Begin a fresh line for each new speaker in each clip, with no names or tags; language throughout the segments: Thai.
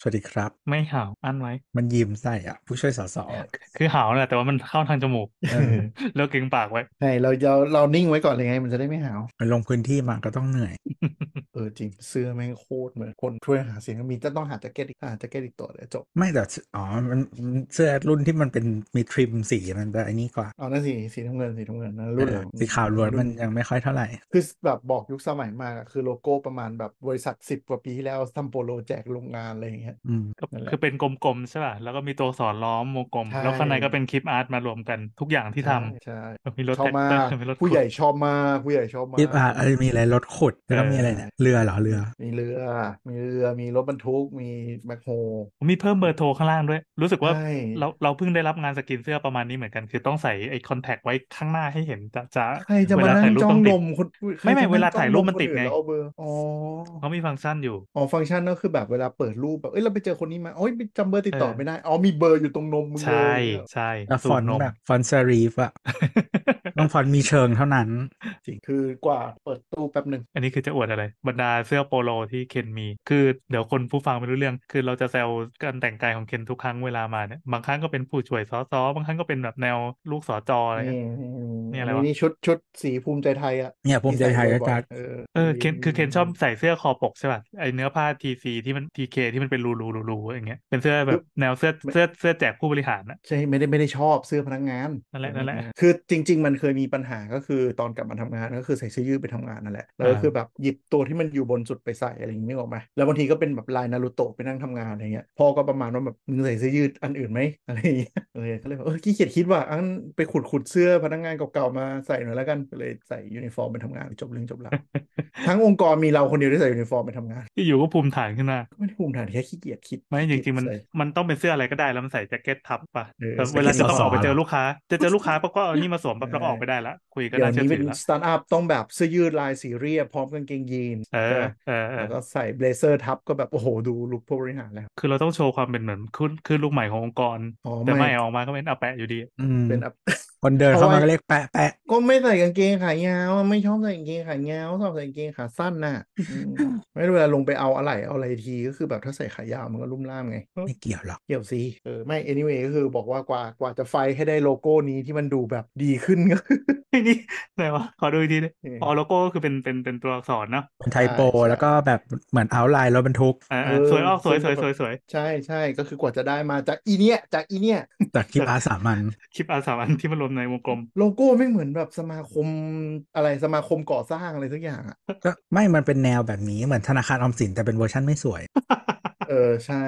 สวัสดีครับ
ไม่หาวอั้นไว้
มันยิ้มใส่อะ ผู้ช่วยสส
คือหาวแหละแต่ว่ามันเข้าทางจมูก
เออ
แล้วเก่งปากไว้
ใช่เราเราเรานิ่งไว้ก่อนเลยไง มันจะได้ไม่หาว
มันลงพื้นที่มาก็ต้องเหนื่อย
เออจริงเสื้อแม่งโคตรเหมือนคนช่วยหาเสียงก็มีจะต้องหาแจ็คเก็ตอีกหาแจ็คเก็ตอีกตัวเดี๋ยวจบ
ไม่แต่อ๋อมันมันเสื้อรุ่นที่มันเป็นมีทริมสีมันจะไอ้นี่กว่า
เอานั่นสีสีน้ำเงินสีน้ำเงินนะรุ่น
เอ
ห
อ
ลัง
สีขาวล้วนมันยังไม่ค่อยเท่าไหร่
คือแบบบอกยุคสมัยมากอะคือโลโก้ประมาณแบบบริษัทสิบกว่าปีที่แล้วทำโปโลแจกโรงงานอะไรอย่างเงี้ย
อืม
ก็
นั่นแหละ
คือเป็นกลมๆใช่ป่ะแล้วก็มีตัวสอนล้อมวงกลม
ใช่
แล้วข้างในก็เป็นคลิปอาร์ตมารวมกันทุกอย่างที่ทำ
ใช่
มีรถ
ชอบ
แท็ก
มา
เตอกร์มีรถ
ผู้ใหญ่
ขุด
ชอบมากผู้ใหญ่ชอบมาก
ยิบอะเอ้ยมีอะไรรถขุดแล้วก็มีอะไรเนี่ยเรือเหรอเรือ
มีเรือ มีเรือมีรถบรรทุกมีแมคโฮ
มีเพิ่มเบอร์โทรข้างล่างด้วย รู้สึกว่า
ใช่
เราเราเพิ่งได้รับงานสกินเสื้อประมาณนี้เหมือนกัน คือต้องใส่ไอ้คอนแทคไว้ข้างหน้าให้เห็นจะจะ
ใครจะ
เว
มา
ลา
นั่
ถ่าย
ง
รูป
จ้อ
ต้
ง
อง
น
ติด
มคนใคร
ไม่ไม่
จะ
เวลา
นั่งจ้อง
ถ่ายรูป
น
มันติด
คอื่
ไง
แล้วเอาเบอร์อ๋อ
เขามีฟังก์ชันอยู่
อ๋อฟังก์ชันก็คือแบบเวลาเปิดรูปแบบเอ้ยเราไปเจอคนนี้มาโอ้ยจำเบอร์ติดต่อ
เออ
ไม่ได้อ๋อมีเบอร์อยู่ตรงนมมึงเล
ใช่
ย
ใช่
แล้ว
สู
ฟอ
ต
น
รน
ต์
ม
แบบฟอนต์เซรีฟอะต้องฟอนต์มีเชิงเท่านั้น
จริงคือกว่าเปิดตู้แป๊บหนึ่ง
อันนี้คือจะอวดอะไร บรรดาเสื้อโปโลที่เคนมี คือเดี๋ยวคนผู้ฟังไม่รู้เรื่อง คือเราจะแซวการแต่งกายของเคนทุกครั้งเวลามาเนี่ยบางครั้งก็เป็นผู้ช่วยสอสอบางครั้งก็เป็นแบบแนวลูกสอจออะไร
นี่
เงี้ยนี่อะไร
อั
วะ
นี่ชุดชุดสีภูมิใจไทยอะ
เนี่ยภูมิใจไทย
ที่
ก็
ใส่
จะ
บ่อยๆเออ
เออเคนคือเคนชอบใส่เสื้อคอปกใช่ป่ะไอเนื้อผ้าทีซีที่มันทีเคที่มันเป็นรูรูรูรูอย่างเงี้ยเป็นเสื้อแบบแนวเสื้อเสื้อเสื้อแจกผู้บริหารนะ
ใช่ไม่ได้ไม่ได้ชอบเสื้อพนักงาน
นั่นแหละนั่นแหละ
คือจริง ๆ มันเคยมีปัญหาก็คือตอนกลับมาทำงานก็คือใส่เสื้อยืดไปทำงานนั่นแหละแล้วก็
อ่า
คือแบบหยิบตัวที่มันอยู่บนสุดไปใส่อะไรอย่างนี้นึกออกไหมแล้วบางทีก็เป็นแบบลายนารูโตะไปนั่งทำงานอะไรเงี้ยพ่อก็ประมาณว่าแบบมึงใส่เสื้อยืดอันอื่นไหมอะไรอย่างเงี้ยเออก็เลยบอกเออขี้เกียจคิดว่าอันไปขุดขุดเสื้อพนักงานเก่าๆมาใส่หน่อยแล้วกันก็เลยใส่ยูนิฟอร์มไปทำงานจบเรื่องจบราวทั้งองค์กรมีเราคนเดียวที่ใส่ยูนิฟอร์มไปทำงาน
ที่อยู่ก็ภูมิฐานขึ้นมา
ไม่ได้ภูมิฐานแค่ขี้เกียจคิด
ไม่จริงๆมัน
ใส่
มันต้องเป็นเสื้ออะไรก็ได้แล้วมันใส่แจ็คเก็ตทับป่ะ
เออ
แต่
ใส่
เวลาจะต้อง
ส
อ
อ
อกไปเจอ
เหรอ
ลูกค้า จะเจอลูกค้าปั๊บก็เอานี่มาสวมปั๊บแล้วก็ออกไปได้ละคุยก็
เดี๋ย
น่าวเชื่อ
นี้
ถื
เป็น
อละ
สตาร์ทอัพต้องแบบเสื้อยืดลายสีเรียบพร้อมกางเกงยีนส์
เออ
ใช่ไหม
เออเอ
แล้
อ
วก็ใส่เบลเซอร์ทับก็แบบโอ้โหดูลุคผู้บริหารแล้ว
คือเราต้องโชว์ความเป็นเหมือนขึ้นขึ้นลูกใหม่ขององค์กร
อ๋อ
แต่
ไม่
ไม่ออกมาก็เป็นอาแปะอยู่ดี
อืม
เป็นอัพ
คนเดินเข้า
เพราะ
มา
ว่า
ก็เรียกแปะแปะ
ก็ไม่ใส่กางเกงขายาวอะไม่ชอบใส่กางเกงขายาวชอบใส่กางเกงขาสั้นน่ะอืมไม่เวลาลงไปเอาอะไรเอาอะไรทีก็คือแบบถ้าใส่ขายาวมันก็รุ่มร่ามไง
ไม่เกี่ยวหรอก
เกี่ยวสิเออไม่ anyway ก็คือบอกว่ากว่ากว่าจะ fight ให้ได้โลโก้นี้ที่มันดูแบบดีขึ้นก็
นี่ไหนวะขอดูอีกทีดิ
เออ
อ๋อโลโก้ก็คือเป็นเป็นเป็นตัวอักษรเนาะ
เป็น typo
ใช่
แล้วก็แบบเหมือนเอาไลน์รถบรรทุก
อ่า
เออ
สวยออกสวยสวย
ซึ่ง
สวยสวย
ใช่ใช่ก็คือกว่าจะได้มาจากอีเนี้ยจากอีเนี้ย
จากคลิปอาสามัน
คลิปอาสามันที่มันรวมในวงกลม
โลโก้ไม่เหมือนแบบสมาคมอะไรสมาคมก่อสร้างอะไรสักอย่างอะ
ก็ไม่มันเป็นแนวแบบนี้เหมือนธนาคารออมสินแต่เป็นเวอร์ชันไม่สวย
เออใช่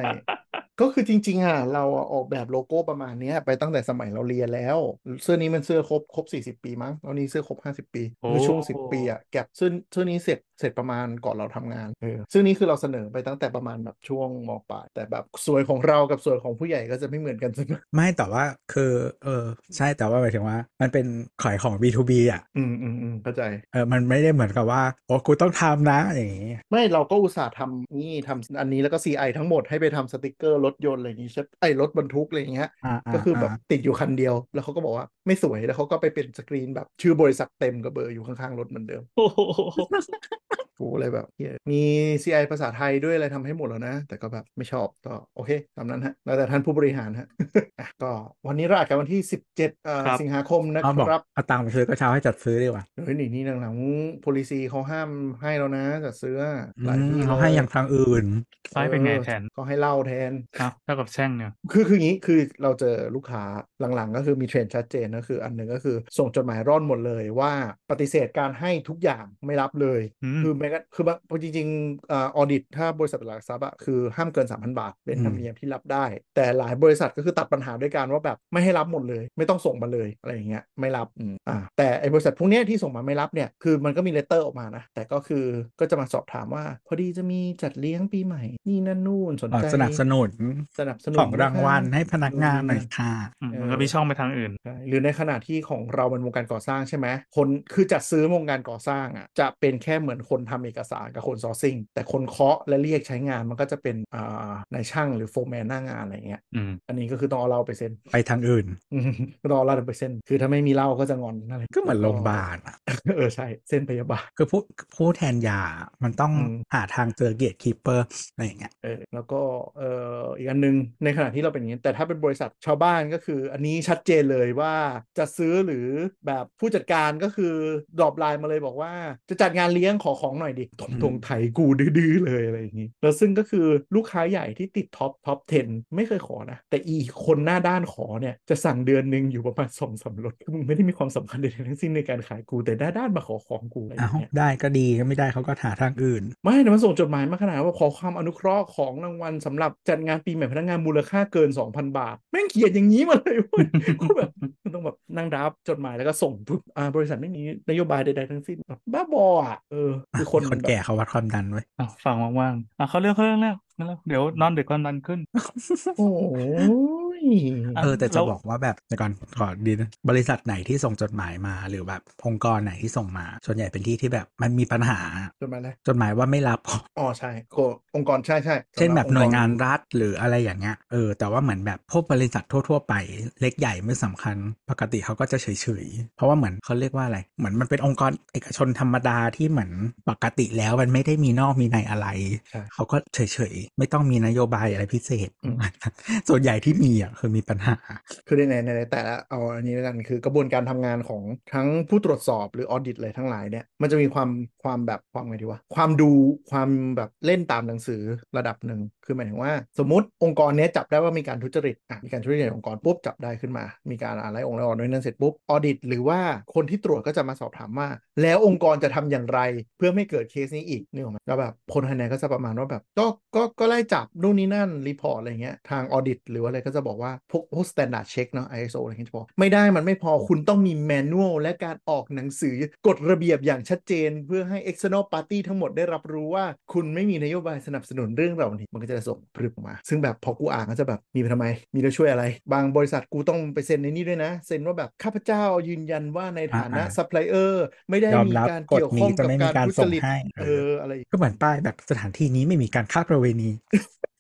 ก็คือจริง ๆ อะ เราอะออกแบบโลโก้ประมาณเนี้ย ไปตั้งแต่สมัยเราเรียนแล้ว เสื้อนี้มันเสื้อครบครบ40ปีมั้งแล้วนี่เสื้อครบ50ปี
โอ้
คือช่วง10ปีอะแก็บเสื้อเสื้อนี้เสร็จเสร็จประมาณก่อนเราทำงานเออซึ่งนี้คือเราเสนอไปตั้งแต่ประมาณแบบช่วงมปลายแต่แบบสวยของเรากับสวยของผู้ใหญ่ก็จะไม่เหมือนกันเสมอ
ไม่แต่ว่าคือ เออใช่แต่ว่าหมายถึงว่า มันเป็นขายของ B2B อะ
อืมอืมอืมเข้าใจ
เออมันไม่ได้เหมือนกับว่าโอ้กูต้องทำนะอย่างงี้
ไม่เราก็อุตส่าห์ทำนี่ทำอันนี้แล้วก็ CI ทั้งหมดให้ไปทำสติกเกอร์รถยนต์อะไรอย่างงี้ใช่ไอ้รถบรรทุกอะไรอย่างเงี้ย
อ่าา
ก็คือแบบาติดอยู่คันเดียว แล้วเขาก็บอกว่าไม่สวยแล้วเขาก็ไปเป็นสกรีนแบบชื่อบริษัทเต็มกับเบอร์อยู่ข้างๆรถเหมือนเดิม
โอ้โห
กูเลยแบบเหี้ยมี CI ภาษาไทยด้วยอะไรทำให้หมดแล้วนะ แต่ก็แบบไม่ชอบก็โอเคตามนั้นฮะแล้วแต่ท่านผู้บริหารฮะอะก็วันนี้เราอัดกันวันที่ 17เอ่อ
ครับ
สิงหาคมนะ
เอาบอก
ครับ
เอาตังค์ไปซื้อกระเช้าให้จัดซื้อดีกว่า
เฮ้ยนี่นี่หลังๆ policy เขาห้ามให้แล้วนะจัดซื้อ
อื
หลาย
ม
ที่
เขาให้
ล
อย่างทางอื่น
ไฟล์เป็นไงแทน
เขาให้เหล่าแทน
เอ้าเท่ากับแช่งเนี่ย
คือคืองี้คือเราเจอลูกค้าหลังๆ ก็คือมีเทรนด์ชัดเจนก็คือ อันหนึ่งก็คือส่งจดหมายร่อนหมดเลยว่าปฏิเสธการให้ทุกอย่างไม่รับเลย
อืม
คือแม้กระคือบางจริงๆอาออดิตถ้าบริษัทหลักทรัพย์อะคือห้ามเกิน 3,000 บาท เป็น
อืม
ธรรมเนียมที่รับได้ แต่หลายบริษัทก็คือตัดปัญหาด้วยการว่าแบบไม่ให้รับหมดเลย ไม่ต้องส่งมาเลยอะไรอย่างเงี้ยไม่รับอืมอ่าแต่ไอ้บริษัทพวกเนี้ยที่ส่งมาไม่รับเนี่ยคือมันก็มี letter ออกมานะแต่ก็คือก็จะมาสอบถามว่า พอดีจะมีจัดเลี้ยงปีใหม่นี่นั่นนู่นสน
อ๋อ
ใจ
สนับสนุน
สนับสนุน
ของรางวัล
นะคะ
ให้พนักงานหน่อยค่ะ
อืม
เออ
มันก็มีช่องไปทางอื่น
ใช่หรือในขณะที่ของเราเป็นวงการก่อสร้างใช่ไหมคนคือจัดซื้อวงการก่อสร้างอะจะเป็นแค่เหมือนคนทำเอกสารกับคน sourcing แต่คนเคาะและเรียกใช้งานมันก็จะเป็นอ่านายช่างหรือโฟร์แมนหน้างานอะไรเงี้ย
อืม
อันนี้ก็คือต้องเอาเหล้าไปเซ่น
ไปทางอื่น
อืมก็ต้องเอาเหล้าไปเซ่นคือถ้าไม่มีเหล้าก็จะงอนอะไร
ก็เหมือนโรงพยาบาลอะ
เออใช่เส้นพยาบาล
คือผู้ผู้แทนยามันต้อง
อืม
หาทางเจอ gatekeeper อะไรอย่างเงี้ย
เออแล้วก็เอ่ออีกอันหนึง ในขณะที่เราเป็นอย่างนี้ แต่ถ้าเป็นบริษัทชาวบ้านก็คือ อันนี้ชัดเจนเลยว่าจะซื้อหรือแบบผู้จัดการก็คือ drop line มาเลยบอกว่า จะจัดงานเลี้ยงขอของหน่อยดิตรงตรงไทยกูดื้อๆเลยอะไรอย่างนี้ แล้วซึ่งก็คือลูกค้าใหญ่ที่ติดท็อปท็อป 10 ไม่เคยขอนะ แต่อีคนหน้าด้านขอเนี่ยจะสั่งเดือนหนึ่งอยู่ประมาณสองสามรถคือมึงไม่ได้มีความสำคัญใดๆทั้งสิ้นในการขายกูแต่หน้าด้านมาขอของกูอะไรอ
อ้า
ย่าวงเงี้ย
ได้ก็ดีก็ไม่ได้เขาก็หาทางอื่น
ไม่แต่มันส่งจดหมายมาขนาดว่าขอความอนุเคราะห์ของรางวัลสำหรับจัดงานปีใหม่พนักงานมูลค่าเกิน2,000บาท แม่งเขียนอย่างนี้มาเลยเว้ยกูแบบมันต้องแบบนั่งรับจดหมายแล้วก็ส่งปุ๊บอ่าบริษัทไม่มีนโยบายใดๆทั้งสิ้นแบบบ้าบออะเออคือคน
คน
แบบ
แก่เขาวัดความดันไว้
อะฟังว่างๆอะเขาเรื่องเขาเรื่องเรื่องนั่นแหละเดี๋ยวนอนดึกก็นันขึ้น
โอ้ย
เออแต่จะ
แล้ว
บอกว่าแบบเดี๋ยวก่อนขอดีนะบริษัทไหนที่ส่งจดหมายมา หรือแบบองค์กรไหนที่ส่งมา ส่วนใหญ่เป็นที่ที่แบบมันมีปัญหา
จดหมายอะไร
จดหมายว่าไม่รับ
อ๋อใช่โคองค์กรใช่ใช่
เช่นแบบ
สำ
หน่วยงาน
องค์กร
รัฐหรืออะไรอย่างเงี้ยเออแต่ว่าเหมือนแบบพวกบริษัททั่ว ๆ ไปเล็กใหญ่ไม่สำคัญ ปกติเขาก็จะเฉยๆเพราะว่าเหมือนเขาเรียกว่าอะไร เหมือนมันเป็นองค์กรเอกชนธรรมดาที่เหมือนปกติแล้วมันไม่ได้มีนอกมีในอะไร
ใช่
เขาก็เฉยๆไม่ต้องมีนโยบายอะไรพิเศษ
อืม
ส่วนใหญ่ที่มีอะคือมีปัญหา
คือในในในแต่ละเอาอันนี้แล้วกันคือกระบวนการทำงานของทั้งผู้ตรวจสอบหรือออดิตอะไรทั้งหลายเนี่ยมันจะมีความความแบบความไงดีวะความดูความแบบเล่นตามหนังสือระดับหนึ่งคือหมายถึงว่า สมมติองค์กรเนี้ยจับได้ว่ามีการทุจริตอะมีการทุจริตองค์กรปุ๊บจับได้ขึ้นมา มีการอะไรองค์กรด้วยนั้นเสร็จปุ๊บ audit หรือว่าคนที่ตรวจก็จะมาสอบถามว่า แล้วองค์กรจะทำอย่างไรเพื่อไม่เกิดเคสนี้อีกนี่หรอกไหมแล้วแบบคนภายในก็จะประมาณว่าแบบก็ก็ก็ไล่จับนู่นนี่นั่น report อะไรเงี้ยทาง audit หรือว่าอะไรก็จะบอกว่าพวกพวก standard check เนาะ ISO อะไรเงี้ยจะบอกไม่ได้มันไม่พอคุณต้องมี manual และการออกหนังสือกฎระเบียบอย่างชัดเจน เพื่อให้ external party ทั้งหมดได้รับรู้ว่าคุณไม่มีนโยบายสนับสนุนเรื่องเหล่านี้มันก็จะส่งพรึบออกมา ซึ่งแบบพอกูอ่านก็จะแบบมีไปทำไม มีแล้วช่วยอะไร บางบริษัทกูต้องไปเซ็นในนี้ด้วยนะ เซ็นว่าแบบข้าพเจ้ายืนยันว่าในฐานะ
อ่า
ซัพพลายเออร์ไม่ได้
ยอม
มี
รับ
การ
กฎ
เกี่ยวข้อง
นี้จะ
กับ
ไม่มี
การ
การ
ทุจ
ส่ง
ริต
ให้
เอออะไร
ก็เหมือนป้ายแบบสถานที่นี้ไม่มีการค้าประเวณี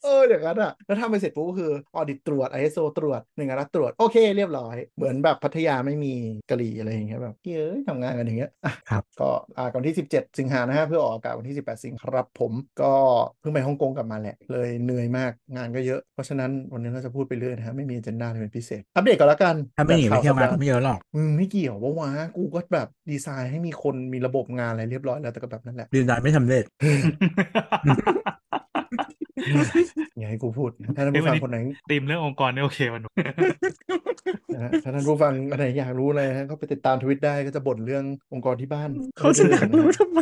เอออย่างนั้นอะ แล้วทำไปเสร็จปุ๊บก็คือ audit ตรวจ ISO ตรวจหน่วยงานรัฐตรวจ โอเคเรียบร้อย เหมือนแบบพัทยาไม่มีกะหรี่อะไรอย่างเงี้ยแบบเฮ้ยทำงานกันอย่างเงี้ยอะ
ครับ
ก็อ่าก่อนที่ 17 สิงหานะฮะเพื่อออกอากาศวันที่ 18 สิงหาครับผมก็เพิ่งไปฮ่องกงกลับมาแหละ เลยเหนื่อยมากงานก็เยอะ เพราะฉะนั้นวันนี้เราจะพูดไปเรื่อยนะฮะไม่มี agenda อะไรเป็นพิเศษ อัปเดตก่อนละกัน
ถ้าไม่หนี
แบบ
ไปเที่ยวงาน
ข่
ก็ไม่เยอะหรอก
อืมไม่เกี่ยวว่าวะกูก็แบบดีไซน์ให้มีคนมีระบบงานอะไรเรียบร้อยแล้วแต่ก็แบบนั้นแหละ
ดีไซน์ไม่สำเร็จ
อย่าให้กูพูดถ้าท่านผู้ฟังคนไหน
ตีมเรื่ององค์กรนี่โอเคมัน
นะฮะถ้าท่านผู้ฟังอะไรอยากรู้อะไรนะก็ไปติดตามทวิตได้ก็จะบ่นเรื่ององค์กรที่บ้าน
เขาจะอยากรู้ทำไม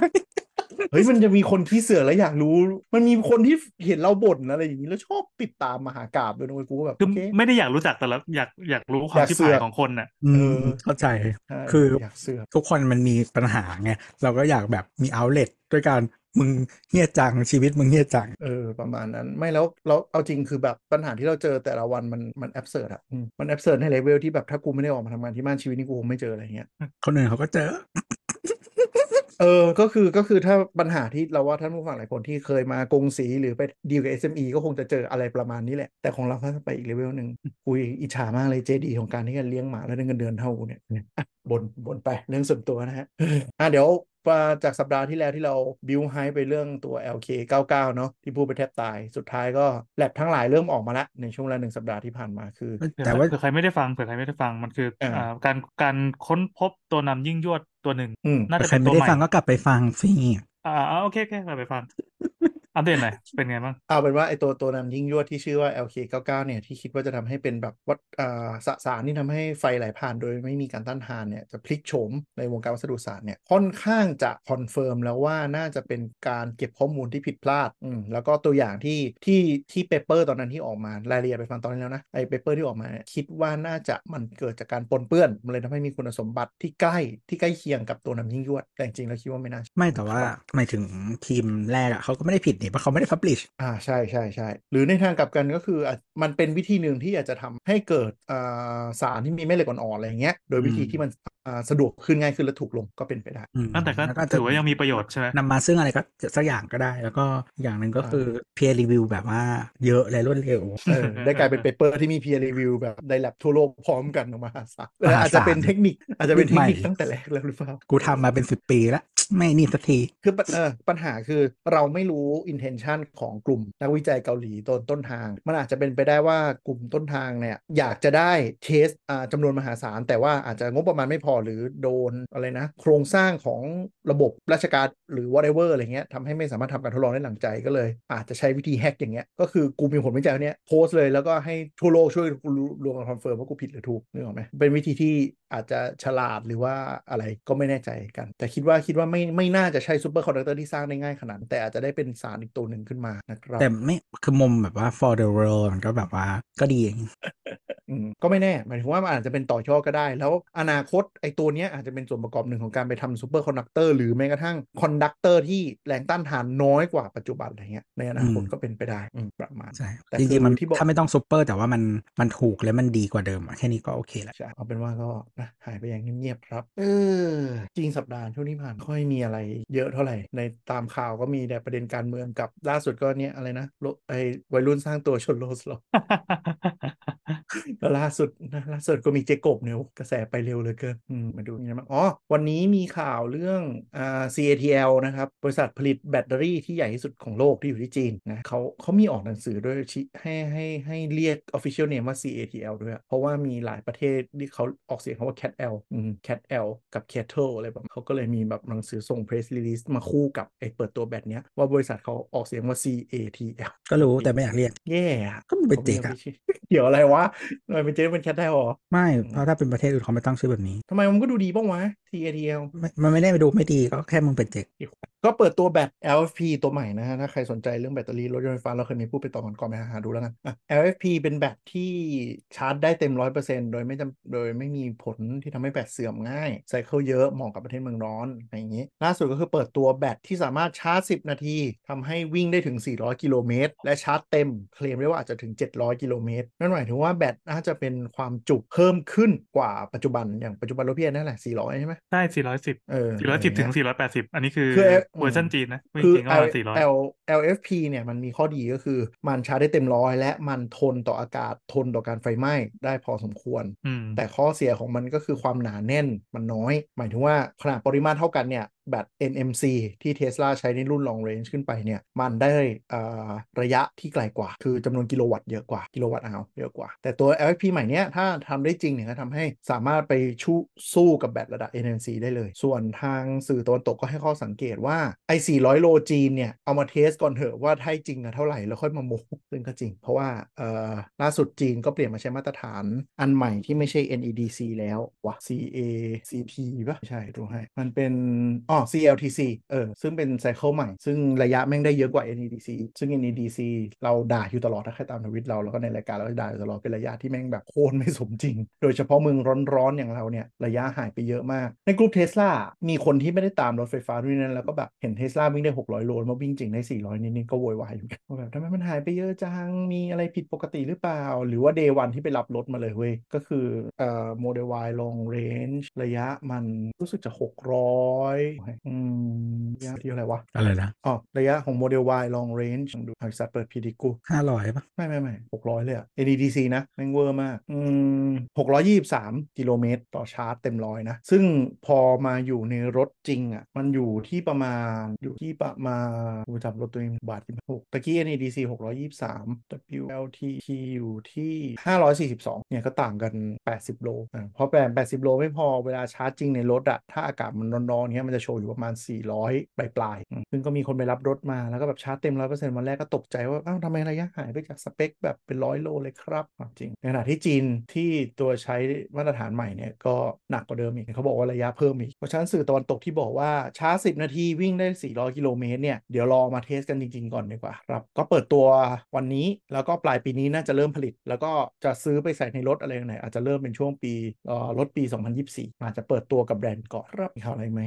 เฮ้ยมันจะมีคนขี้เสือกแล้วอยากรู้ มันมีคนที่เห็นเราบ่นอะไรอย่างนี้แล้วชอบติดตามมาหากราบด้วยนะเว้ยกูก็แบบ
คือ
โอเค
ไม่ได้อยากรู้จักแต่ละอยากอยากรู้ความ
อยาก
ชิบ
เสื
หา
อยก
ของคนน่ะ
อื
เอ
ม
อ
เข้าใจ
ใช่
คือ
อยากเสือก
ทุกคนมันมีปัญหาไงเราก็อยากแบบมีเอาเล t ด้วยการมึงเฮี้ยจังชีวิตมึงเฮี้ยจัง
เออประมาณนั้นไม่แล้วแล้วเอาจริงคือแบบปัญหาที่เราเจอแต่ละวันมันมันแอบเสิร์ตอะอืมมันแอบเสิร์ตในเลเวลที่แบบถ้ากูไม่ได้ออกมาทำงานที่บ้านชีวิตนี้กูคงไม่เจออะไรเงี้ย
คนอื่นเขาก็เจอ
เออ ก็คือก็คือถ้าปัญหาที่เราว่าท่านผู้ฟังหลายคนที่เคยมากงสีหรือไปดีลกับ SME ก็คงจะเจออะไรประมาณนี้แหละ แต่ของเราก็ไปอีกเลเวลหนึ่งคุยอิจฉามากเลยเจดีของการที่จะเลี้ยงหมาแล้วได้เงินเดือนเท่ากูเนี่ยอะบนบนไปเรื่องส่วนตัวนะฮะอะเดี๋ยว มาจากสัปดาห์ที่แล้วที่เราบิวไฮไปเรื่องตัว LK 99 เนาะที่พูดไปแทบตาย สุดท้ายก็แลบทั้งหลายเริ่มออกมาละในช่วงเวลาหนึ่งสัปดาห์ที่ผ่านมาคือ
แต่ว่า
เผื่อใครไม่ได้ฟังเผื่อใครไม่ได้ฟังมันคือ
อ่า
อ่าการการค้นพบตัวนำยิ่งยวดตัวหนึ่ง
อืม
น่าจะ
ใคร
เป็น
ไม่
ตัว
ได้
ใหม่
ฟังก็กลับไปฟังสิ
อ่าอ่าโอเคโอเคกลับไปฟัง อัปเดตหน่อยเป็นไงบ้าง
เอาเป็นว่าไอตัวตัวนำยิ่งยวดที่ชื่อว่า LK99 เนี่ยที่คิดว่าจะทำให้เป็นแบบวัดอ่าสสารที่ทำให้ไฟไหลผ่านโดยไม่มีการต้านทานเนี่ยจะพลิกโฉมในวงการวัสดุศาสตร์เนี่ยค่อนข้างจะ confirm แล้วว่าน่าจะเป็นการเก็บข้อมูลที่ผิดพลาดอืมแล้วก็ตัวอย่างที่ที่ที่ paper ตอนนั้นที่ออกมารายละเอียดไปฟังตอนนี้แล้วนะไอ paper ที่ออกมาเนี่ยคิดว่าน่าจะมันเกิดจากการปนเปื้อนมันเลยทำให้มีคุณสมบัติที่ใกล้ที่ใกล้เคียงกับตัวนำยิ่งยวดแต่จริงๆแล้วคิดว่าไม่น่าใช่
ไม่แต่ว่าหมายถึงทีมแรกอะเขาก็ไม่ได้ผิดนี่เพราะเขาไม่ได้ publish
อ่าใช่ใช่ใช่หรือในทางกลับกันก็คืออะมันเป็นวิธีหนึ่งที่อาจจะทำให้เกิดอ่าสารที่มีแม่เหล็กอ่อนๆอะไรอย่างเงี้ยโดยวิธี
อืม
ที่มันอ่าสะดวกขึ้นง่ายขึ้นและถูกลงก็เป็นไปได้
อืม
แต่ก็
แล้วก็
ถือว่ายังมีประโยชน์ใช่ไหม
นำมาซึ่งอะไรก็สักอย่างก็ได้ แล้วก็อย่างหนึ่งก็คือ peer review แบบว่าเยอะและรวดเร็ว
เออได้กลายเป็น paperที่มี peer review แบบในแลบทั่วโลกพร้อมกันออกมาหาศาล
มหาศาล
อาจจะเป็นเทคนิคอาจจะเป็นเทคนิค
ใหม่
ตั้งแต่แรกแล้วหรือเปล่า
กูทำมาเป็นสิบปีแล้วไม่นี่สักที
คือปัญเออปัญหาคือเราไม่รู้ intention ของกลุ่มนักวิจัยเกาหลีต้นต้นทาง มันอาจจะเป็นไปได้ว่ากลุ่มต้นทางเนี่ยอยากจะได้ test อ่าจำนวนมหาศาล แต่ว่าอาจจะงบประมาณไม่พอหรือโดนอะไรนะ โครงสร้างของระบบราชการหรือ whatever อะไรเงี้ยทำให้ไม่สามารถทำการทดลองได้ดั่งใจก็เลย อาจจะใช้วิธี hack อย่างเงี้ยก็คือกูมีผลวิจัยเนี้ยโพสต์เลยแล้วก็ให้ทั่วโลกช่วยรวมกัน confirm ว่ากูผิดหรือถูกนึกออกไหมเป็นวิธีที่ อาจจะฉลาดหรือว่าอะไรก็ไม่แน่ใจกัน แต่คิดว่าคิดว่าไม่ไม่น่าจะใช่ superconductor ที่สร้างได้ง่ายขนาดนั้นแต่อาจจะได้เป็นสารอีกตัวหนึ่งขึ้นมานะครับ
แต่ไม่คือมุมแบบว่า for the world มันก็แบบว่าก็ดีอย่าง
อืมก็ไม่แน่หมายถึงว่ามันอาจจะเป็นต่อยอดก็ได้ แล้วอนาคตไอ้ตัวเนี้ยอาจจะเป็นส่วนประกอบหนึ่งของการไปทำ superconductor หรือแม้กระทั่ง conductor ที่แรงต้านทานน้อยกว่าปัจจุบันอะไรเงี้ยในอนาคต
อืม
ก็เป็นไปได้อืมประมาณ
ใช่
แต่
จริงๆมัน
คือที่บอก
ถ้าไม่ต้องซูเปอร์แต่ว่ามันมันถูกและมันดีกว่าเดิมอะแค่นี้ก็โอเคแล้ว
ใช่เอาเป็นว่าก็นะหายไปอย่างเงียบๆครับ เออ จริงสัปดาห์ช่วงที่ผ่านค่อยมีอะไรเยอะเท่าไหร่ ในตามข่าวก็มีแต่ประเด็นการเมืองกับล่าสุดก็เนี้ยอะไรนะโลไอ้วัยรุ่นสร้างตัวชนโลสลอแล้วล่าสุดนะล่าสุดก็มีเจกบเนี่ยโอ้กระแสไปเร็วเหลยเกินอืมมาดูนี่นะมั้งอ๋อ วันนี้มีข่าวเรื่องอ่า CATL นะครับ บริษัทผลิตแบตเตอรี่ที่ใหญ่ที่สุดของโลกที่อยู่ที่จีนนะเขาเขามีออกหนังสือด้วยชี้ให้ให้ให้เรียก official name ว่า CATL ด้วยอะเพราะว่ามีหลายประเทศที่เขาออกเสียงคำว่า Cat L อืม Cat L กับ Cattle อะไรแบบเขาก็เลยมีแบบหนังสือส่ง press release มาคู่กับไอ้เปิดตัวแบตเนี้ยว่าบริษัทเขาออกเสียงว่า CATL
ก็รู้แต่ไม่อยากเรียก
แย่อะ
ก็มันเป็นเจกอะ
เดี๋ยวอะไรวะทำไมเป็นเจ๊เป็นแคทได้หรอ
ไม่ เพราะถ้าเป็นประเทศอื่นเขาไม่ตั้งชื่อแบบนี้
ทำไมมันก็ดูดีบ้างวะ TATL
ไม่มันไม่ได้ไปดูไม่ดีก็แค่มึงเป็นเจก
ก็เปิดตัวแบต LFP ตัวใหม่นะฮะ ถ้าใครสนใจเรื่องแบตเตอรี่รถยนต์ไฟฟ้า เราเคยมีพูดไปตอนก่อนๆไปหาดูแล้วกันอะ LFP เป็นแบตที่ชาร์จได้เต็ม 100%โดยไม่จำโดยไม่มีผลที่ทำให้แบตเสื่อมง่ายไซเคิลเยอะเหมาะกับประเทศเมืองร้อนอะไรอย่างนี้ ล่าสุดก็คือเปิดตัวแบตที่สามารถชาร์จ 10 นาทีทำให้วิ่งได้ถึง 400 กิโลเมตร และชาร์จเต็ม เคลมได้ว่าอาจจะถึง 700 กิโลเมตร นั่นหมายถึงว่าแบตน่าจะเป็นความจุเพิ่มขึ้นกว่าปัจจุบันอย่างปัจจุบันรถพี่แอนนั่นแหละ 400 ใช่ไหม
ได้410
เออ
410 ถึง 480 อันนี้คือ
คือ
เวอร์ชันจีนนะไม่
คือ
จริงก็ประมาณ400
L LFP เนี่ยมันมีข้อดีก็คือมันชาร์จได้เต็มร้อยและมันทนต่ออากาศทนต่อการไฟไหม้ได้พอสมควร
อืม
แต่ข้อเสียของมันก็คือความหนาแน่นมันน้อย หมายถึงว่าขนาดปริมาตรเท่ากันเนี่ย แบต NMC ที่ Tesla ใช้ในรุ่น long range ขึ้นไปเนี่ยมันได้ระยะที่ไกลกว่า คือจำนวนกิโลวัตต์เยอะกว่ากิโลวัตต์เอาเยอะกว่า แต่ตัว LFP ใหม่เนี้ยถ้าทำได้จริงเนี่ยก็ทำให้สามารถไปชูสู้กับแบตระดับ NMC ได้เลย ส่วนทางสื่อตะวันตกก็ให้ข้อสังเกตว่าไอ้400 โลจีนเนี่ยเอามาเทสก่อนเถอะว่าให้จริงอะเท่าไหร่แล้วค่อยมาโมซึ่งก็จริง เพราะว่าเอ่อล่าสุดจีนก็เปลี่ยนมาใช้มาตรฐานอันใหม่ที่ไม่ใช่ NEDC แล้ววะ CACP ป่ะใช่ดูให้มันเป็นอ๋อ CLTC เออ ซึ่งเป็น cycle ใหม่ ซึ่งระยะแม่งได้เยอะกว่า NEDC ซึ่ง NEDC เราด่าอยู่ตลอดถ้าใครตามทวิตเรา แล้วก็ในรายการเราด่าอยู่ตลอดเป็นระยะที่แม่งแบบโคตรไม่สมจริง โดยเฉพาะเมืองร้อนๆ อย่างเราเนี่ย ระยะหายไปเยอะมาก ในกลุ่มเทสลามีคนที่ไม่ได้ตามรถไฟฟ้าด้วยนั้นแล้วก็แบบเห็นเทสลาวิ่งได้ 600 โลมาวิ่งจริงได้ 400 นิดๆก็โวยวายอยู่กันว่าแบบทำไมมันหายไปเยอะจังมีอะไรผิดปกติหรือเปล่า หรือว่า day one ที่ไปรับรถมาเลยเว้ยก็คือเอ่อโมเดล Y long range ระยะมันรู้สึกจะ 600อืมระยะที่เท่าไหร่วะ
อะไรนะ
อ๋อระยะของโมเดล Y long range ลองดูบริษัทเปิดพีดีกู
ห้าร้อยป่ะ
ไม่ไม่ไม่หกร้อยเลยอะ NEDC นะแม่งเวอร์มาก อืมหกร้อยยี่สามกิโลเมตรต่อชาร์จเต็มร้อยนะ ซึ่งพอมาอยู่ในรถจริงอะมันอยู่ที่ประมาณอยู่ที่ประมาณกูจำรถตัวเองบาทที่หกตะกี้ NEDC หกร้อยยี่สาม WLTP อยู่ที่ห้าร้อยสี่สิบสองเนี่ยก็ต่างกันแปดสิบโลอะเพราะแปดแปดสิบโลไม่พอเวลาชาร์จจริงในรถอะถ้าอากาศมันร้อนๆเนี้ยมันจะโชว์อยู่ประมาณ 400ปลายปลายๆอืมซึ่งก็มีคนไปรับรถมาแล้วก็แบบชาร์จเต็มร้อยเปอร์เซ็นต์วันแรกก็ตกใจว่าอ้าวทำไมระยะหายไปจากสเปคแบบเป็นร้อยโลเลยครับจริงในขณะที่จีนที่ตัวใช้มาตรฐานใหม่เนี่ยก็หนักกว่าเดิมอีกเขาบอกว่าระยะเพิ่มอีกเพราะฉะนั้นสื่อตะวันตกที่บอกว่าชาร์จ10 นาทีวิ่งได้ 400 กิโลเมตรเนี่ยเดี๋ยวรอมา test กันจริง ๆ ก่อนดีกว่าครับก็เปิดตัววันนี้แล้วก็ปลายปีนี้น่าจะเริ่มผลิต แล้วก็จะซื้อไปใส่ในรถอะไรไหนอาจจะเริ่มเป็นช่วงปีรถปี 2024 อาจจะเปิดตัวกับแบรนด์ก่อนครับมีข่าวอะไรไหม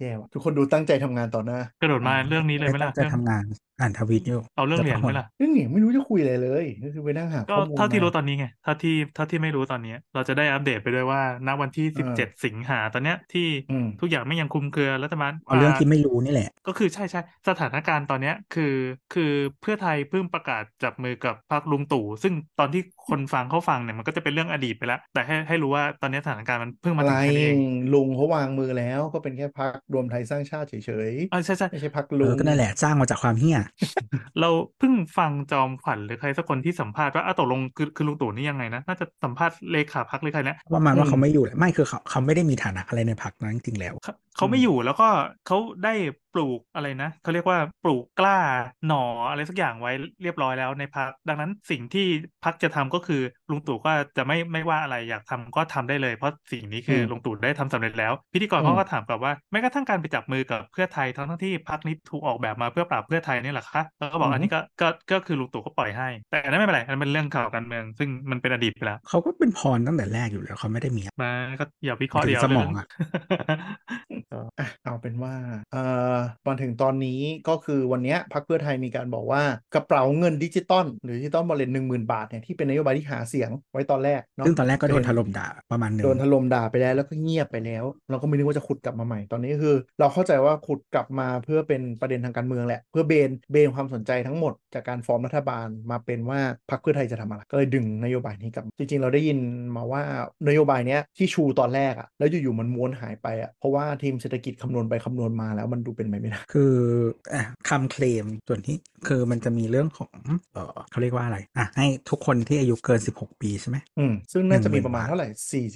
แย่ว่ะทุกคนดูตั้งใจทำงานต่อหน้าก
ระโดดมาเรื่องนี้เลยไหม
ตั้
ล่ะ
งใจทำงานอ่านทวิตอยู่
เอาเรื่องเหรียญไหมล่ะ
เรื่องเหนียงไม่รู้จะคุยอะไรเลยก็คือไปนั่งหา
ก็
ข้อมูล
เท่าที่
ม
รู้ตอนนี้ไงเท่าที่เท่าที่ไม่รู้ตอนนี้ เราจะได้อัปเดตไปด้วยว่าณวันที่
อ่า
17 สิงหาตอนเนี้ยที่
อืม
ทุกอย่างไม่ยังคลุมเครือรัฐบาล
เอาเรื่องที่ไม่รู้นี่แหละ
ก็คือใช่ใช่สถานการณ์ตอนเนี้ยคือคือเพื่อไทยเพิ่งประกาศจับมือกับพรรคลุงตู่ซึ่งตอนที่ คนฟังเขาฟังเนี่ยมันก็จะเป็นเรื่องอดีตไปแล้ว แต่ให้ให้รู้ว่าตอนนี้สถานการณ์มันเพิ่งมา
อะไร
ถึงแค่นี้เอง
ลุงเขาวางมือแล้วก็เป็นแค่พักรวมไทยสร้างชาติเฉย
เออใช่ใช่
ๆไม่ใช่พัก
เอ
ลุ
องก็นั่นแหละสร้างมาจากความเฮี้ย
เราเพิ่งฟังจอมขวัญหรือใครสักคนที่สัมภาษณ์ว่าอ้าวตกลงคือคือลุงตู่นี่ยังไงนะน่าจะสัมภาษณ์เลขาพักหรือใครนะ
ประมาณว่า
อืม
เขาไม่อยู่แหละไม่คือเขาเขาไม่ได้มีฐานะอะไรในพรรคนั้นจริงๆแล้ว
เขาเขาไม่อยู่แล้วก็เขาได้ป ลูกอะไรนะเขาเรียกว่าปลูกกล้าหน่ออะไรสักอย่างไว้เรียบร้อยแล้วในพักดังนั้นสิ่งที่พักจะทำก็คือลุงตู่ก็จะไม่ไม่ว่าอะไรอยากทำก็ทำได้เลย เพราะสิ่งนี้คืออ
ม
ลุงตู่ได้ทำสำเร็จแล้ว พิธีกร
อืม
เขาก็ถามกลับว่าแม้กระทั่งการไปจับมือกับเพื่อไทยทั้งทั้งที่พักนี้ถูกออกแบบมาเพื่อปราบเพื่อไทยนี่แหละคะแล้วก็บอกอันนี้ก็ก็ก็คือลุงตู่ก็ปล่อยให้ แต่อันนั้นไม่เป็นไรอันนั้นเป็นเรื่องข่าวการเมือง ซึ่งมันเป็นอดีตไปแล้ว
เขาก็เป็นพรตั้งแต่แรกอยู่แล้วเขาไม่ได้มี
มาก็อย่าวิเคราะห์
ถึง
เดียว
สมองอะ
อะเอาเป็นว่าเอ่อมาถึงตอนนี้ก็คือวันเนี้ยพรรคเพื่อไทยมีการบอกว่ากระเป๋าเงินดิจิตอลหรือ digital wallet หนึ่งหมื่นบาทเนี่ยที่เป็นนโยบายที่หาเสียงไว้ตอนแรกเนาะ
ซึ่งตอนแรกก็โดนถล่มด่าประมาณหนึง
โดนถล่มด่าไปแล้วแล้วก็เงียบไปแล้ว เราก็ไม่นึกว่าจะขุดกลับมาใหม่ตอนนี้คือ เราเข้าใจว่าขุดกลับมาเพื่อเป็นประเด็นทางการเมืองแหละ เพื่อเบนเบนความสนใจทั้งหมดจากการฟอร์มรัฐบาลมาเป็นว่าพรรคเพื่อไทยจะทำอะไรก็เลยดึงนโยบายนี้กลับจริง ๆ เราได้ยินมาว่านโยบายเนี้ยที่ชูตอนแรกอะแล้วอยู่ๆมันม้วนหายไปอะเพราะว่าทีมเศรษฐกิจคำนวณไปคำนวณมาแล้วมันดูเป็นไปไม่ได้
คืออะคำเคลมส่วนที่คือมันจะมีเรื่องของเออเขาเรียกว่าอะไรอะให้ทุกคนที่อายุเกิน 16 ปีใช่ไหม
อืมซึ่งน่าจะมี
10,000
ประมาณ
บาท
เท่าไหร่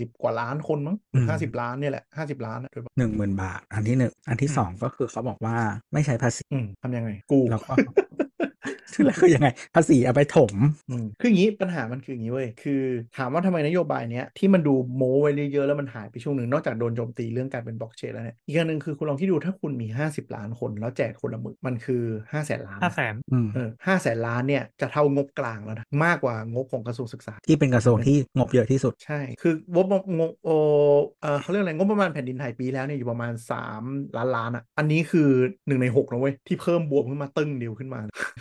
40 กว่าล้านคนมั้ง
อืม
ห้าสิบล้านเนี่ยแหละห้าสิบล้านอะโดยประมาณ
หนึ่งหมื่นบาท อันที่หนึ่งอันที่สองก็คือเขาบอกว่าไม่ใช้ภาษี
อืมทำยังไง กู
แล้วก็ ซึ่งแล้วคือยังไง ภาษีเอาไปถม
อืมคืออย่างนี้ปัญหามันคืออย่างนี้เว้ยคือถามว่าทำไมนโยบายเนี้ยที่มันดูโม้ไว้เยอะๆแล้วมันหายไปช่วงหนึ่งนอกจากโดนโจมตีเรื่องการเป็นบล็อกเชนแล้วเนี่ยอีกอย่างหนึ่งคือคุณลองคิดดูถ้าคุณมี 50 ล้านคนแล้วแจกคนละหมื่นมันคือ5 0 0แสนล้าน
ห้าแสน
อืม
เออห้าแสนล้านเนี่ยจะเท่างบกลางแล้วนะมากกว่างบของกระทรวงศึกษา
ที่เป็นกระทรวงที่งบเยอะที่สุด
ใช่ คืองบงบโอเออเขาเรียกอะไรงบประมาณแผ่นดินไทยปีแล้วเนี่ยอยู่ประมาณ 3 ล้านล้านอะอันนี้คือ1ใน6นะเว้ยที่เพิ่มบวกขึ้นมาตึ้งเดียวขึ้นมา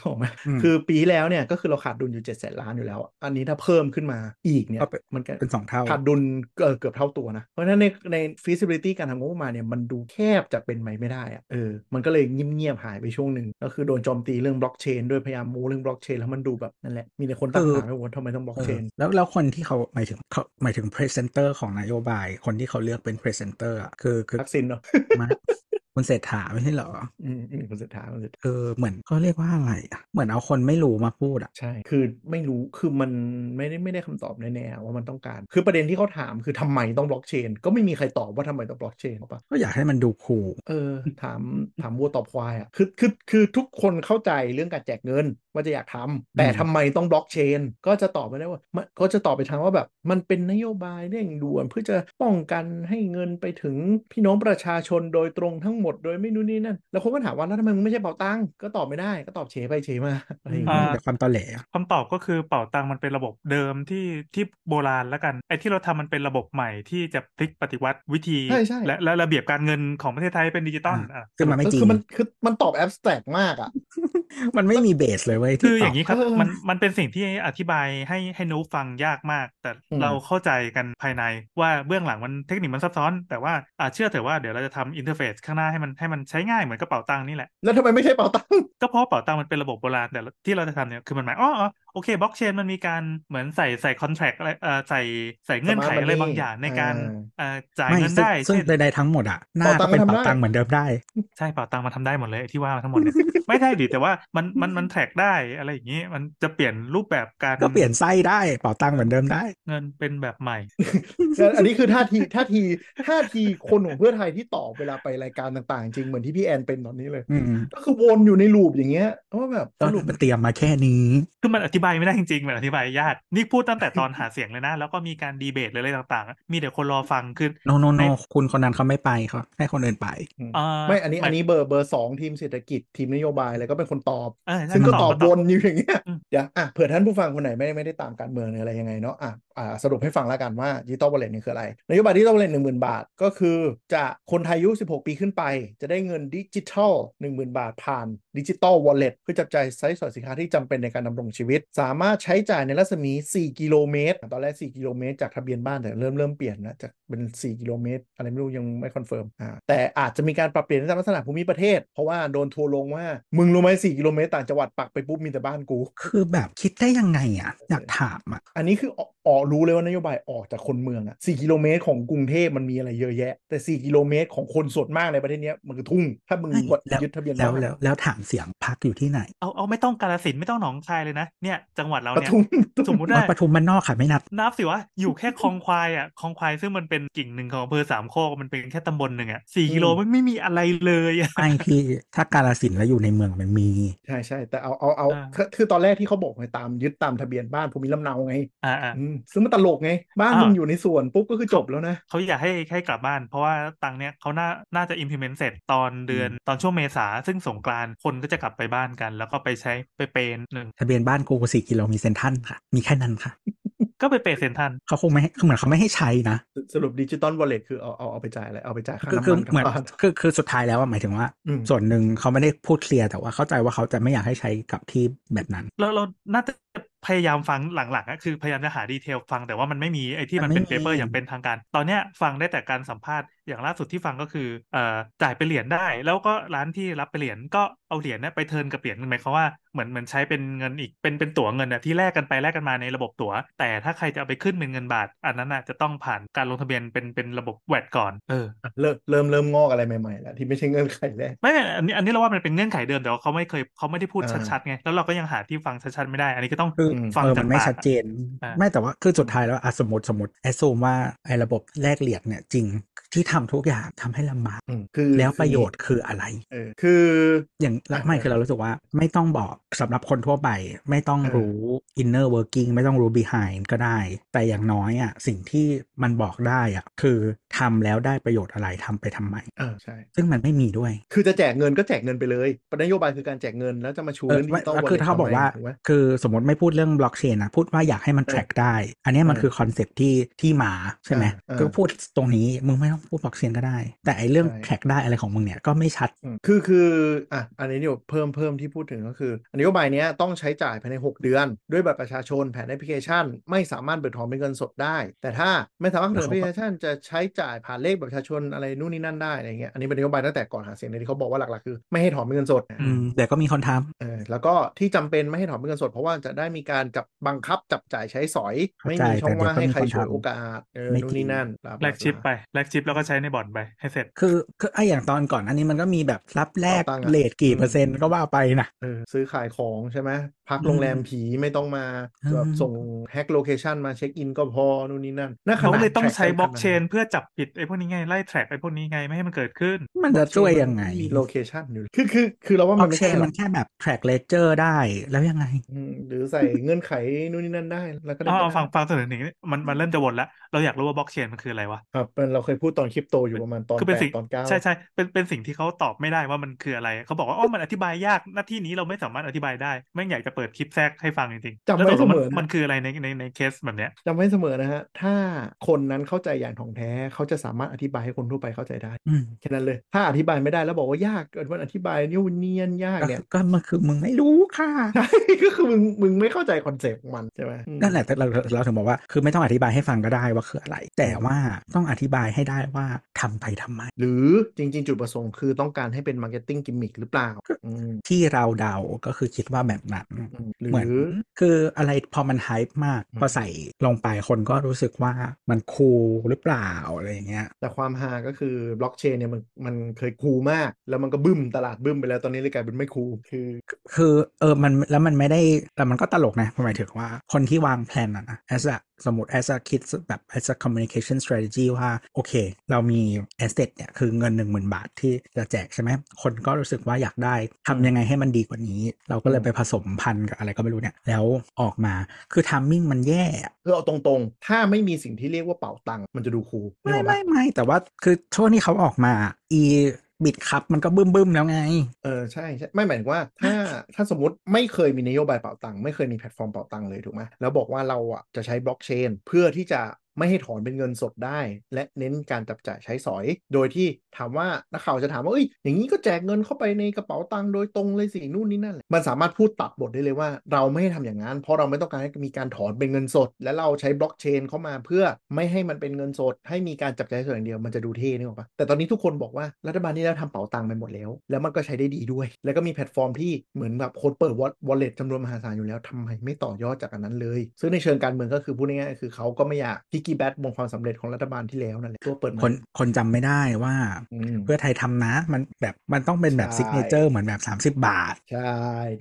ถูกไหม
อืม
คือปีที่แล้วเนี่ยก็คือเราขาดดุลอยู่7จ็ดแสนล้านอยู่แล้วอะอันนี้ถ้าเพิ่มขึ้นมาอีกเนี่ย
ก็เป็น
มันก็
เป็นสองเท่า
ขาดดุลเอ่อเกือบเท่าตัวนะ เพราะฉะนั้นในใน feasibility การทำงบประมาณเนี่ยมันดูแทบจะเป็นไปไม่ได้อะเออมันก็เลยเงียบๆหายไปช่วงหนึ่งก็คือโดนโจมตีเรื่องบล็อกเชนด้วยพยายามมูเรื่องบล็อกเชนแล้วมันดูแบบนั่นแหละมีแต่คนตั้ง
คือ
คำถามไปว่าทำไมต้องบล็อก
เอ
เช
อนแล้วแล้วคนที่เขาหมายถึงเขาหมายถึงพรีเซนเตอร์ของนโยบาย คนที่เขาเลือกเป็นพรีเซนเตอร์อะคือคือ
ทักษิณเนาะ
มา คุณเศรษฐาไม่ใช่เหรอ
อืมอืมคนสุดท้ายคนสุดท้าย
เออเหมือนเขาเรียกว่าอะไรอะเหมือนเอาคนไม่รู้มาพูดอะ
ใช่ คือไม่รู้ คือมันไม่ได้ไม่ได้คำตอบแน่ๆว่ามันต้องการ คือประเด็นที่เขาถามคือทำไมต้องบล็อกเชน ก็ไม่มีใครตอบว่าทำไมต้องบล็อกเชนหรอกปะ
ก็อยากให้มันดูคูล
เออถามถามวัวตอบควายอะคือคือคือทุกคนเข้าใจเรื่องการแจกเงินว่าจะอยากทำแต่ทำไมต้องบล็อกเชน ก็จะตอบไม่ได้ว่ามันก็จะตอบไปทางว่าแบบ มันเป็นนโยบายเร่งด่วนเพื่อจะป้องกันให้เงินไปถึงพี่น้องประชาชนโดยตรงทั้งหมดโดยไม่นู่นนี่นั่น แล้วคนก็ถามว่าแล้วทำไมมึงไม่ใช่เป่าตังค์ก็ตอบไม่ได้ก็ตอบเฉไปเฉมาอะไรอย่าง
อ่า
เงี้ย
แต่ความตอแหลอะ
คำตอบก็คือเป่าตังมันเป็นระบบเดิมที่ที่โบราณแล้วกันไอ้ที่เราทำมันเป็นระบบใหม่ที่จะพลิกปฏิวัติวิธี
ใช่ใช่
และและระเบียบการเงินของประเทศไทยเป็นดิจิตอลอะ
ซึ่งมันไม่จริง
คือมันคือมันตอบแอบสแตรกมากอะ
มันไม่มีเบสเลยเว้ย
คื
ที่
อ
ต
อ
อบ
ย่างนี้ครับ
เออ
มันมันเป็นสิ่งที่อธิบายให้ให้นูฟังยากมาก แต่
อืม
เราเข้าใจกันภายในว่าเบื้องหลังมันเทคนิคมันซับซ้อน แต่ว่าอ่าเชื่อเถอะว่าเดี๋ยวเราจะทำ interface ข้างหน้าให้มันให้มันใช้ง่ายเหมือนกระเป๋าตังค์นี่แหละ
แล้วทำไมไม่ใช่เป๋าตังค์
ก็เพราะเป๋าตังค์มันเป็นระบบโบราณแต่ที่เราจะทำเนี่ยคือมันหมายอ๋ออ๋อโอเคบล็อกเชนมันมีการเหมือนใส่ใส่ contract อะไรเอ่อใส่ใส่เงื่อนไข
Smart
อะไร
money
บางอย่างในการ
อ่า
เอ่อจ่าย
ไม่
เงิน
ซึ่ง
ได้
ซึ่ง
เช่น
ใดๆทั้งหมดอะหน้าก็เป็น
เป๋าตังค์ก็ทำได้
เป่าตังค์เหมือนเดิมได้
ใช่เป๋าตังค์มันทำได้หมดเลยไอ้ที่ว่ามาทั้งหมดเนี่ยไม่ได้ดิแต่ว่ามันมันมัน track ได้อะไรอย่างนี้มันจะเปลี่ยนรูปแบบการ
ก็เปลี่ยนไส้ได้เป่าตังค์เหมือนเดิมได้
เงินเป็นแบบใหม่
อันนี้คือท่าทีท่าทีท่าทีคนของเพื่อไทยที่ตอบเวลาไปรายการต่างๆ จริงเหมือนที่พี่แอนเป็นตอนนี้เลย
อืม
ก็คือวนอยู่ในลูปอย่างเงี้ยว่าแบบ
ก็
สรุป
มันเตรียมมาแค่นี้
คือมันอธิธิบายไม่ได้จริงๆมันอธิบายยากนี่พูดตั้งแต่ตอนหาเสียงเลยนะ แล้วก็มีการดีเบตเลยอะไรต่างๆ มีเดี๋ยวคนรอฟังคือ
โนโน
ใน
โนคุณคนนั้นเขาไม่ไปเขาให้คนอื่นไป
เอ่อ
ไม่อันนี้
หมาย
อันนี้เบอร์เบอร์สองทีมเศรษฐกิจทีมนโยบายอะไรก็เป็นคนตอบ
เออใช่
ซึ่งก็ตอบ
มา
วนอยู่อย่างเงี้ย
อืม
เดี๋ยวอะเผื่อท่านผู้ฟังคนไหนไม่ได้ไม่ได้ตามการเมืองหรืออะไรยังไงเนาะอะอ่าสรุปให้ฟังแล้วกันว่า digital wallet นี่คืออะไรนโยบาย digital wallet หนึ่งหมื่นบาท ก็คือจะคนไทยอายุ 16 ปีขึ้นไป จะได้เงินดิจิทัล 10,000 บาทผ่าน digital wallet เพื่อจับจ่ายใช้สอยสินค้าที่จำเป็นในการดำรงชีวิตสามารถใช้จ่ายในรัศมี 4 กิโลเมตร ตอนแรก 4 กิโลเมตรจากทะเบียนบ้านแต่เริ่มเริ่มเปลี่ยนนะจากเป็น 4 กิโลเมตร อะไรไม่รู้ยังไม่ confirm อ่าแต่อาจจะมีการปรับเปลี่ยนตามลักษณะภูมิประเทศ เพราะว่าโดนทัวร์ลงว่า มึงรู้ไหม4กิโลเมตรต่างจังหวัดปักไปปุ๊บมีแต่บ้านกู
คือแบบคิดได้ยังไงอะอยากถามอะ
อันนี้คือออกออกรู้เลยว่านโยบายออกจากคนเมืองอะ4กิโลเมตรของกรุงเทพมันมีอะไรเยอะแยะ แต่ 4 กิโลเมตรของคนส่วนมากในประเทศเนี้ยมันคือทุ่ง ถ้ามึง
ไม่
กด
แล้ว
ยึดทะเบียน
แล้ว
บ้าน
แล้วแล้วถามเสียงพักอยู่ที่ไหน
เอาเอาไม่ต้องกาลสินธุ์ไม่ต้องหนองคายเลยนะเนี่ยจังหวัดเรา
ป
เนี่ย
ทุม
สมมุติ
วั
ว่า
ดปทุมมันนอกค่ะไม่นับ
นับสิวะอยู่แค่คลองควายอะคลองควายซึ่งมันเป็นกิ่งหนึ่งของอำเภอสามโคกมันเป็นแค่ตำบลหนึ่งอะสี่กิโลมันไม่มีอะไรเลยอะ
ไม่พี่ถ้ากาลสินธุ์แล้วอยู่ในเมืองมันมี
ใช่ใช่แต่เอาเอาเอา
อ่า
คือคือตอนแรกที่เขาบอกไงตามยึดตามทะเบียนบ้านภูมิลำเนาไง
อ่าอ่า
อืมซึ่งมันตลกไง บ้าน
อ่ามึ
มึงอยู่ในสวนปุ๊บก็คือจบแล้วนะ
เขาอยากให้ให้กลับบ้าน เพราะว่าตังค์เนี้ยเขาน่าน่าจะ implement เสร็จตอนเดือนตอนช่วงเมษาซึ่งสงกรานต์คนก็จะกลับไปบ้านกัน แล้วก็ไปใช้ไปเปย์หนึ่ง
ทะเบียนบ้านกูสี่กิโลมีเซนทรันค่ะ มีแค่นั้นค่ะ
ก็ไปเปย์เซนทรัน
เขาคงไม่ให้คือเหมือนเขาไม่ให้ใช้นะ
สรุป digital wallet คือเอาเอาเอาไปจ่ายอะไรเอาไปจ่ายค่า
คือ
น้ำ
คือ
มันกลับ
เหมือน
บ้าน
คือคือสุดท้ายแล้วอะหมายถึงว่า
อืม
ส่วนหนึ่งเขาไม่ได้พูด clear แต่ว่าเข้าใจว่าเขาจะไม่อยากให้ใช้กับที่แบบนั้น
เราเราน่าจะพยายามฟังหลังๆก็คือพยายามจะหา detail ฟังแต่ว่ามันไม่มีไอ้ที่มันเป็น
มันไม่
paper
มี
อย่างเป็นทางการ ตอนเนี้ยฟังได้แต่การสัมภาษณ์ อย่างล่าสุดที่ฟังก็คือเอ่อจ่ายเป็นเหรียญได้ แล้วก็ร้านที่รับเป็นเหรียญก็เอาเหรียญเนี่ยไป turn กับเหรียญหมายความว่าเหมือนเหมือนใช้เป็นเงินอีกเป็นเป็นตั๋วเงินอะที่แลกกันไปแลกกันมาในระบบตั๋ว แต่ถ้าใครจะเอาไปขึ้นเป็นเงินบาท อันนั้นน่ะจะต้องผ่านการลงทะเบียนเป็นเป็นระบบแวดก่อนเออ
อะเริ่มเริ่มเริ่มงอกอะไรใหม่ๆแล้วที่ไม่ใช่เงื่อนไขแรก
ไม่ไม่อันนี้อันนี้เราว่ามันเป็นเงื่อนไขเดิมแต่ว่าเขาไม่เคยเขาไม่ได้พูด
อ่า
ชัดๆไงแล้วเราก็ยังหาที่ฟังชัดๆไม่ได้ อันนี้ก็ต้อง
คือ
ฟัง
เออ
จา
มั
ก
นไม่
ปาก
ชัดเจน
อ่า
ไม่แต่ว่าคือสุดท้ายแล้วอะสมมติสมมติแอสซูมว่าไอ้ระบบแลกเหรียญเนี่ยจริง ที่ทำทุกอย่างทำให้ลำบาก
อืมคือ
แล้วประโยช
คือ
น์คืออะไร
เออคือ
อย่างละ
อะ
ไม่คือเรารู้สึกว่าไม่ต้องบอกสำหรับคนทั่วไป ไม่ต้อง
เออ
รู้ inner working ไม่ต้องรู้ behind ก็ได้ แต่อย่างน้อยอะสิ่งที่มันบอกได้อะคือทำแล้วได้ประโยชน์อะไรทำไปทำไม
เออใช่
ซึ่งมันไม่มีด้วย
คือจะแจกเงินก็แจกเงินไปเลยนโยบายคือการแจกเงินแล้วจะมาชู
เออ
เรื่องดิ
ไม่แล้วคือถ้าเขาบอกว่า
ถูกไหม
คือสมมติไม่พูดเรื่องบล็อกเชนนะพูดว่าอยากให้มัน
เออ
track ได้ อันเนี้ยมัน
เออ
คือ concept ที่ที่มาใช่ไหม
เออเออ
ก็พูดตรงนี้มึงไม่ต้องพูดบล็อกเชนก็ได้ แต่ไอเรื่อง
ใช่
track ได้อะไรของมึงเนี่ยก็ไม่ชัด
อืมคือคืออะอันนี้เดี๋ยวเพิ่มเพิ่มที่พูดถึงก็คือนโยบายเนี้ยต้องใช้จ่ายภายใน 6 เดือน ด้วยบัตรประชาชนแผนแอปพลิเคชัน ไม่สามารถเบิกถอนเป็นเงินสดได้ แต่ถ้าไม่สามารถเบิกถอนเป็นแอปพลิเคชันจะใช้จ่ายผ่านเลขบัตรประชาชนอะไรนู่นนี่นั่นได้อะไรเงี้ยอันนี้เป็นนโยบายตั้งแต่ก่อนหาเสียงเลยที่เขาบอกว่าหลักๆคือไม่ให้ถอนเป็นเงินสด
อื
อืมแต่ก็มีคนทำ
เออแล้วก็ที่จำเป็นไม่ให้ถอนเป็นเงินสด เพราะว่าจะได้มีการจับบังคับจับจ่ายใช้สอย
เข้า
ไม่
ใจ
มีช่องว่าง
แต่
ให้
เดี๋ยวก็
ใคร
มีคน
ฉวย
ทำ
โอกาสเออ
ไม่
นู่นนี่นั่นบลาบลา
แลกชิป
บลา
ไปแลกชิปแล้วก็ใช้ในบ่อนไปให้เสร็จ
คือคือไออย่างตอนก่อนอันนี้มันก็มีแบบรับแลก
เอาตังค์อะ
เลทกี่
อืม
เปอร์เซ็นต์ก็ว่าไปนะ
เออซื้อขายของใช่ไหมพัก
อืม
โรงแรมผีไม่ต้องมา
อืม
แบบส่งแฮกโลเคชันมาเช็คอินก็พอนู่นนี่นั่นน่าข
เขา
นาด
เลยต้อง
track
ใช้
ได้
บล็อก
ขนาด
เชนเพื่อจับผิดไอ้พวกนี้ไงไล่แทร็กไอ้พวกนี้ไงไม่ให้มันเกิดขึ้น
มันจะช่วยยังไง
มีโลเคชันอยู่คือคือคือเราว่า
บล็
มั
อนก
ไม่
เช
ใช่
น
หร
มั
อก
นแค่แบบ track ledger ได้แล้วยังไง
อืมหรือใส่เงื่อนไขนู่นนี่นั่นได้แล้วก็ได้
เอา
ก็
เอา
ได้
ฟังฟังเสนอหนึ่งมันมันเริ่มจะวนแล้วเราอยากรู้ว่าบล็อกเชนมันคืออะไรวะ
ครับเป็นเราเคยพูดตอนคริปโตอยู่ประมาณตอน
คือ
แป
เป็น
ด
สิ่ง
ตอนเก้า
ใช่ใช่เป็นเป็นสิ่งที่เขาตอบไม่ได้ว่ามันคืออะไรเขาบอกว่าอ๋อมันอธิบายยากหน้าที่นี้เราไม่สามารถอธิบายได้ไม่งอยากจะเปิดคลิปแทรกให้ฟังจริงๆ
จำ
แล้ว
ไว้
ตกลง
เส
มัน
มอนะ
มันคืออะไรในในในเคสแบบเนี้ย
จำไว้เสมอนะฮะถ้าคนนั้นเข้าใจอย่างถ่องแท้เขาจะสามารถอธิบายให้คนทั่วไปเข้าใจได้
อืม
แค่นั้นเลย ถ้าอธิบายไม่ได้แล้วบอกว่ายากเกิดวันอธิบายเนี่ยวันเนียนยาก
ก็
เนี่ย
ก็มันคือมึงไม่รู้ค่ะ
ใช่ก็คือมึงมึงไม่เข้าใจ concept ของมันใช่ไหมอืม
นั่นแหละแต่เราเราถึงบอกว่าคือไม่ต้องอธิบายให้ฟังก็ได้ว่าคืออะไร แต่ว่าต้องอธิบายให้ได้ว่าทำไปทำไม
หรือจริง ๆ จุดประสงค์คือต้องการให้เป็น marketing gimmick หรือเปล่าอืม
ที่เราเดาก็คือคิดว่าแบบนั้น
อืมหรือ
เหมือนคืออะไรพอมัน hype มาก
อืม
พอใส่ลงไปคนก็รู้สึกว่ามัน cool หรือเปล่าอะไรอย่างเงี้ย
แต่ความฮาก็คือบล็อกเชนเนี่ยมันมันเคย cool มาก แล้วมันก็บึ้มตลาดบึ้มไปแล้วตอนนี้เลยกลายเป็นไม่ cool คือ
คือเออมันแล้วมันไม่ได้แต่มันก็ตลกนะหมายถึงว่าคนที่วางแผนอะนะ as a สมมติ as a คิดแบบ as a communication strategy ว่าโอเค เรามี asset เนี่ย คือเงิน 1 0,000 บาทที่จะแจกใช่ไหมคนก็รู้สึกว่าอยากได้ทำยังไงให้มันดีกว่านี้ เราก็เลยไปผสมพันธุ์กับอะไรก็ไม่รู้เนี่ย แล้วออกมาคือ timing มันแย่อะ
คือเอาตรงๆ ถ้าไม่มีสิ่งที่เรียกว่าเป๋าตังค์มันจะดูคูลนึก
ไม่
ออกปะ
ไม่ไม่แต่ว่าคือช่วงที่เขาออกมาอี บิดครับมันก็บึ้มบึ้มๆแล้วไง
เออใช่ใช่ไม่หมายถึงว่า ถ้าถ้าสมมติไม่เคยมีนโยบายเป๋าตังค์ไม่เคยมีแพลตฟอร์มเป๋าตังค์เลยถูกไหมแล้วบอกว่าเราอะจะใช้บล็อกเชนเพื่อที่จะ ไม่ให้ถอนเป็นเงินสดได้ และเน้นการจับจ่ายใช้สอย โดยที่ถามว่านักข่าวจะถามว่าเอ้ยอย่างนี้ก็แจกเงินเข้าไปในกระเป๋าตังค์โดยตรงเลยสินู่นนี่นั่นแหละมันสามารถพูดตัดบทได้เลยว่า เราไม่ให้ทำอย่างนั้น เพราะเราไม่ต้องการให้มีการถอนเป็นเงินสด และเราใช้บล็อกเชนเข้ามาเพื่อไม่ให้มันเป็นเงินสด ให้มีการจับจ่ายใช้สอยอย่างเดียวมันจะดูเท่นึกออกปะแต่ตอนนี้ทุกคนบอกว่ารัฐบาลนี้เราทำเป๋าตังค์ไปหมดแล้ว แล้วมันก็ใช้ได้ดีด้วย แล้วก็มีแพลตฟอร์มที่เหมือนแบบคนเปิด wallet จำนวนมหาศาลอยู่แล้วทำไมไม่ต่อยอดจากอันนั้นเลย ซึ่งในเชิงการเมืองก็คือพูดง่ายๆคือเขาก็ไม่อยาก piggyback บนความสำเร็จของรัฐบาลที่แล้วนั่นแหละตัวเปิดใหม่
คนคนจำไม่ได้ว่า
อืม
เพื่อไทยทำนะมันแบบมันต้องเป็นแบบ
ใช่
signature เหมือนแบบ 30 บาท
ใช่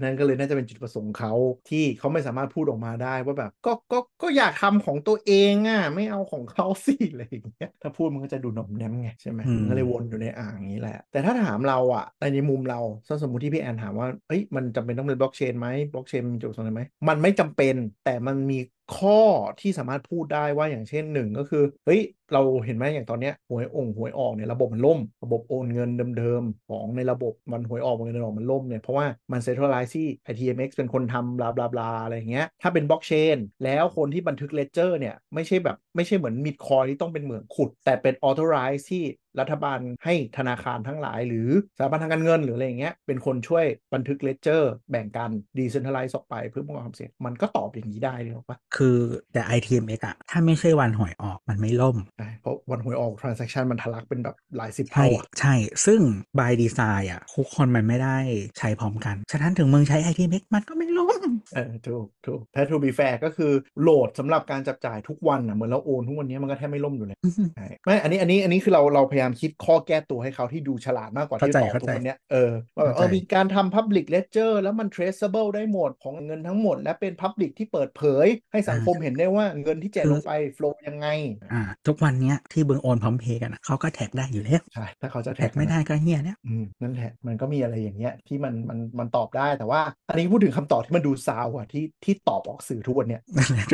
นั่นก็เลยน่าจะเป็นจุดประสงค์เขาที่เขาไม่สามารถพูดออกมาได้ว่าแบบ ก็ก็ก็อยากทำของตัวเองอะไม่เอาของเขาสิอะไรอย่างเงี้ยถ้าพูดมันก็จะดูหน่อมแนมไงใช่ไหม
อืม
มันก็เลยวนอยู่ในอ่างอย่างนี้แหละ แต่ถ้าถามเราอะในในมุมเราถ้าสมมติที่พี่แอนถามว่าเอ้ยมันจำเป็นต้องเป็นบล็อกเชนไหมบล็อกเชนมีจุดประสงค์อะไรไหมมันไม่จำเป็นแต่มันมี ข้อที่สามารถพูดได้ว่าอย่างเช่นหนึ่งก็คือเฮ้ย เราเห็นไหมอย่างตอนเนี้ยหวยองค์หวยออกเนี่ยระบบมันล่ม ระบบโอนเงินเดิมๆ ของในระบบมันหวยออกเงินเดินออกมันล่มเนี่ยเพราะว่ามัน centralize ที่ ITMX เป็นคนทำบลาบลาบลาอะไรอย่างเงี้ยถ้าเป็นบล็อกเชนแล้วคนที่บันทึก ledger เนี่ยไม่ใช่แบบไม่ใช่เหมือนมิดคอยที่ต้องเป็นเหมืองขุด แต่เป็น authorize ที่รัฐบาลให้ธนาคารทั้งหลาย หรือสถาบันทางการเงินหรืออะไรอย่างเงี้ยเป็นคนช่วยบันทึก ledger แบ่งกัน decentralize ออกไปเพื่อป้องกันความเสี่ยงมันก็ตอบอย่างนี้ได้เลยหรอปะ
คือแต่ ITMX อะถ้าไม่ใช่วันหวยออกมันไม่ล่ม
เพราะวันหวยออก transaction มันทะลักเป็นแบบหลายสิบ
ใช่
เท่าอะ
ใช่ ซึ่ง by design อะทุกคนมันไม่ได้ใช้พร้อมกัน ฉะนั้นถึงมึงใช้ ITMX มันก็ไม่ล่ม
เออถูกถูกถ้า to be fair ก็คือโหลดสำหรับการจับจ่ายทุกวันอะเหมือนเราโอนทุกวันนี้มันก็แทบไม่ล่มอยู่เลยใช่ไม่อันนี้อันนี้อันนี้คือเราเราพยายามคิดข้อแก้ตัวให้เขาที่ดูฉลาดมากกว่าที่
เข้าใจ
ตอบ
เข้า
ทุก
ใจ
วันเนี้ยเออว่าแบบเอ
เข้า
อ
ใจ
มีการทำ public ledger แล้วมัน traceable ได้หมดของเงินทั้งหมด และเป็น public ที่เปิดเผย ให้สังคมเห็นได้ว่าเงินที่แจกลงไป flow ยังไง
อ่าทุกวันเนี้ยที่เบิงโอนพร้อมเพย์กันอะเขาก็แท็กได้อยู่แล้ว
ใช่ถ้าเขาจะ
แท็กไม่ได้ก็เฮียเนี่ย
อืมนั่นแหละมันก็มีอะไรอย่างเงี้ยที่มันมันมันตอบได้แต่ว่า อันนี้พูดถึงคำตอบที่มันดูซาวอะที่ที่ตอบออกสื่อทุกวันเนี้ย
นั่นแหละ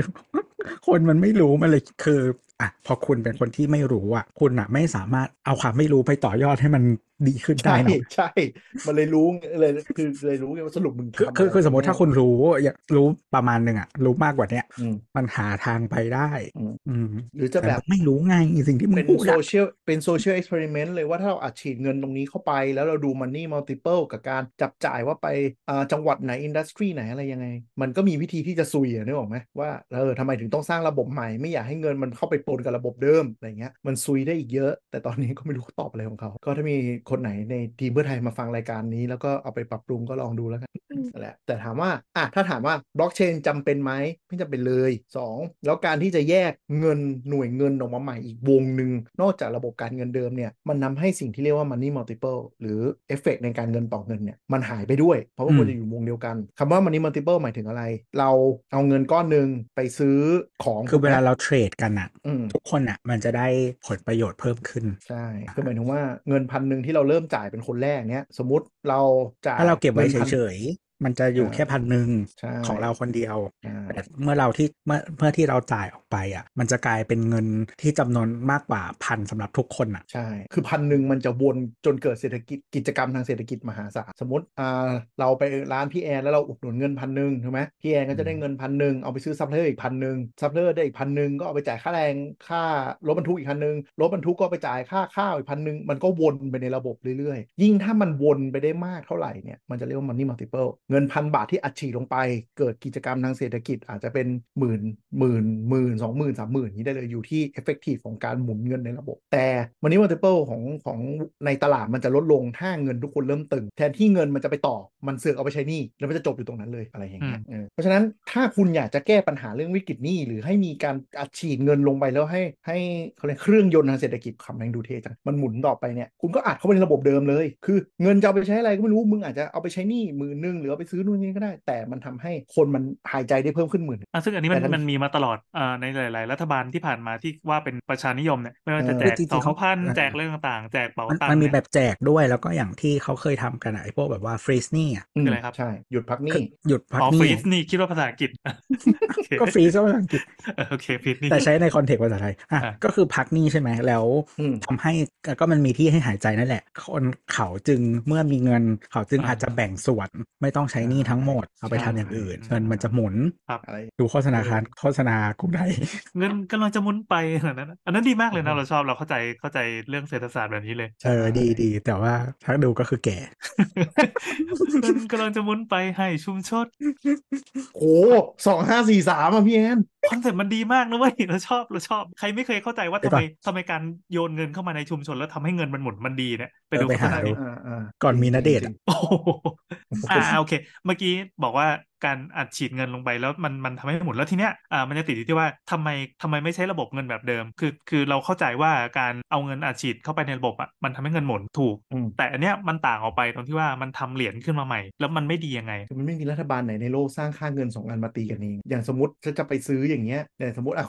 คนมันไม่รู้มันเลยคืออะพอคุณเป็นคนที่ไม่รู้อะคุณอะไม่สามารถเอาความไม่รู้ไปต่อยอดให้มันดีขึ้นได้
ใช่
หรอก
ใช่ มันเลยรู้เลยคือเลยรู้ไงว่าสรุปมึง
คือ
ทำ
คือ
อะไร
คือสมมติถ้าคุณรู้อยากรู้ประมาณหนึ่งอะรู้มากกว่าเนี้ย
อืม
มันหาทางไปได้
อืม
อืม
หรือจะแบบ
ต่ไม่รู้ไงสิ่งที่มึง
เป็น
พูด
โซ
อะ
เชียลเป็นโซเชียลเอ็กซ์เพร์เมนต์เลยว่าถ้าเราอัดฉีดเงินตรงนี้เข้าไป แล้วเราดูมันนี่มัลติเ e ิกับการจับจ่ายว่าไปอ่าจังหวัดไหนอินดัสทรีไหนอะไรยังไง มันก็มีวิธีที่จะซุยอะนึกออกไหมว่าเออทำไมถึงต้องสร้างระบบใหม่ไม่อยากให้เงินมันเข้าไปปนกับระบบเดิมอะไรเงี้ยมันซุยได้อีกเยอะ แต่ตอนนี้ก็ไม่รู้เขาตอบอะไรของเขา ก็ถ้ามีคนไหนในทีมเพื่อไทยมาฟังรายการนี้ แล้วก็เอาไปปรับปรุงก็ลองดูแล้วกันนั่นแหละแต่ถามว่าอะถ้าถามว่าบล็อกเชนจำเป็นไหมไม่จำเป็นเลย 2 แล้วการที่จะแยกเงินหน่วยเงินออกมาใหม่อีกวงหนึ่งนอกจากระบบการเงินเดิมเนี่ยมันนำให้สิ่งที่เรียกว่า money multiple หรือเอฟเฟกในการเงินต่อเงินเนี่ยมันหายไปด้วย เพราะว่าควรจะอยู่วงเดียวกันคำว่า money multiple หมายถึงอะไร เราเอาเงินก้อนหนึ่งไปซื้อของ
คือเวลา
ถูกไหม
เราเทรดกันอะ
อืม
ทุกคนอะ มันจะได้ผลประโยชน์เพิ่มขึ้น
ใช่คือหมายถึงว่าเงินพันหนึ่งที่เราเริ่มจ่ายเป็นคนแรกเนี้ย สมมุติเราจ่าย
ถ้าเราเก็บไว้เงิ
นพัน
เฉยๆ มันจะอยู่
อ่า
แค่พันหนึ่ง
ใช่
ของเราคนเดียว
ใช่
แต่เมื่อเราที่เมื่อเมื่อที่เราจ่ายออกไปอะ มันจะกลายเป็นเงินที่จำนวนมากกว่าพันสำหรับทุกคนอะ
ใช่ คือพันหนึ่งมันจะวนจนเกิดเศรษฐกิจกิจกรรมทางเศรษฐกิจมหาศาลสมมติอ่าเราไปร้านพี่แอนแล้วเราอุดหนุนเงินพันหนึ่งถูกไหมพี่แอนก็จะได้เงินพันหนึ่งเอาไปซื้อซัพพลายเออร์อีกพันหนึ่งซัพพลายเออร์ได้อีกพันหนึ่งก็เอาไปจ่ายค่าแรงค่ารถบรรทุกอีกพันหนึ่งรถบรรทุกก็ไปจ่ายค่าข้าวอีกพันหนึ่งมันก็วนไปในระบบเรื่อยๆ ยิ่งถ้ามันวนไปได้มากเท่าไหร่เนี่ยมันจะเรียกว่า money multiple เงินพันบาทที่อัดฉีดลงไป เกิดกิจกรรมทางเศรษฐกิจอาจจะเป็นหมื่นหมื่นหมื่นสองหมื่นสามหมื่นนี้ได้เลยอยู่ที่ effective ของการหมุนเงินในระบบ แต่ money multiple ของของในตลาดมันจะลดลงถ้าเงินทุกคนเริ่มตึง แทนที่เงินมันจะไปต่อมันเสือกเอาไปใช้หนี้แล้วมันจะจบอยู่ตรงนั้นเลยอะไรอย่างเงี้ยเออเพราะฉะนั้นถ้าคุณอยากจะแก้ปัญหาเรื่องวิกฤตหนี้หรือให้มีการอัดฉีดเงินลงไปแล้วให้ให้เขาเรียกเครื่องยนต์ทางเศรษฐกิจคำแม่งดูเท่จังมันหมุนต่อไปเนี่ยคุณก็อัดเข้าไปในระบบเดิมเลย คือเงินจะเอาไปใช้อะไรก็ไม่รู้มึงอาจจะเอาไปใช้หนี้หมื่นหนึ่งหรือเอาไปซื้อนู่นนี่ก็ได้ แต่มันทำให้คนมันหายใจได้เพิ่มขึ้นหมื่น
อะซึ่งอันนี้มัน
แต่ทั้ง
มันมีมาตลอดอ่าในหลาย ๆ รัฐบาลที่ผ่านมาที่ว่าเป็นประชานิยมเนี่ยไม่ว่าจะ
เออ
แจก
จริงๆ
สอง
เขา
พัน
เออ
แจกเรื่องต่างๆ แจกเป๋า
มัน
ตัง
มัน
ค์
มี
เนี่ย
แบบแจกด้วยแล้วก็อย่างที่เขาเคยทำกันอะไอ้พวกแบบว่าฟรีสนี่อะ
คืออะไรครับ
ใช่หยุดพักห
คือ
นี้
หยุดพัก
อ๋อ
ห
ฟรี
นี้
สนี่คิดว่าภาษาอังกฤษโอเค
ก็ฟรีซก็ภาษาอังกฤษ
เออ โอเคฟรีสนี่
แต่ใช้ในคอนเทกต์ภาษาไทยอะ
อะ
ก็คือพักหนี้ใช่ไหมแล้ว
อืม
ทำให้ก็มันมีที่ให้หายใจนั่นแหละ คนเขาจึงเมื่อมีเงิน เขาจึงอาจจะแบ่งส่วน ไม่ต้องใช้หนี้ทั้งหมด เอาไปทำอย่างอื่น เงินมันจะหมุน
อะไร
ดูโฆษณาคารโฆษณากูได้
เงินกำลังจะหมุนไปขนาดนั้นนะอันนั้นดีมากเลยนะเราชอบเราเข้าใจเข้าใจเรื่องเศรษฐศาสตร์แบบนี้เลย
เออดีดีแต่ว่าถ้าดูก็คือแก่
เงินกำลังจะหมุนไปให้ชุมชน
โอ้สองห้าสี่สามอะพี่แอน
คอนเซ็ปต์มันดีมากนะเว้ยเราชอบเราชอบ ใครไม่เคยเข้าใจว่า
ไป
ทำ
ก่อ
ไม
น
ทำไมการโยนเงินเข้ามาในชุมชน แล้วทำให้เงินมันหมุนมันดีเนี่ยไป
เออ
ดู
ไป
โฆษ
หา
ณา
ดู
ดิ
อ่าอ่า
ก่อนมีณเดชน์
จ
อะ
ริง
โอ้โหอ่าโอเค เมื่อกี้บอกว่า การอัดฉีดเงินลงไปแล้วมันมันทำให้หมุนแล้วทีเนี้ยอ่ามันจะติดอยู่ที่ว่าทำไมทำไมไม่ใช้ระบบเงินแบบเดิม คือคือเราเข้าใจว่าการเอาเงินอัดฉีดเข้าไปในระบบอะมันทำให้เงินหมุนถูก
อืม
แต่อันเนี้ยมันต่างออกไปตรงที่ว่ามันทำเหรียญขึ้นมาใหม่ แล้วมันไม่ดียังไง
คือมันไม่มีรัฐบาลไหนในโลกสร้างค่าเงินสองอันมาตีกันเองอย่างสมมติถ้าจะไปซื้ออย่างเงี้ยแต่สมมติอะ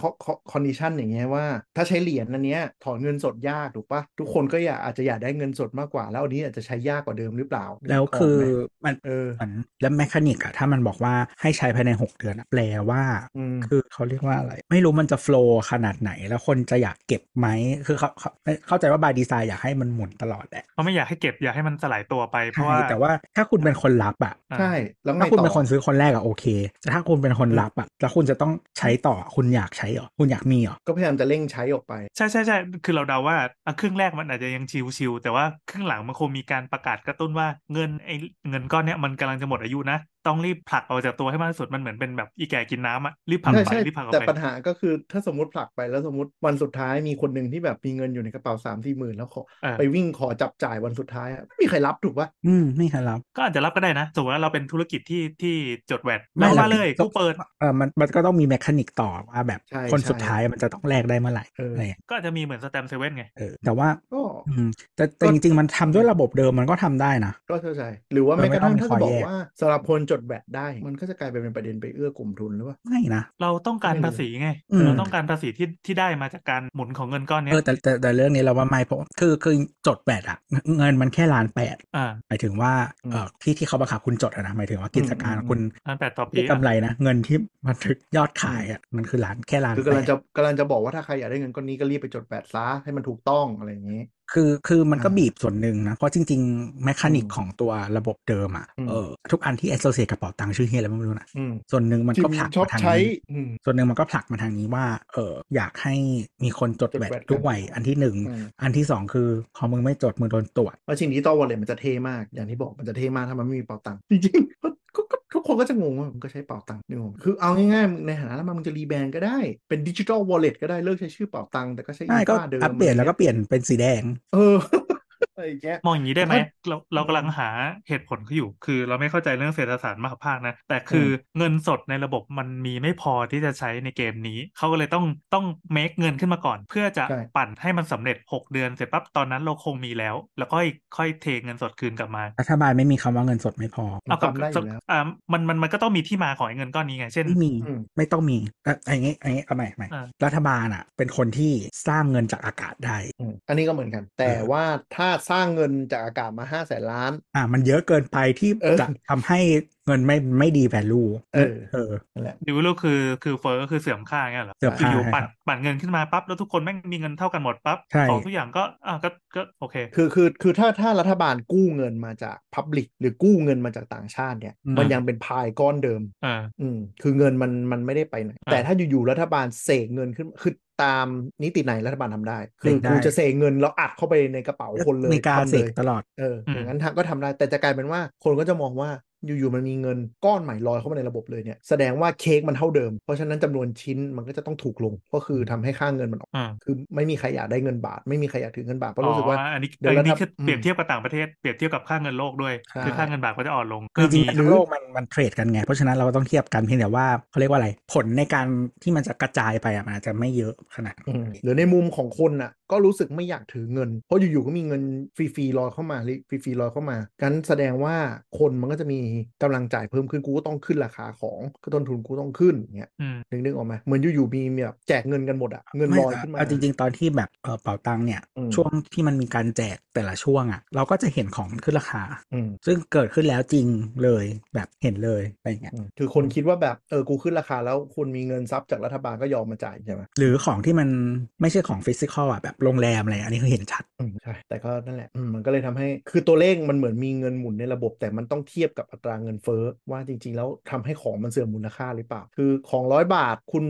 condition อย่างเงี้ยว่า ถ้าใช้เหรียญอันเนี้ยถอนเงินสดยากถูกปะทุกคนก็อยากอาจจะอยากได้เงินสดมากกว่า แล้วอันนี้อาจจะใช้ยากกว่าเดิมหรือเปล่า
แล้วคือ
นึกกไหม
มัน
เออ
เหมือนแล้ว mechanic อะถ้ามันบอกว่าให้ใช้ภายใน 6 เดือนอะแปลว่า
อืม
คือเขาเรียกว่าอะไร ไม่รู้มันจะโฟล์ขนาดไหน แล้วคนจะอยากเก็บไหมคือเขาเขาเข้าใจว่าบายดีไซน์อยากให้มันหมุนตลอดแหละ
เพราะไม่อยากให้เก็บอยากให้มันสลายตัวไปเพราะ
ใช่
ว่า
แต่ว่าถ้าคุณเป็นคนรับอะ
อ่า
ใช่แล้วไง
ถ้าคุณ
ต่
เป็น
อ
คนซื้อคนแรกอะโอเคแต่ถ้าคุณเป็นคนรับอะแล้วคุณจะต้องใช้ต่อคุณอยากใช้เหรอคุณอยากมีเหรอ
ก็พยายามจะเร่งใช้ออกไป
ใช่ใช่ใช่คือเราเดาว่าอะครึ่งแรกมันอาจจะยังชิวๆแต่ว่าครึ่งหลังมันคงมีการประกาศกระตุ้นว่าเงินไอ้เงินก้อนเนี้ยมันกำลังจะหมดอายุนะ ต้องรีบผลักออกจากตัวให้มากที่สุดมันเหมือนเป็นแบบอีแก่กินน้ำอะรีบผลัก
ใช่
ไป
ใช่
รีบผลักออก
แต่
ไป
ปัญหาก็คือถ้าสมมติผลักไปแล้วสมมติวันสุดท้ายมีคนหนึ่งที่แบบมีเงินอยู่ในกระเป๋าสามสี่หมื่นแล้วขอ
เออ
ไปวิ่งขอจับจ่ายวันสุดท้ายอะไม่มีใครรับถูกปะ
อืมไม่ครับรับ
ก็อาจจะรับก็ได้นะสมมติว่าเราเป็นธุรกิจที่ที่จด VAT
ไม่
เรา
หรอก
มาเลย
ต้อง
กูเปิด
เออมันมันก็ต้องมี mechanic ต่อว่าแบบ
ใช่
คน
ใช่
สุดท้ายมันจะต้องแลกได้เมื่อไหร่
เอออ
อะไรอย่างเงี้ย
ก็อาจจะมีเหมือนแสตมป์เซเว่นไง
เออแต่ว่า
ก็
อืมแต่แต่
ก็
จริงๆมันทำด้วยระบบเดิมมันก็ทำได้นะ
ก็เข้าใจหรือว่า
เออ
แม้กระทั่ง
ไม่
ถ้า
ต้อง
จะบอก
คอยแยก
ว่าสำหรับคนจดแบตได้มันก็จะกลายไปเป็นประเด็นไปเอื้อกลุ่มทุนหรือเปล่า
ไม่นะ
เราต้องการ
ไม่รู้
ภาษีไง
อืม
เราต้องการภาษีที่ที่ได้มาจากการหมุนของเงินก้อนเนี้
เอยอแต่แต่แต่เรื่องนี้เราว่าไม่เพราะคือคือจดแบตอะเงินมันแค่ล้านแปด
อ่า
หมายถึงว่าเออที่ที่เขาบังคับคุณจดอะนะหมายถึงว่ากิจการ
อืม
คุณ
อันแปดต่อปี
ที่กำไรนะเงินที่บันทึกยอดขายอะมันคือล้านแค่ล้าน
คือกำลัง
แปด
จะกำลังจะบอกว่าถ้าใครอยากได้เงินก้อนนี้ก็รีบไปจด VAT ซะให้มันถูกต้องอะไรอย่างนี้
คือคือมันก็
อ่า
บีบส่วนหนึ่งนะ เพราะจริงๆ mechanic
อืม
ของตัวระบบเดิมอะ
อืม
เออทุกอันที่ associate กับเป๋าตังค์ชื่อเฮียอะไรไม่รู้นะ
อืม
ส่วนหนึ่งมัน
ที่
ก็ผลัก
ชอบ
มาทาง
ใช้
นี้
อืม
ส่วนหนึ่งมันก็ผลักมาทางนี้ว่าเอออยากให้มีคนจด
จด VAT VAT กัน
ด้วยอันที่หนึ่ง
อืม
อันที่สองคือพอมึงไม่จดมึงโดนตรวจ
ว่าชิง digital wallet มันจะเท่มาก อย่างที่บอกมันจะเท่มากถ้ามันไม่มีเป๋าตังค์จริงๆก็ก็ก็ ทุกคนก็จะงงว่ามึงก็ใช้เป๋าตังค์นี่งงคือเอาง่ายๆมึงในฐานะแล้วมึงจะ rebrand ก็ได้เป็น digital wallet ก็ได้เลิกใช้ชื่อเป๋าตังค์แต่ก็ใช้อี
ใช่ก็
ฟ้าเดิม
อัปเดตแล้วก็เปลี่ยนเป็นสีแดง
เออ อะไรอย่างเงี้ย
มองอย่างนี้ได้ไหม
แต่ถ้า
เราเรากำลังหาเหตุผลเขาอยู่ คือเราไม่เข้าใจเรื่องเศรษฐศาสตร์มหภาคนะ แต่คือเงินสดในระบบมันมีไม่พอที่จะใช้ในเกมนี้ เขาก็เลยต้องต้อง make เงินขึ้นมาก่อน เพื่อจะ
ใช่
ปั่นให้มันสำเร็จ 6 เดือนเสร็จปั๊บตอนนั้นเราคงมีแล้ว แล้วก็ค่อยค่อยเทเงินสดคืนกลับมา
รัฐบาลไม่มีคำว่าเงินสดไม่พอ
เอากับ
ทำได้อยู่แล้ว
อ่ามันมันมันก็ต้องมีที่มาของไอ้เงินก้อนนี้ไง เช่น
ไม่มี
อืม
ไม่ต้องมีเอ่ออันนี้อันนี้เอาใหม่ใหม่
อ่า
รัฐบาลอะ เป็นคนที่สร้างเงินจากอากาศได้
อืมอันนี้ก็เหมือนกัน แต่
เออ
ว่าถ้าสร้างเงินจากอากาศมาห้าแสนล้าน
อ่า มันเยอะเกินไปที่
เออ
จะทำให้เงินไม่ไม่ดี value
เออ
เออ
นั่นแหละ
ดิวลูคือคือเฟอร์ก็คือเสื่อมค่าเงี้ยเหรอ
เสื่อมค่า
อยู่
ใช่
ๆปั่น
ครับ
ปั่นเงินขึ้นมาปั๊บแล้วทุกคนแม่งมีเงินเท่ากันหมดปั๊บ
ใช่
ของทุกอย่างก็อ่าก็ก็โอเค
คือคือคือถ้าถ้ารัฐบาลกู้เงินมาจาก Public หรือกู้เงินมาจากต่างชาติเนี่ย
อืม
มันยังเป็นพายก้อนเดิม
อ่า
อืมคือเงินมันมันไม่ได้ไปไหน
อ่า
แต่ถ้าอยู่ๆรัฐบาลเสกเงินขึ้นคือ ตามนิติไหนรัฐบาลทำได้คื
เส
อก
ได้
กูจะเสกเงินแล้วอัดเข้าไปในกระเป๋าคนเลย
มีการ
ทำ
เส
เล
ก
ย
ตลอด
เออ
อืม
อย่างนั้นทางก็ทำได้แต่จะกลายเป็นว่าคนก็จะมองว่า อยู่ๆมันมีเงินก้อนใหม่ลอยเข้ามาในระบบเลยเนี่ยแสดงว่าเค้กมันเท่าเดิม เพราะฉะนั้นจำนวนชิ้นมันก็จะต้องถูกลงก็คือทำให้ค่าเงินมันออก
อ่า
คือไม่มีใครอยากได้เงินบาท ไม่มีใครอยากถือเงินบาทเพราะรู้สึกว่า
อ๋ออันนี้
เดี๋ยว
อันนี้
รัฐ
คือเปรียบ
อืม
เทียบกับต่างประเทศเปรียบเทียบกับค่าเงินโลกด้วย
ใช่
คือค่าเงินบาทก็จะอ่อนลง
คือ
ก็
จริ
มี
งๆทั้งโลกมันมันเทรดกันไงเพราะฉะนั้นเราก็ต้องเทียบกันเพียงแต่ว่าเขาเรียกว่าอะไรผลในการที่มันจะกระจายไปอะมันอาจจะไม่เยอะขนาด
อื
นั้น
มหรือในมุมของคนน่ะก็รู้สึกไม่อยากถือเงิน เพราะอยู่ๆก็มีเงินฟรีๆลอยเข้ามาฟรีๆลอยเข้ามากันแสดงว่าคนมันก็จะมีกำลังจ่ายเพิ่มขึ้นกูก็ต้องขึ้นราคาของก็ต้นทุนกูต้องขึ้นอย่างเงี้ย
อืม
นึกนึกออกไหมเหมือนอยู่ๆมีแบบแจกเงินกันหมดอะเงิน
ไม่
ลอยขึ้นมา
เอาจริง ๆ ตอนที่แบบเออเป๋าตังค์เนี่ย
อืม
ช่วงที่มันมีการแจกแต่ละช่วงอะเราก็จะเห็นของขึ้นราคา
อืม
ซึ่งเกิดขึ้นแล้วจริงเลยแบบเห็นเลยอะไรเงี้ย
อืมคือคนคิดว่าแบบเออกูขึ้นราคาแล้วคุณมีเงินซับจากรัฐบาลก็ยอมมาจ่ายใช่ไหม
หรือของที่มันไม่ใช่ของฟิสิกอลอะแบบโรงแรมอะไรอันนี้คือเห็นชัด
อืมใช่แต่ก็นั่นแหละอืมมันก็เลยทำให้คือตัวเลขมันเหมือนมีเงินหมุนในระบบแต่มันต้องเทียบกับอัตราเงินเฟ้อว่าจริง ๆ แล้วทำให้ของมันเสื่อมมูลค่าหรือเปล่า คือของร้อยบาทคุณ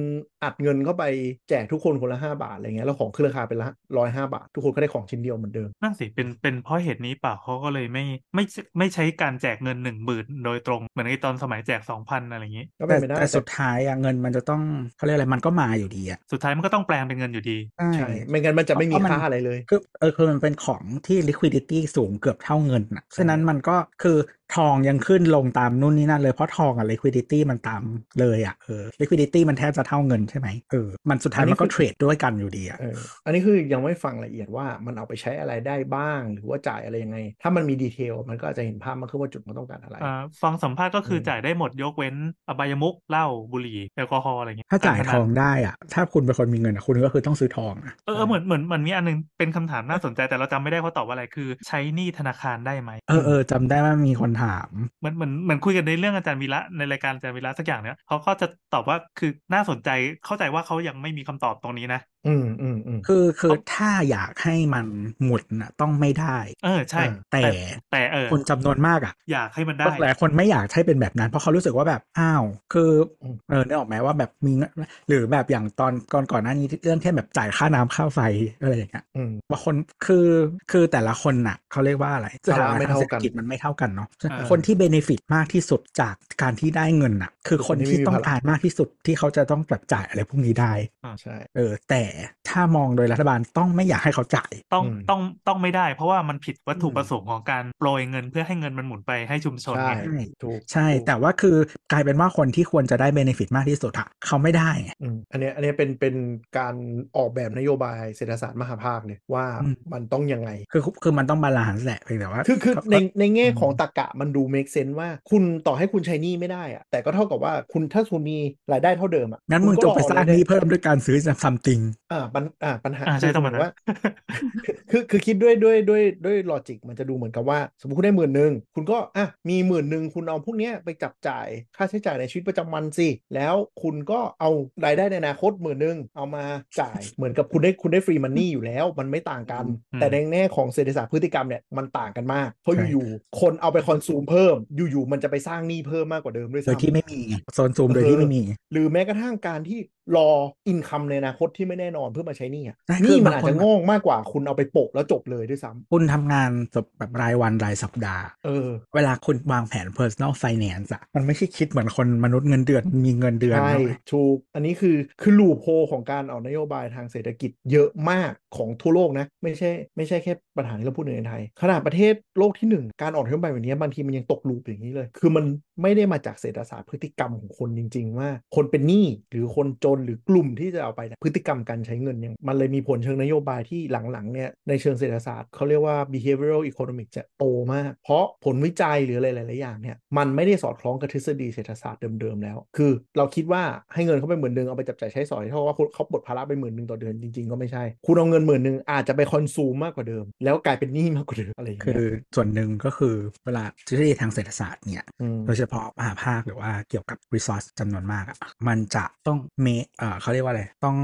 อัดเงินเข้าไปแจกทุกคนคนละ5บาทอะไรเงี้ยแล้วของขึ้นราคาเป็นละร้อยห้าบาท ทุกคนก็ได้ของชิ้นเดียวเหมือนเดิม
นั่นสิเป็นเป็นเพราะเหตุนี้เปล่าเขาก็เลยไม่ไม่ไม่ใช้การแจกเงินหนึ่งหมื่นโดยตรงเหมือนไอตอนสมัยแจกสองพันอะไรอย่างนี้
ก็เป็
แต่
นไปได้
แต่สุดท้ายอะเงินมันจะต้องเขาเรียกอะไรมันก็มาอยู่ดีอะ
สุดท้ายมันก็ต้องแปลงเป็นเงินอยู่ดี
ใช่
ใช่ไม่งั้นมันจะไม่มี
เพราะมัน
ค่าอะไรเลย
คือเออคือมันเป็นของที่ liquidity สูงเกือบเท่าเงินอะฉะนั้นมันก็คือทองยังขึ้นลงตามนู่นนี่นั่นเลยเพราะทองอะ liquidity มันตามเลยอะเออ liquidity มันแทบจะเท่าเงินใช่ไหมเออมันสุดท้าย
อันนี้
มันก็
คือ
เทรดด้วยกันอยู่ดีอะ
เอออันนี้คือยังไม่ฟังละเอียดว่ามันเอาไปใช้อะไรได้บ้าง หรือว่าจ่ายอะไรยังไง ถ้ามันมีดีเทลมันก็อาจจะเห็นภาพมากขึ้นว่าจุดมันต้องการอะไร
อ่าฟังสัมภาษณ์ก็คืออ
ม
จ่ายได้หมดยกเว้นอบายมุกเหล้าบุหรี่แอลกอฮอล์อะไรเงี้ย
ถ้าจ่าย
กรพ
ท
นัน
องได้อะถ้าคุณเป็นคนมีเงินอะคุณก็คือต้องซื้อทองอะ
เออเออเหมือนเหมือนเหมือนมีอันนึงเป็นคำถามน่าสนใจแต่เราจำไม่ได้เขาตอบว่าอะไรคือใช้หนี้ธนาคารได้ไหม
เออเออจำได้ว่ามีคนถาม
เหมือนเหมือนเหมือนคุยกันในเรื่องอาจารย์วีระในรายการอาจารย์วีระสักอย่างเนี้ยเขาก็จะตอบว่าคือน่าสนใจเข้าใจว่าเขายังไม่มีคำตอบตรงนี้นะ
อืมอืมอืม
คือคือถ้าอยากให้มันหมุนอะต้องไม่ได้
เออใช่
อ่า
แต่
แต่เออ
คนจำนวนมากอะ
อยากให้มันได้
หลายคนไม่อยากให้เป็นแบบนั้น เพราะเขารู้สึกว่าแบบอ้าวคืออ
ม
เออเนี่ยออกไหมว่าแบบมีเงินหรือแบบอย่างตอนก่อนก่อนหน้านี้ที่เรื่องแค่แบบจ่ายค่าน้ำค่าไฟอะไรอย่างเงี้ย
อืม
บางคนคือคือแต่ละคนน่ะเขาเรียกว่าอะไร
ภาระไม่เท่ากัน
ศรษฐกิจมันไม่เท่ากันเนาะ
อ่า
คนที่เบเนฟิตมากที่สุดจากการที่ได้เงินน่ะ คือคนที่ต้องการมากที่สุดที่เขาจะต้องแบบจ่ายอะไรพวกนี้ได้
ใช่
เออแต่ถ้ามองโดยรัฐบาลต้องไม่อยากให้เขาจ่าย
ต้อง
อืม
ต้องต้องไม่ได้ เพราะว่ามันผิดวัตถุ
อืม
ประสงค์ของการโปรยเงินเพื่อให้เงินมันหมุนไปให้ชุมชน
ใช่
ไง
ถูก
ใช่
ถูก
แต่ว่าคือกลายเป็นว่าคนที่ควรจะได้เบเนฟิตมากที่สุดอะเขาไม่ได้ไง
อืมอันเนี้ยอันเนี้ยเป็นเป็นการออกแบบนโยบายเศรษฐศาสตร์มหภาคเลยว่า
อืม
มันต้องยังไง
คือคือมันต้อง balance แหละเพียงแต่ว่า
คือคือ
ก็
ในในแง่
อืม
ของตรรกะมันดู make sense ว่า คุณต่อให้คุณใช้หนี้ไม่ได้อะแต่ก็เท่ากับว่าคุณถ้าคุณมีรายได้เท่าเดิมอะ
งั้นมึง
คุณ
จ
ก็
งไปสร้าง
เอ
หนี้เพิ่มด้วยการซื้อ something
อ่าปัญอ่าปัญหา
อ่าใช่
คื
ต้อง
เห
มา
มือน
นะ
ว่า คือคือคิดด้วยด้วยด้วยด้วย logic มันจะดูเหมือนกับว่า สมมติคุณได้หมื่นหนึ่งคุณก็อะมีหมื่นหนึ่งคุณเอาพวกเนี้ยไปจับจ่ายค่าใช้จ่ายในชีวิตประจำวันสิแล้วคุณก็เอารายได้ในอนาคตหมื่นหนึ่งเอามาจ่ายเหมือนกับคุณได้คุณได้ฟรีมันนี่อยู่แล้ว มันไม่ต่างกัน
อืม
แต่ในแง่ของเศรษฐศาสตร์พฤติกรรมเนี่ยมันต่างกันมาก เพราะ
ใช่
อยู่ๆคนเอาไปคอนซูมเพิ่ม อยู่ๆมันจะไปสร้างหนี้เพิ่มมากกว่าเดิมด้วย
โดย
ซ้ำ
ที่ไม่มีไงโซนซูมโดยที่ไม่มี
หรือแม้กระทั่งการที่รออินคัมในอนาคตที่ไม่แน่นอนเพื่อมาใช้หนี้อะ
ใช่
ห
คื
นี่
อ
มัน
บาง
อาจ
คน
จะ
แบบ
งอกมากกว่าคุณเอาไปโปะแล้วจบเลยด้วยซ้ำ
คุณทำงานแบบรายวันรายสัปดาห์
เออ
เวลาคุณวางแผน personal finance อะมันไม่ใช่คิดเหมือนคนมนุษย์เงินเดือนมีเงินเดือน
ใช่
เนอะ
ถูกอันนี้คือคือลูปโฮของการออกนโยบายทางเศรษฐกิจเยอะมากของทั่วโลกนะ ไม่ใช่ไม่ใช่แค่ ปัญหาที่เราพูดในไทย ขนาดประเทศโลกที่หนึ่งการออกนโยบายแบบนี้บางทีมันยังตกลูปอย่างนี้เลย คือมันไม่ได้มาจากเศรษฐศาสตร์พฤติกรรมของคนจริง ๆ ว่า คนเป็นหนี้หรือคนจนหรือกลุ่มที่จะเอาไปพฤติกรรมการใช้เงินยังมันเลยมีผลเชิงนโยบายที่หลังๆเนี่ยในเชิงเศรษฐศาสตร์เขาเรียกว่า behavioral economics จะโตมาก เพราะผลวิจัยหรืออะไรหลายๆอย่างเนี่ยมันไม่ได้สอดคล้องกับทฤษฎีเศรษฐศาสตร์เดิมๆแล้ว คือเราคิดว่าให้เงินเขาไปหมื่นหนึ่งเอาไปจับจ่ายใช้สอยเท่ากับว่าเขาปลดภาระไปหมื่นหนึ่งต่อเดือนจริงๆก็ไม่ใช่ คุณเอาเงินหมื่นหนึ่งอาจจะไปคอนซูมมากกว่าเดิมแล้วกลายเป็นหนี้มากกว่าเดิมอะไรอย่าง
คื
เงี้
อยส่วนหนึ่งก็คือเวลาทฤษฎีทางเศรษฐศาสตร์เนี่ย
ม
โดยเฉพาะมหาภาคหรือว่าเกี่ยวกับ resource จำนวนมากอะมันจะต้องเมเอ่อเขาเรียกว่าอะไร ต้อง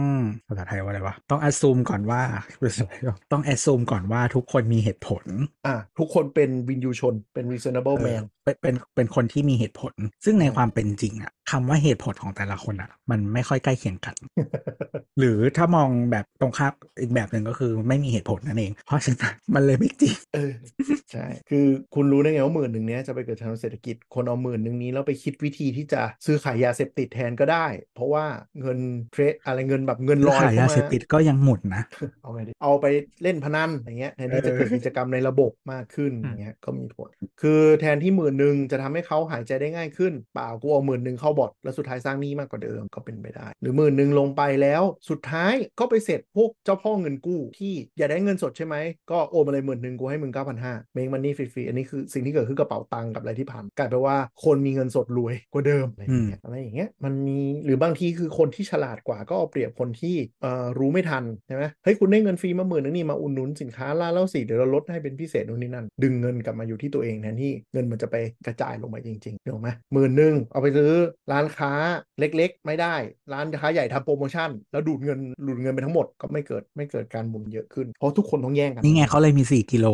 ภาษาไทยว่าอะไรวะ ต้อง assume ก่อนว่าต้อง assume ก่อนว่าทุกคนมีเหตุผล
อะทุกคนเป็นวินยูชนเป็น reasonable
เออ
man
เป็นเป็นเป็นคนที่มีเหตุผล ซึ่งใน
ใช่
ความเป็นจริงอะคำว่าเหตุผลของแต่ละคนอะมันไม่ค่อยใกล้เคียงกัน หรือถ้ามองแบบตรงข้ามอีกแบบหนึ่งก็คือไม่มีเหตุผลนั่นเอง เพราะฉะนั้นมันเลยไม่จริง
เออใช่คือคุณรู้ได้ไงว่าหมื่นหนึ่งเนี้ยจะไปเกิดทางเศรษฐกิจคนเอาหมื่นหนึ่งนี้แล้วไปคิดวิธีที่จะซื้อขายยาเสพติดแทนก็ได้ เพราะว่าเงินเทรดอะไรเงินแบบเงินลอย
ขายา
เข้ายมา
เสพติดก็ยังหมุนนะ
เอาไงดีเอาไปเล่นพนันอย่างเงี้ยแทนที่จะเกิดกิจกรรมในระบบมากขึ้น
อืม
อย่างเงี้ยก็มีผลคือแทนที่หมื่นหนึ่งจะทำให้เขาหายใจได้ง่ายขึ้นเปล่ากูเอาหมื่นหนึ่งเข้าบอทแล้วสุดท้ายสร้างหนี้มากกว่าเดิมก็เป็นไปได้ หรือหมื่นหนึ่งลงไปแล้ว สุดท้ายก็ไปเสร็จพวกเจ้าพ่อเงินกู้ที่อยากได้เงินสดใช่ไหมก็โอนมาเลยหมื่นหนึ่งกูให้มึงเก้าพันห้าเมงมันนี่ฟรีๆอันนี้คือสิ่งที่เกิดขึ้นกระเป๋าตังค์กับอะไรที่ผ่านกลายเป็นว่าคนมีเงินสดรวยกว่าเดิมอะไรอย่างเงี้ยอะไรอย่างเงี้ยมันมีหรือบางทีคือคนที่ฉลาดกว่าก็เอาเปรียบคนที่เอ่อรู้ไม่ทันใช่ไหมเฮ้ยคุณได้เงินฟรีมาหมื่นนึงนี่มาอุดหนุนสินค้าล่าเล่าสิเดี๋ยวเราลดให้เป็นพิเศษนู่นนี่นั่น ดึงเงินกลับมาอยู่ที่ตัวเองแทนที่เงินมันจะไปกระจายลงมาจริงๆถูกไหมหมื่นหนึ่งเอาไปซื้อร้านค้าเล็กๆ ไม่ได้ ร้านค้าใหญ่ทำโปรโมชั่น แล้วดูดเงินดูดเงินไปทั้งหมดก็ไม่เกิดไม่เกิดการหมุนเยอะขึ้นเพราะทุกคนต้องแย่งกัน
นี่ไงเขาเลยมีสี่กิโล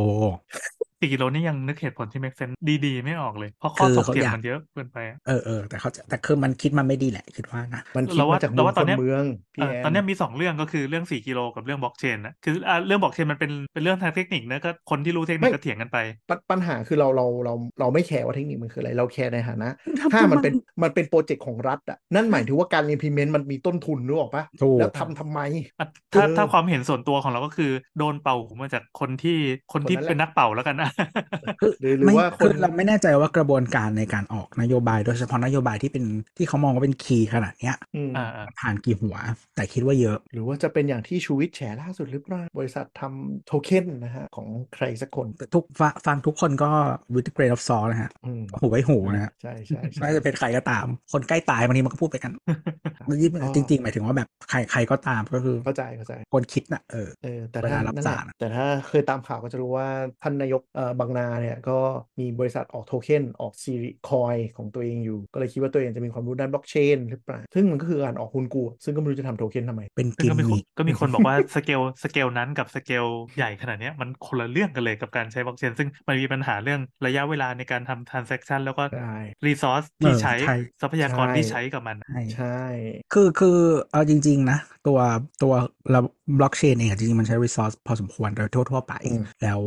สี่กิโลนี่ยังนึกเหตุผลที่ make sense ดีๆ ไม่ออกเลย เพราะข้อ
คือ
ถก
เขา
เถียง
อยาก
มันเยอะเกินไปอะ
เออเออแต่เขาจะแต่คือมันคิดมาไม่ดีแหละคิดว่านะ
มันคิด
เราว่า
มาจากมุ
เรา
ม
ว่า
ค
ตอน
น
เนี้ย
เมืองพี่
เอ่อ
แอน
ตอนเนี้ยมีสองเรื่องก็คือเรื่องสี่กิโลกับเรื่องบล็อกเชนนะคืออะเรื่องบล็อกเชนมันเป็นเป็นเรื่องทางเทคนิคนะก็คนที่รู้เทคนิคก็เถียงกันไป
ปัญปัญหาคือเราเราเราเราไม่แคร์ว่าเทคนิคมันคืออะไรเราแคร์ในฐานะ
ทำ
ถ้ามัน
ทำไม
เป็นมันเป็น project ของรัฐอะนั่นหมายถึงว่าการ implement มันมีต้นทุนนึกออกปะ
ถูก
แล้วทำทำไม
อะถ้า
เออ
ถ้าความเห็นส่วนตัวของเราก็คือโดนเป่าหูมาจากคนที่คนที่
คนนั้นแหละ
เป็นนักเป่าแล้วกันนะ
หรือหรือ
ไม่
ว่าค
คื
น
อเราไม่แน่ใจว่ากระบวนการในการออกนโยบายโดยเฉพาะนโยบายที่เป็นที่เขามองว่าเป็นคีย์ขนาดเนี้ย
อืม
อ่าอ่า
ผ่านกี่หัว แต่คิดว่าเยอะ
หรือว่าจะเป็นอย่างที่ชูวิทย์แฉล่าสุดหรือเปล่าบริษัททำโทเค็นนะฮะของใครสักคน
แต่ทุกฟงฟังทุกคนก็ with grain of salt นะฮะ
อืม
หูไว้หูนะฮะ
ใช่ใช่ใช่
ไม่ว่าจะเป็นใครก็ตาม คนใกล้ตายบางทีมันก็พูดไปกัน
ครับ
จริงจริงๆหมายถึงว่าแบบใครใครก็ตามก็คือ
เข้าใจเข้าใจ
คนคิดน่ะเออ
เออแต่
เว
ถ้า
ลารับ
นั่นแหละ
สารอะ
แต่ถ้าเคยตามข่าวก็จะรู้ว่าท่านนายกเอ่อบางนาเนี่ยก็มีบริษัทออกโทเค็นออกสิริ coin ของตัวเองอยู่ ก็เลยคิดว่าตัวเองจะมีความรู้ด้านบล็อกเชนหรือเปล่า ซึ่งมันก็คือการออกหุ้นกู้ซึ่งก็ไม่รู้จะทำโทเค็นทำไม
เป็น
ซึ่
กิ
ง
ม
ก็มีคน
มิค
ก็มีคนบอกว่า scale scale นั้นกับสเกลใหญ่ขนาดเนี้ยมันคนละเรื่องกันเลยกับการใช้บล็อกเชนซึ่งมันมีปัญหาเรื่องระยะเวลาในการทำ transaction แล้วก็
ใช่
resource
เอ
ที่
อ
ใช้
ใช่
ทรัพยากร
ใช่
ที่ใช้กับมัน
ใช่
ใช่
คือคือเอาจริง ๆ นะ ตัวตัวระบล็อกเชนเองอะจริงๆมันใช้ resource พอสมควรโดยทั่วๆไป
อืม
แล้ว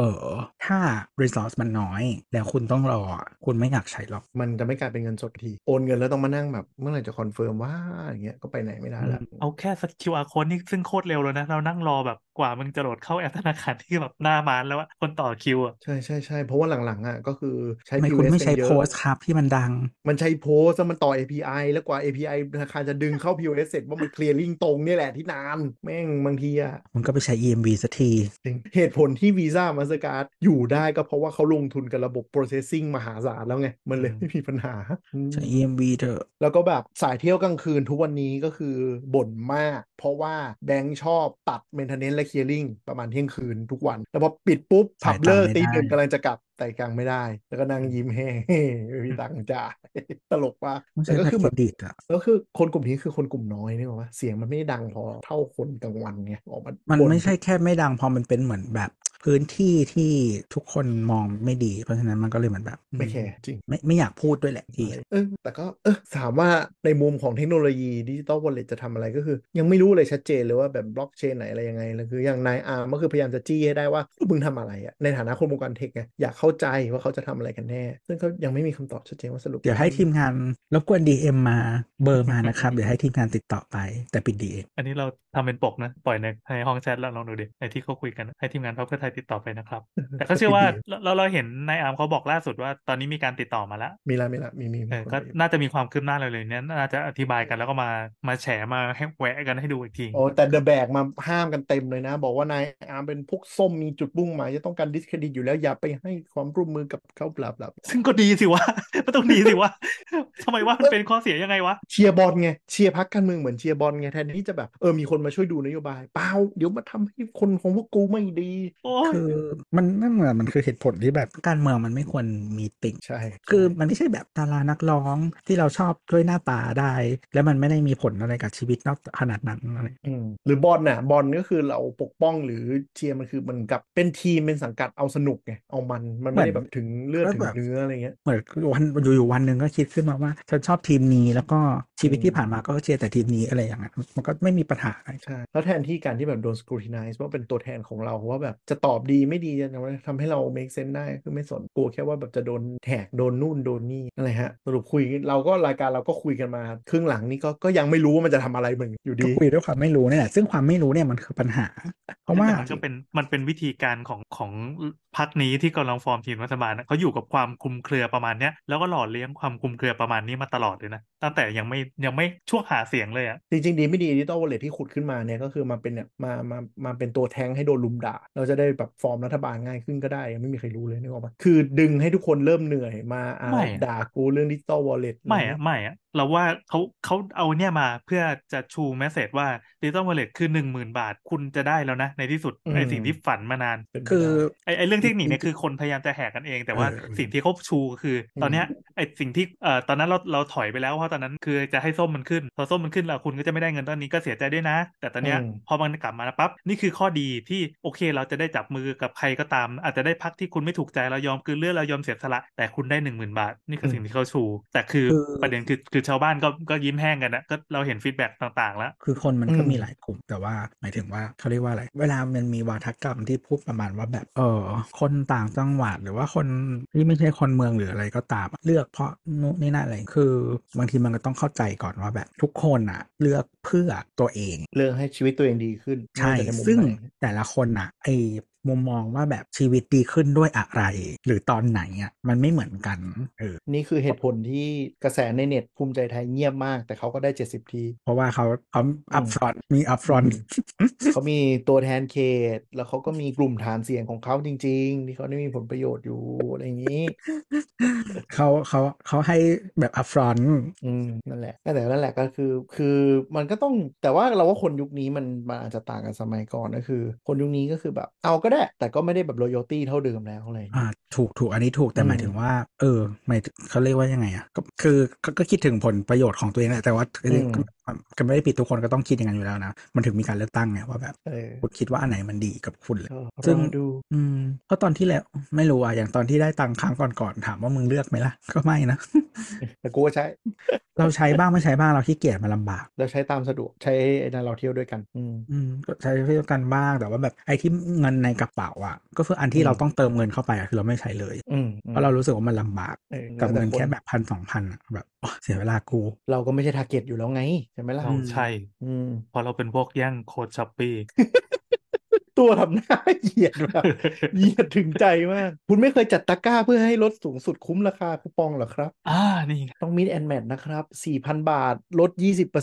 เออ ถ้า resource มันน้อย แล้วคุณต้องรออะคุณไม่อยากใช้หรอก
มันจะไม่กลายเป็นเงินสดที โอนเงินแล้วต้องมานั่งแบบ เมื่อไหร่จะ confirm ว่าอย่างเงี้ยก็ไปไหนไม่ได้ละ
เอาแค่ส QR code นี่ซึ่งโคตรเร็วแล้วนะ เรานั่งรอแบบกว่ามึงจะโหลดเข้าแอปธนาคารที่แบบหน้าม้านแล้วอะคนต่อคิวอะ
ใช่ใช่ใช่เพราะว่าหลังๆอะก็คือใช้
ทำไม
POS
คุณไม่ใช้
กันเย
โพ
อะ
สต์ครับที่มันดัง
มันใช้โพสต์แล้วมันต่อ API แล้วกว่า API ธนาคารจะดึงเข้า POS เสร็จว่ามันเคลียร์ลิงตรงเนี่ยแหละที่นานแม่งบางทีอะ
มันก็ไปใช้ EMV สักที
จริงเหตุผลที่ Visa Mastercard อยู่ได้ก็เพราะว่าเขาลงทุนกับระบบ processing มหาศาลแล้วไง มันเลยไม่มีปัญหาอืม
ใช้ EMV เถอะ
แล้วก็แบบสายเที่ยวกลางคืนทุกวันนี้ก็คือบ่นมาก เพราะว่าแบงค์ชอบตัด maintenance และ clearing ประมาณเที่ยงคืนทุกวัน แล้วพอปิดปุ๊บ
จ่า
ผั
ย
บเลิก
ตังค์ไม่
ตีหนึ่ง
ได้
กำลังจะกลับ แต่กลางไม่ได้ แล้วก็นั่งยิ้มแห้ไม่มีตังค์จ่ายตลกว่ะ
ไม่
แต่
ใช่
ก็
บัต
คือ
รเค
แบ
ร
บ
ดิตอะ
แล้วคือคนกลุ่มนี้คือคนกลุ่มน้อยนี่หรอวะเสียงมันไม่ได้ดังพอเท่าคนกลางวันไงออกมา
มัน
บ่
ไม่ใช่แค่ไม่ดังพอมันเป็นเหมือนแบบพื้นที่ที่ทุกคนมองไม่ดี เพราะฉะนั้นมันก็เลยเหมือนแบบ
ไม่แคร์จริง
ไม่ไม่อยากพูดด้วยแหละพี่
เออแต่ก็เออถามว่าในมุมของเทคโนโลยี digital wallet จะทำอะไรก็คือ ยังไม่รู้เลยชัดเจนเลยว่าแบบบล็อกเชนไหนอะไรยังไงแล้วคืออย่างนายอาร์มก็คือพยายามจะจี้ให้ได้ว่ามึงทำอะไรอะในฐานะคนวงการเทคไงอยากเข้าใจว่าเขาจะทำอะไรกันแน่ ซึ่งเขายังไม่มีคำตอบชัดเจนว่าสรุป
เดี๋ยวให้ทีมงานรบกวน DM มาเบอร์มานะครับ เดี๋ยวให้ทีมงานติดต่อไปแต่ปิดดีเอง
อันนี้เราทำเป็นปกนะ ปล่อยในในห้องแชทแล้วลองดูดิในที่เขาคุยกันให้ทีมงานพรรคเพื่อไทยติดต่อไปนะครับ แต่ก็เชื่อว่าเราเราเห็นนายอาร์มเขาบอกล่าสุดว่าตอนนี้มีการติดต่อมาแล้ว
มีละมีละมีมีมี
เออ
คน
ก็
ไป
น่าจะมีความคืบหน้าเลยเลยเนี่ยน่าจะอธิบายกันแล้วก็มามาแฉมาให้แหวะกันให้ดูอีกที
โอ้แต่ the แบกมาห้ามกันเต็มเลยนะ บอกว่านายอาร์มเป็นพวกส้มมีจุดมุ่งหมายจะต้องการ discredit อยู่แล้วอย่าไปให้ความร่วมมือกับเขา blah blah
ซึ่งก็ดีสิวะมันต้องดีสิวะทำไมวะมันเป็นข้อเสียยังไงวะ
เชียร์บอลไงเชียร์พรรคการเมืองเหมือนเชียร์บอลไงแทนที่จะแบบเออมีคนมาช่วยดูนโยบายเปล่าเดี๋ยวมาทำให้คนของพวกกูไม่ดี
โอ้ย
คือมันนั่นเหมือนมันคือเหตุผลที่แบบการเมืองมันไม่ควรมีติ่ง
ใช่
คือมันไม่ใช่แบบดารานักร้องที่เราชอบด้วยหน้าตาได้ แล้วมันไม่ได้มีผลอะไรกับชีวิตนอกขนาดนั้นอะไร
อืมหรือบอลน่ะบอลก็คือเราปกป้องหรือเชียร์มันคือมันกับเป็นทีมเป็นสังกัดเอาสนุกไงเอามันมันไม่ได้แบบถึงเลือดถึงเนื้ออะไรเงี้ย
เหมือนวันอยู่ๆวันหนึ่งก็คิดขึ้นมาว่าฉันชอบทีมนี้แล้วก็ชีวิต
อืม
ที่ผ่านมาก็เชียร์แต่ทีมนี้อะไรอย่างเงี้ยมันก็ไม่มีปัญหาอะไร
ใช่แล้วแทนที่การที่แบบโดน scrutinize ว่าเป็นตัวแทนของเราว่าแบบจะตอบดีไม่ดีจะทำให้เรา make sense ได้คือไม่สนกลัวแค่ว่าแบบจะโดนแท็กโดนนู่นโดนนี่อะไรฮะสรุปคุยเราก็รายการเราก็คุยกันมาครึ่งหลังนี่ก็ก็ยังไม่รู้ว่ามันจะทำอะไรมึงอยู่
ก็
ดี
คุยด้วยความไม่รู้เนี่ยแหละซึ่งความไม่รู้เนี่ยมันคือปัญหา เพราะว่า
แต่มันก็เป็นมันเป็นวิธีการของของพรรคนี้ที่กำลังฟอร์มความคิดรัฐบาลนะเขาอยู่กับความคลุมเครือประมาณเนี้ยแล้วก็หล่อเลี้ยงความคลุมเครือประมาณนี้มาตลอดเลยนะตั้งแต่ยังไม่ยังไม่ช่วงหาเสียงเลยอะ
จริง ๆ ดีไม่ดี digital wallet ที่ขุดขึ้นมาเนี่ยก็คือมาเป็นเนี่ยมามามาเป็นตัวแทงให้โดนลุมด่า เราจะได้แบบฟอร์มรัฐบาลง่ายขึ้นก็ได้ไม่มีใครรู้เลยนึกออกปะคือดึงให้ทุกคนเริ่มเหนื่อยมาอ่า
ไม่อะ
ด่ากูเรื่อง digital wallet
ไม่อะไม่อะเราว่าเขาเขาเอาเนี่ยมาเพื่อจะชู message ว่า digital wallet คือหนึ่งหมื่นบาทคุณจะได้แล้วนะในที่สุดในสิ่งที่ฝันมานาน
เป็นไป
คือ
ได้
ไอ้ไอ้เรื่องเทคนิคเนี่ยคือคนพยายามจะแหกกันเอง แต่ว่า
เออ
สิ่งที่เขาชูก็คือ ตอนเนี้ยไอ้สิ่งที่เอ่อตอนนั้นเราเราถอยไปแล้วเพราะตอนนั้นคือจะให้ส้มมันขึ้นพอส้มมันขึ้นแล้วคุณก็จะไม่ได้เงินตอนนี้ก็เสียใจด้วยนะ แต่ตอนเนี้ย
อืม
พอมันกลับมาแล้วปั๊บนี่คือข้อดีที่โอเคเราจะได้จับมือกับใครก็ตาม อาจจะได้พรรคที่คุณไม่ถูกใจเรายอมกลืนเลือดเรายอมเสียสละแต่คุณได้หนึ่งหมื่นบาท นี่คือสิ่งที่เขาชู แต่คือ
คือ
ประเด็นคือคือชาวบ้านก็ก็ยิ้มแห้งกันนะก็เราเห็น feedback ต่างๆ แล้ว
คือคนมันก็
อืม
มีหลายกลุ่มแต่ว่าหมายถึงว่าเขาเรียกว่าอะไร เวลามันมีวาทกรรมที่พูดประมาณว่าแบบเออคนต่างจังหวัดหรือว่าคนที่ไม่ใช่คนเมืองหรืออะไรก็ตามอะเลือกเพราะนู่นนี่นั่นอะไรคือ บางทีมันก็ต้องเข้าใจก่อนว่าแบบทุกคนอะเลือกเพื่อตัวเอง
เรื่องให้ชีวิตตัวเองดีขึ้น
ใช่
ไม่ว่าจะในมุมไหนซึ่ง
แต่ละคนอะไอ้มุมมองว่าแบบชีวิตดีขึ้นด้วยอะไร หรือตอนไหนอะมันไม่เหมือนกันเออ
นี่คือเหตุผลที่กระแสในเน็ตภูมิใจไทยเงียบมาก แต่เขาก็ได้ 70 ที
เพราะว่าเขาเขา upfront มี upfront
เขามีตัวแทนเขต แล้วเขาก็มีกลุ่มฐานเสียงของเขาจริง ๆ ที่เขาได้มีผลประโยชน์อยู่อะไรอย่างนี้
เขาเขาเขาให้แบบ upfront
อืมนั่นแหละแต่นั่นแหละก็คือคือมันก็ต้องแต่ว่าเราว่าคนยุคนี้มันมันอาจจะต่างกับสมัยก่อนก็คือ คนยุคนี้ก็คือแบบ เอาก็ได้ แต่ก็ไม่ได้แบบ loyalty เท่าเดิมแล้วอะไรอย่าง
อ่า
เงี้ย
ถูกถูกอันนี้ถูกแต่
อืม
หมายถึงว่า เออหมายถึงเขาเรียกว่ายังไงอะก็คือก็ก็คิดถึงผลประโยชน์ของตัวเองแหละแต่ว่า
อืม
ก็ก็ไม่ได้ปิดทุกคนก็ต้องคิดอย่างนั้นอยู่แล้วนะมันถึงมีการเลือกตั้งไงว่าแบบ
เออ
คุณคิดว่าอันไหนมันดีกับคุณเลย
ก็
ซึ่
รงอดู
อืมเพราะตอนที่แล้วไม่รู้อะอย่างตอนที่ได้ตังค์ครั้งก่อนๆถามว่ามึงเลือกไหมล่ะก็ไม่นะ
แต่กูก็ใช้
เราใช้บ้างไม่ใช้บ้างเราขี้เกียจมาลำบาก
แล้วใช้ตามสะดวกใช้ไอ้นั่นเราเที่ยวด้วยกัน อืม
อืมก็ใช้เพื่อกันบ้างแต่ว่าแบบไอ้ที่เงินในกระเป๋าอะก็คืออันที่
อืม
เราต้องเติมเงินเข้าไปอะคือเราไม่ใช้เลย
อืม
เพราะเรารู้สึกว่ามันลำบาก
เออ
กับเงินแล้
วต่
แค่แบบพันสองพันอะแบบโอ้เสียเวลากู
เราก็ไม่ใช่ target อยู่แล้วไงใช่ไหมล่ะ
เราใช่
อืม
เพราะเราเป็นพวกแย่งโค้ด Shopee
ตัวทำหน้าเหยียดแบบเหยียดถึงใจมาก คุณไม่เคยจัดตะกร้าเพื่อให้ลดสูงสุดคุ้มราคาคูปองเหรอครับ
อ่า นี่ไง
ต้อง mix and match นะครับ 4,000 บาท ลด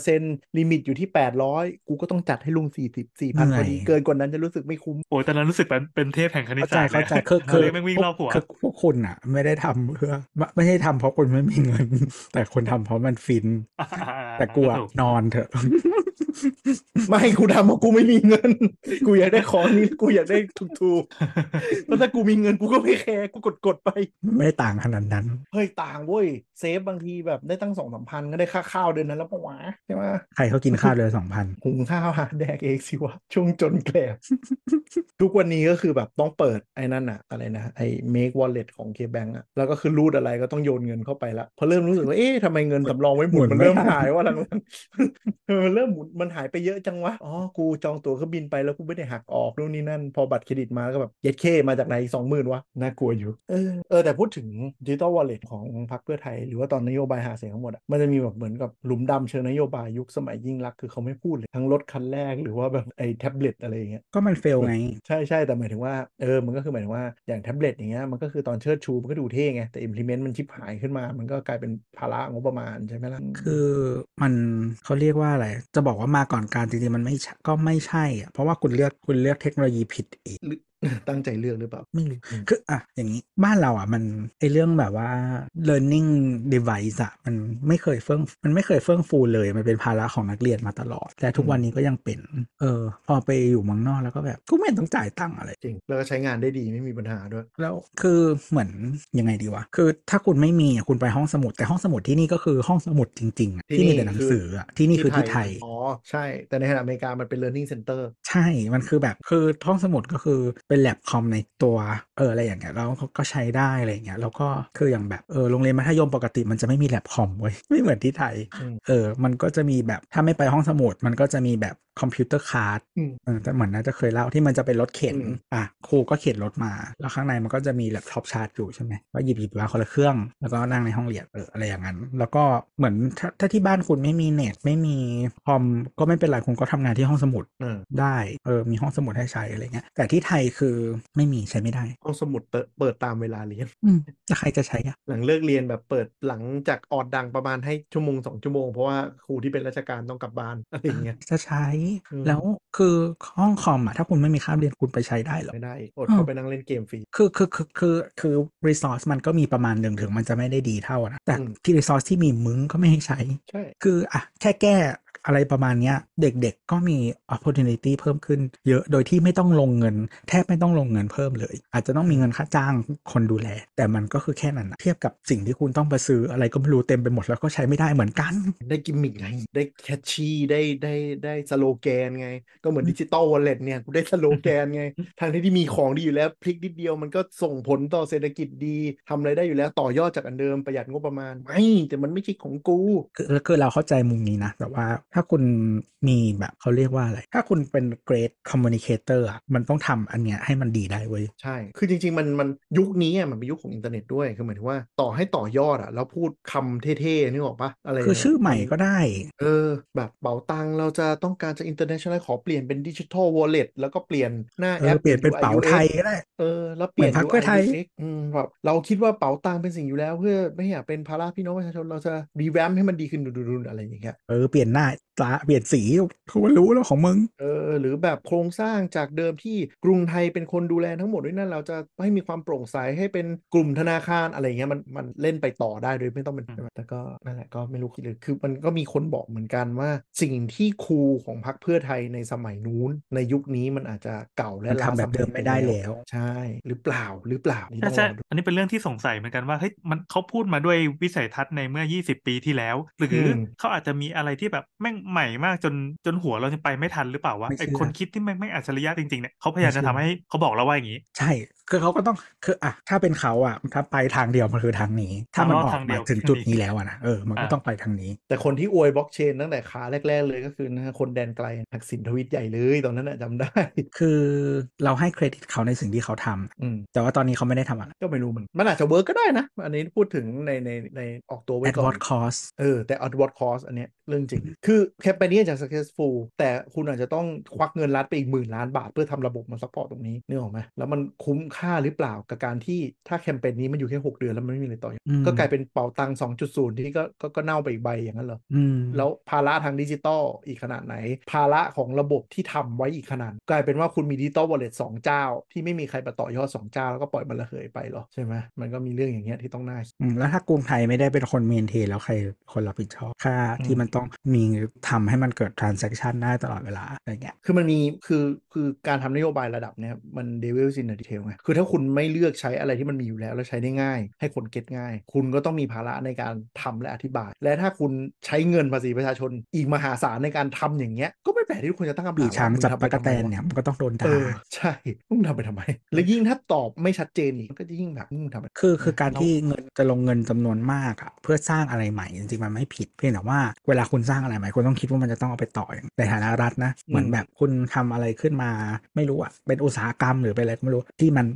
20%ลิมิตอยู่ที่ 800 กูก็ต้องจัดให้ลุง 40 4,000พอดี
เหนื่อย
เกินกว่านั้นจะรู้สึกไม่คุ้ม
โอ้ยตอนนั้นรู้สึกเป็นเป็นเทพแห่งคณิต
เข้าใจ
ศาสตร์
เข้าใจ
ลย
คือ
เขา
คือ
เลยแม่งวิ่งรอบหัว
คือพวกคุณอะ ไม่ได้ทำเพื่อ ไม่ไม่ใช่ทำเพราะคุณไม่มีเงิน แต่คนทำเพราะมันฟิน แต่กูอะ
ถูก
นอนเถอะ
ไม่กูทำเพราะกูไม่มีเงิน กูอยากได้ของนี้กูอยากได้ถูกๆเพราะถ้ากูมีเงินกูก็ไม่แคร์กูกดกดๆไป
ไม่ได้ต่างขนาดนั้น
เฮ้ยต่างเว้ยเซฟบางทีแบบได้ตั้งสองสามพันก็ได้ค่าข้าวเดือนนั้นแล้วปะวะใช่ไหม
ใครเขากินข้าวเดือนสองพัน
หุงข้าวหาแดกเองสิวะช่วงจนแกลบทุกวันนี้ก็คือแบบต้องเปิดไอ้นั่นอะอะไรนะไอ้ make wallet ของ KBank อะแล้วก็คือรูดอะไรก็ต้องโยนเงินเข้าไปละพอเริ่มรู้สึกว่าเอ๊ะทำไมเงินสำรองไว้หมุน
หมุน
มัน
ไม่
เริ่ม
ทัน
หายว่าหลังๆเออมันเริ่มหมุนมันหายไปเยอะจังวะ อ๋อ กูจองตั๋วเครื่องบินไปแล้วกูไม่ได้หักออกนู่นนี่นั่น พอบัตรเครดิตมาก็แบบเย็ดเคมาจากไหนสองหมื่นวะ น่ากลัวอยู่ เออ เออ แต่พูดถึงดิจิตอลวอลเล็ตของพรรคเพื่อไทย หรือว่าตอนนโยบายหาเสียงทั้งหมดอะมันจะมีแบบเหมือนกับหลุมดำเชิงนโยบายยุคสมัยยิ่งรักษณ์คือเขาไม่พูดเลย ทั้งรถคันแรกหรือว่าแบบไอ้แท็บเล็ตอะไรอย่างเงี้ย
ก็มันเฟลไง
ใช่ใช่แต่หมายถึงว่า เออ มันก็คือหมายถึงว่าอย่างแท็บเล็ตอย่างเงี้ย มันก็คือตอนเชิดชูมันก็ดูเท่ไง แต่ implement มันชิบหายขึ้นมา มันก็กลายเป็นภาระงบประมาณใช่ไหมล่ะ
คือมันเขาเรียกว่าอะไร จะบอกว่ามาก่อนการจริงๆมันไม่ก็ไม่ใช่อะเพราะว่าคุณเลือกคุณเลือกเทคโนโลยีผิดอีก
ตั้งใจเลือกหรือเปล่า
ไม่รู้
อืม
คืออะอย่างนี้ บ้านเราอะ มันไอเรื่องแบบว่า learning device อะมันไม่เคยเฟื่องมันไม่เคยเฟื่องฟูเลย มันเป็นภาระของนักเรียนมาตลอด แต่ทุกวันนี้ก็ยังเป็น เออ พอไปอยู่เมืองนอกแล้วก็แบบกูไม่เห็นต้องจ่ายตังค์อะไร
จริง แล้วก็ใช้งานได้ดีไม่มีปัญหาด้วย
แล้วคือเหมือนยังไงดีวะ คือถ้าคุณไม่มีอะคุณไปห้องสมุดแต่ห้องสมุดที่นี่ก็คือห้องสมุดจริงๆอะ
ที่
ที่มี
นี่
แต่หนัง
คือ
สืออะที่นี่คือที่ไทย
อ๋อใช่ แต่ในขณะอเมริกามันเป็น learning center
ใช่มันคือแบบคือห้องสมุดก็คือเป็นแล็บคอมในตัวเอออะไรอย่างเงี้ยแล้วเขาก็ใช้ได้อะไรอย่างเงี้ยแล้วก็คืออย่างแบบเออโรงเรียนมัธยมปกติมันจะไม่มีแล็บคอมเว้ยไม่เหมือนที่ไทย
อืม
เออมันก็จะมีแบบถ้าไม่ไปห้องสมุดมันก็จะมีแบบ computer cart อื
ม
เออแต่เหมือนน่าจะเคยเล่าที่มันจะเป็นรถเข็น
อืม
อะครูก็เข็นรถมา แล้วข้างในมันก็จะมีแล็ปท็อปชาร์จอยู่ใช่ไหมก็หยิบหยิบมาคนละเครื่อง แล้วก็นั่งในห้องเรียนเอออะไรอย่างนั้น แล้วก็เหมือนถ้าถ้าที่บ้านคุณไม่มีเน็ตไม่มีคอมก็ไม่เป็นไรคุณก็ทำงานที่ห้องสมุด
เออ
ได้เออมีห้องสมุดให้ใช้อะไรเงี้ยแต่ที่ไทยคือไม่มีใช้ไม่ได้
ห้องสมุดเปิดเปิดตามเวลาเรียน
อืมแล้วใครจะใช้อะ
หลังเลิกเรียนแบบเปิดหลังจากออดดังประมาณให้ชั่วโมงสองชั่วโมงเพราะว่าครูที่เป็นราชการต้องกลับบ้านอะไรอย่างเงี้ย
จะใช้
อืม
แล้วคือห้องคอมอะถ้าคุณไม่มีคาบเรียนคุณไปใช้ได้เหรอ
ไม่ได้อด
อืม
เข้าไปนั่งเล่นเกมฟรี
คือคือคือคือคือ resource มันก็มีประมาณหนึ่งถึงมันจะไม่ได้ดีเท่าอะนะแต่
อืม
ที่ resource ที่มีมึงก็ไม่ให้ใช้
ใช่
คืออะแค่แก้ อะไรประมาณเนี้ยเด็กๆก็มี opportunity เพิ่มขึ้น เยอะโดยที่ไม่ต้องลงเงิน แทบไม่ต้องลงเงินเพิ่มเลย อาจจะต้องมีเงินค่าจ้างคนดูแล แต่มันก็คือแค่นั้นนะเทียบกับสิ่งที่คุณต้องไปซื้ออะไรก็ไม่รู้เต็มไปหมดแล้วก็ใช้ไม่ได้เหมือนกัน
ได้กิมมิกไงได้ catchy ได้ได้ได้สโลแกนไง ก็เหมือน digital wallet เนี่ยกูได้สโลแกนไงทางที่ที่มีของดีอยู่แล้วพลิกนิดเดียวมันก็ส่งผลต่อเศรษฐกิจดีทำอะไรได้อยู่แล้วต่อยอดจากอันเดิมประหยัดงบประมาณไม่แต่มันไม่ใช่ของกู
คือคือเราเข้าใจมุมนี้นะแต่ว่าถ้าคุณมีแบบเขาเรียกว่าอะไร ถ้าคุณเป็น great communicator อะมันต้องทำอันเนี้ยให้มันดีได้เว้ย
ใช่ คือจริง ๆ มันมันยุคนี้อะมันเป็นยุคของอินเทอร์เน็ตด้วย คือหมายถึงว่าต่อให้ต่อยอดอะแล้วพูดคำเท่ๆนึกออกปะอะไร
คือ
เนี่ย
ชื่อใหม่ก็ได้
เออ แบบเป๋าตังค์เราจะต้องการจะ international ขอเปลี่ยนเป็นดิจิทัล wallet แล้วก็เปลี่ยนหน้า
เอ
แอ
อ
ป
เปลี่ยนเป็น
UI
เป๋าไทยก็ได้
เออ แล้วเปลี่ยน
เหมือนพรรคเพื่อไทย
UX อืมแบบเราคิดว่าเป๋าตังค์เป็นสิ่งอยู่แล้วเพื่อไม่อยากเป็นภาระพี่น้องประชาชนเราจะรีแวมให้มันดีขึ้นดูๆๆอะไรอย่างเงี้ย
เออ เปลี่ยนหน้าตาเปลี่ยนสีเขาก็รู้แล้วของมึง
เออ หรือแบบโครงสร้างจากเดิมที่กรุงไทยเป็นคนดูแลทั้งหมดด้วยนั่นเราจะให้มีความโปร่งใสให้เป็นกลุ่มธนาคารอะไรเงี้ยมันมันเล่นไปต่อได้โดยไม่ต้องเป็นแต่ก็นั่นแหละก็ไม่รู้คิดเลยคือมันก็มีคนบอกเหมือนกันว่า สิ่งที่คูลของพรรคเพื่อไทยในสมัยนู้น ในยุคนี้มันอาจจะเก่าและ
มันทำแบบเดิมไม่ได้แล้ว
ใช่ หรือเปล่าหรือเปล่านี่
ใช่
ต้องร
ใช่
อดู
อันนี้เป็นเรื่องที่สงสัยเหมือนกันว่าเฮ้ยมันเขาพูดมาด้วยวิสัยทัศน์ในเมื่อ 20 ปีที่แล้ว หรืออ
ม
เขาอาจจะมีอะไรที่แบบแม่งใหม่มากจนจนหัวเราจะไปไม่ทันหรือเปล่าวะ
ไม่เชื่
ไอ
อ
คนคิดที่แม่งไม่อัจฉริยะจริงๆเนี่ยเขาพยายามจะทำให้เขาบอกเราว่าอย่างนี้
ใช่ คือเขาก็ต้องคืออะถ้าเป็นเขาอะถ้าไปทางเดียวมันคือทางนี้ ถ้ามันออก
ทางเดี
มา
ยว
ถึงจุดนี้แล้วอะนะเออมันก็
อ่า
ต้องไปทางนี้
แต่คนที่อวยบล็อกเชนตั้งแต่ขาแรก ๆ เลยก็คือนะคนแดนไกลทักษิณทวีตใหญ่เลยตอนนั้นน่ะจำได้
คือเราให้เครดิตเขาในสิ่งที่เขาทำ
อืม
แต่ว่าตอนนี้เขาไม่ได้ทำอะไร
ก็ไม่รู้มันมันอาจจะ work ก็ได้นะ อันนี้พูดถึงในในในออกตัวไว้ ก่อน at what
cost
เออแต่ at what cost อันเนี้ยเรื่องจริง คือแคมเปญนี้อาจจะ successful แต่คุณอาจจะต้องควักเงินรัดไปอีกหมื่นล้านบาทเพื่อทำระบบมา support ตรงนี้นึกออกไหมแล้วมันคุ้มค่าหรือเปล่ากับการที่ถ้าแคมเปญนี้มันอยู่แค่6เดือนแล้วมันไม่มีอะไรต่อ
อืม
ก็กลายเป็นเป๋าตังค์2.0ที่ก็ก็ก็เน่าไปอีกใบอย่างนั้นเหรอ
อืม
แล้วภาระทางดิจิตอลอีกขนาดไหน ภาระของระบบที่ทำไว้อีกขนาด กลายเป็นว่าคุณมี digital wallet สองเจ้า ที่ไม่มีใครไปต่อยอดสองเจ้า แล้วก็ปล่อยมันระเหยไปหรอใช่ไหมมันก็มีเรื่องอย่างเงี้ยที่ต้องน่าคิด
อืมแล้วถ้ากรุงไทยไม่ได้เป็นคน maintain แล้วใครคนรับผิดชอบค่า
อืม
ที่มันต้องมีทำให้มันเกิด transaction ได้ตลอดเวลาอะไรเงี้ย
คือมันมีคือคือการทำนโยบายระดับเนี้ยมัน devil in the detail ไงคือถ้าคุณไม่เลือกใช้อะไรที่มันมีอยู่แล้วแล้วใช้ได้ง่าย ให้คน get ง่าย คุณก็ต้องมีภาระในการทำและอธิบาย และถ้าคุณใช้เงินภาษีประชาชน อีกมหาศาลในการทำอย่างเงี้ยก็ไม่แปลกที่คุณจะตั้งคำถาม
ปี
ว่า
ช้าง
มึ
จับ
ทำ
ป
ไป
ลากระ
ทำ
แต
ไม
น
วะ
เนี่ยมันก็ต้องโดน
เอ
ด่า
อใช่มึงทำไปทำไม แล้วยิ่งถ้าตอบไม่ชัดเจนอีกมันก็จะยิ่งแบบมึงทำไป
คือคือการ
แล้ว
ที่เงินจะลงเงินจำนวนมากอะเพื่อสร้างอะไรใหม่จริงๆมันไม่ผิดเพียงแต่ว่าเวลาคุณสร้างอะไรใหม่คุณต้องคิดว่ามันจะต้องเอาไปต่ออย่างในฐานะรัฐนะเหมือนแบบคุณทำอะไรขึ้นมา ไม่รู้อะเป็นอุตสาหกรรมหรือเป็นอะไรก็ไม่รู้ที่มัน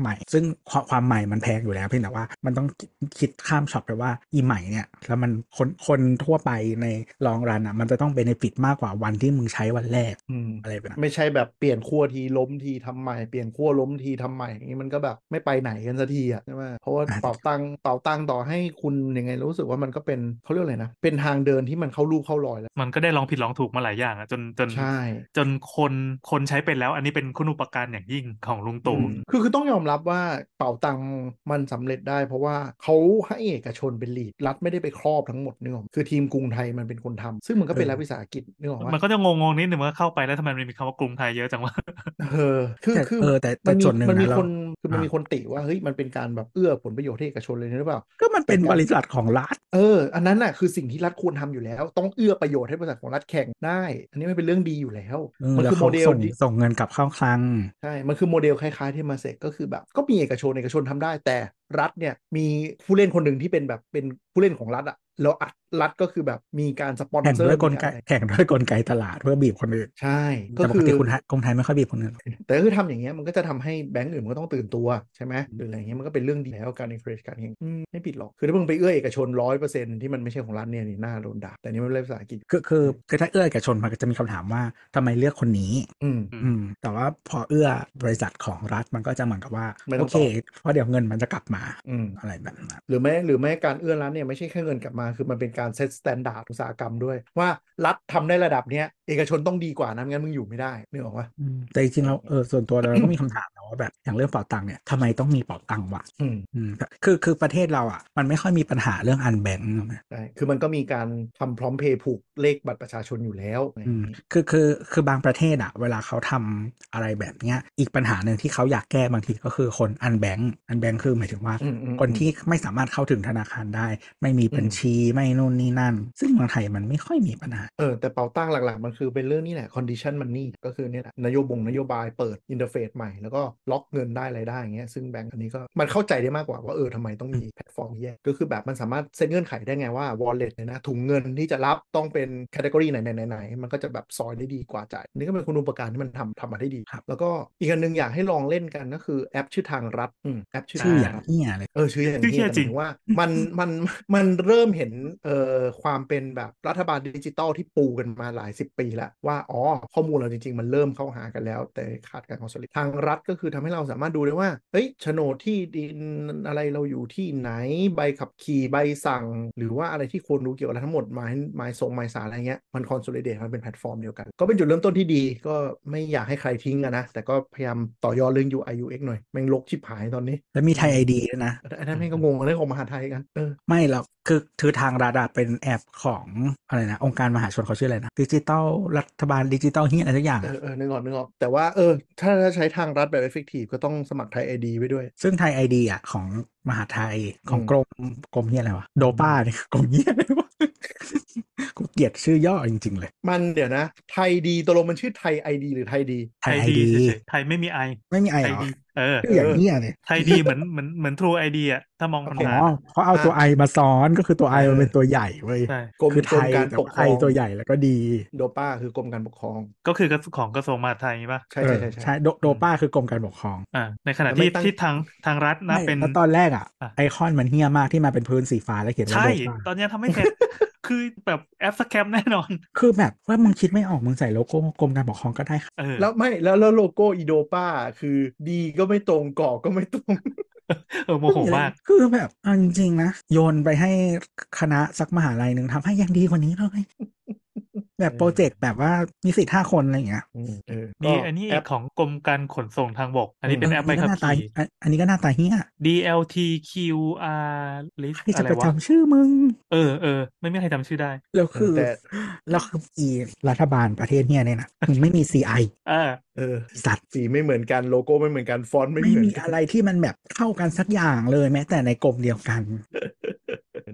ใหม่ ซึ่งความความใหม่มันแพงอยู่แล้วเพียงแต่ว่ามันต้องคิดข้ามช็อตไปว่าอีใหม่เนี่ยแล้วมันคนคนทั่วไปในลองรันอะมันจะต้องเบนฟิตมากกว่าวันที่มึงใช้วันแรก
อืม
อะไรแบบนั้น
ไม่ใช่แบบเปลี่ยนขั้วทีล้มทีทำใหม่เปลี่ยนขั้วล้มทีทำใหม่อย่างนี้มันก็แบบไม่ไปไหนกันสักทีอะใช่ไหมเพราะว่า
อะ
เป่าตังค์เป่าตังค์ต่อให้คุณยังไงรู้สึกว่ามันก็เป็นเขาเรียกอะไรนะเป็นทางเดินที่มันเข้าลูกเข้ารอยแล้ว
มันก็ได้ลองผิดลองถูกมาหลายอย่างอะจนจน
ใช่
จนคนคนใช้เป็นแล้ว อันนี้เป็นคุณอุปการอย่างยิ่งของลุงตู่
อืมคือคือต้องยอมรับว่าเป่าตังค์มันสำเร็จได้ เพราะว่าเขาให้เอกชนเป็นลีดรัฐไม่ได้ไปครอบทั้งหมดนึกออกไหมคือทีมกรุงไทยมันเป็นคนทำซึ่งมันก็เป็น
เออ
รัฐวิสาหกิจนึกออกว่า
มันก็จะงงๆนิดนึงว่าเข้าไปแล้วทำไมมันมีคำว่ากรุงไทยเยอะจังวะ
เออคือ
แต่
คือ
เออแต่แต่
มัมี
ส่วนหนึ่ง
มันมี
นะเรา
คนคือมัน
อ่ามี
มีคนติว่าเฮ้ยมันเป็นการแบบเอื้อผลประโยชน์ให้เอกชนเลยหรือเปล่า
ก็มันเป็น
แต่การ
บริษัทของรัฐ
เออ อันนั้นน่ะคือสิ่งที่รัฐควรทำอยู่แล้ว ต้องเอื้อประโยชน์ให้บริษัทของรัฐแข่งได้ อันนี้มันเป็นเรื่องดีอยู่แล้ว
เออ
มัน
แล้ว
คือโม
เขาส่งส่งเงินกลับเข้าคลัง
ใช่ มันคือโมเดลคล้ายๆเทมาเส็กก็คือแบบ ก็มีเอกชนเอกชนทำได้ แต่รัฐเนี่ยมีผู้เล่นคนหนึ่งที่เป็นแบบเป็นผู้เล่นของรัฐอะ แล้วอัดรัฐก็คือแบบมีการสปอนเซอร์
ด้วยมีกลไก
อะไร
แข่งด้วยกลไกตลาดเพื่อบีบคนอื่น
ใช่ ก็
แต่ป
คื
ก
อ
ติคุณไทยกรุงไทยไม่ค่อยบีบคนอื่นหรอก
แต่ก็คือทำอย่างเงี้ยมันก็จะทำให้แบงก์อื่นมันก็ต้องตื่นตัวใช่ไหมหรืออะไรเงี้ยมันก็เป็นเรื่องดีแล้วการ encourage การแข่งอืมไม่ผิดหรอก คือถ้ามึงไปเอื้อเอกชนร้อยเปอร์เซ็นต์ที่มันไม่ใช่ของรัฐเนี่ยนี่น่าโดนด่าแต่นี่มันเล่นภาษาอังกฤษ
คือคือคือถ้าเอื้อเอกชนมันก็จะมีคำถามว่าทำไมเลือกคนนี้
อืม
อืมแต่ว่าพอเอื้อบริษัทของรัฐมันก็จะเหมือนกับว่า
ไม่ต้
โอ
องตอบโอ
เคเพราะเดี๋ยวเงินมันจะกลับมา
อืม
อะไรแบบนั้น
หรือไม่หรือไม่การเอื้อรัฐเนี่ยไม่ใช่แค่เงินกลับมาคือมันเป็นการ set standard อุตสาหกรรมด้วย ว่ารัฐทำได้ระดับเนี้ยเอกชนต้องดีกว่านะไม่งั้นมึงอยู่ไม่ได้นึกออกปะ
อืมแต่จริงๆแล้วเออส่วนตัวเราก็มีคำถามนะว่าแบบอย่างเรื่องเป๋าตังค์เนี่ยทำไมต้องมีเป๋าตังค์วะ
อืม
อืมคือคือประเทศเราอะมันไม่ค่อยมีปัญหาเรื่อง unbanked
ใช่คือมันก็มีการทำพร้อมเพย์ผูกเลขบัตรประชาชนอยู่แล้วอืมอะไรอ
อื
ย่างงี้
คือคือคือบางประเทศอะเวลาเขาทำอะไรแบบเนี้ยอีกปัญหาหนึ่งที่เขาอยากแก้บางทีก็คือคน unbanked unbanked คือหมายถึงว่า
อืมอืม
คนที่ไม่สามารถเข้าถึงธนาคารได้ ไม่มีบัญชีไม่นู่นนี่นั่น ซึ่งเมืองไทยมันไม่ค่อยมีปัญหา
เออ แต่เป๋าตังค์หลักๆ มันคือเป็นเรื่องนี้แหละ condition money ก็คือเนี่ยแหละนโยบงนโยบายเปิด interface ใหม่แล้วก็ล็อกเงินได้อะไรได้อย่างเงี้ยซึ่งแบงก์อันนี้ก็มันเข้าใจได้มากกว่าว่าเออทำไมต้องมีแพลตฟอร์มแยกก็คือแบบมันสามารถเซ็นเงื่อนไขได้ไงว่า wallet เนี่ยนะถุงเงินที่จะรับต้องเป็น category ไหนไหนไหนมันก็จะแบบซอยได้ดีกว่าจ่ายอันนี่ก็เป็นคุณูปการที่มันทำทำมาได้ดี
ครับ
แล้วก็อีกอันหนึงอยากให้ลองเล่นกันก็คือแอปชื่อทางรัฐอืมแอปชื่อ
ชื่อ
ทาง
อย่าง
รัฐ
เนี้ยเลย
เออชื่ออย่าง
ชื่อ
นี้
เหี้ย
แต่
จริ
มาย
ง
ถึงว่ามันมันมันเริ่มเห็นเอ่อความเป็นแบบรัฐบาลดิจิตอลที่ปูกันมาหลายสิบปีแล้วว่าอ๋อข้อมูลเราจริง ๆ มันเริ่มเข้าหากันแล้ว แต่ขาดการ consolidate ทางรัฐก็คือทำให้เราสามารถดูได้ว่าเฮ้ยโฉนดที่ดินอะไรเราอยู่ที่ไหนใบขับขี่ใบสั่ง หรือว่าอะไรที่ควรรู้เกี่ยวกับอะไรทั้งหมดหมายหมายส่งหมายศาลอะไรเงี้ยมัน consolidate มันเป็นแพลตฟอร์มเดียวกัน ก็เป็นจุดเริ่มต้นที่ดีก็ไม่อยากให้ใครทิ้งอะนะแต่ก็พยายามต่อยอดเรื่อง UI UX หน่อยแม่งรกชิบหายตอนนี้
แล้วมีไทยไอดีด้วยนะ
อันนั้นแม่งก็งงเรื่องของมหาดไทยกันเออ
ไม่หรอกคือคือทางรัฐอะเป็นแอปของอะไรนะองค์การมหาชนเขาชื่ออะไรนะดิจิตอลรัฐบาลดิจิตอลเฮียอะไรทุกอย่าง
เอ
อะ
อเออนึกออกนึกออกแต่ว่าเออถ้าถ้าใช้ทางรัฐแบบ effective ก็ต้องสมัครไทยไอดีไว้ด้วย
ซึ่งไทยไอดีอะของมหาดไทยของ
อืม
กรมกรมเฮียอะไรวะ DOPA เนี่ยกรมเฮียอะไรวะกูเกลียดชื่อย่อจริง ๆ เลย
มันเดี๋ยวนะ ไทยดีตกลงมันชื่อไทยไอดีหรือไทยดี
ไท
ไท
ย
ย
ไอ
ดี
ดี
เฉยๆไทยไม่มีไอ
ไม่มีไอ
ไท
เห
ย
รอ
ดี เออ
ชื่ออย่างเนี้ยเนี่ย
ไทยดีเหมือนเหมือนเหมือนทรูไอดีอะถ้ามอง
โอ
คำ
เค
อ๋
ถา
อ
ม
เพราะเอาตัวไอมาซ้อนก็คือตัวไอ
เออ
มันเป็นตัวใหญ่เว้ย
ใช่
กรม
คือไท
กรม
ย
การ
แต่
ปก
ว่า
ค
ไอ
รอง
ตัวใหญ่แล้วก็ดี
โดป้าคือกรมการปกครอง
ก็คือกระของกระทรวงมหาดไทยป่ะ
ใช่
เอ
ใช่
อ
ใช่
ใช่โดโดป้าคือกรมการปกครอง
อ่าในขณะ
แต่ไม่
ที่
ตั้ง
ที่ทางทางรัฐนะ
ไม่
เป็น
แล้วตอนแรกอะ
อะ
ไอคอนมันเฮี้ยมากที่มาเป็นพื้นสีฟ้าแล้วเขียนว่า
ใช่
โดป้า
ตอนนี้ทำไม่เสร็จ คือแบบแอป scam แน่นอน
คือแบบว่ามึงคิดไม่ออกมึงใส่โลโก้กรมการปกครองก็ได้ค่ะ
เออ
แล้วไม่แล้วแล้วโลโก้อี DOPA คือดีก็ไม่ตรงกรอบก็ไม่ตรง
เออโมโหมาก
คือแบบเอาจริงๆนะ โยนไปให้คณะสักมหาลัยหนึ่งทำให้ยังดีกว่านี้เลย แบบโปรเจกต์แบบว่ามีสิทธิ์ห้าคนอะไรอย่างเงี้ย
อืมเออ
มี
ก็
อันนี้
แอ
อี
ป
กของกรมการขนส่งทางบก อันนี้เป็นแอปใบ
อันนี้
ขั
ก็
บ
หน้าตาอันอันนี้ก็หน้าตาเฮี้ย DLT QR Licence
อะ
ไรวะ
ใคร
จะ
ไป
จำชื่อมึง
เออเออไม่มีใครจำชื่อได้
แล้วคือ
แต่
แล้วคืออีรัฐบาลประเทศเนี้ยเนี่ยนะมึงไม่มี CI
เออ
เออ
สัตว์
สีไม่เหมือนกันโลโก้ไม่เหมือนกันฟอนต์ไม่
ไม่
เหมือนกัน มี
อะไรที่มันแบบเข้ากันสักอย่างเลยแม้แต่ในกรมเดียวกัน
อั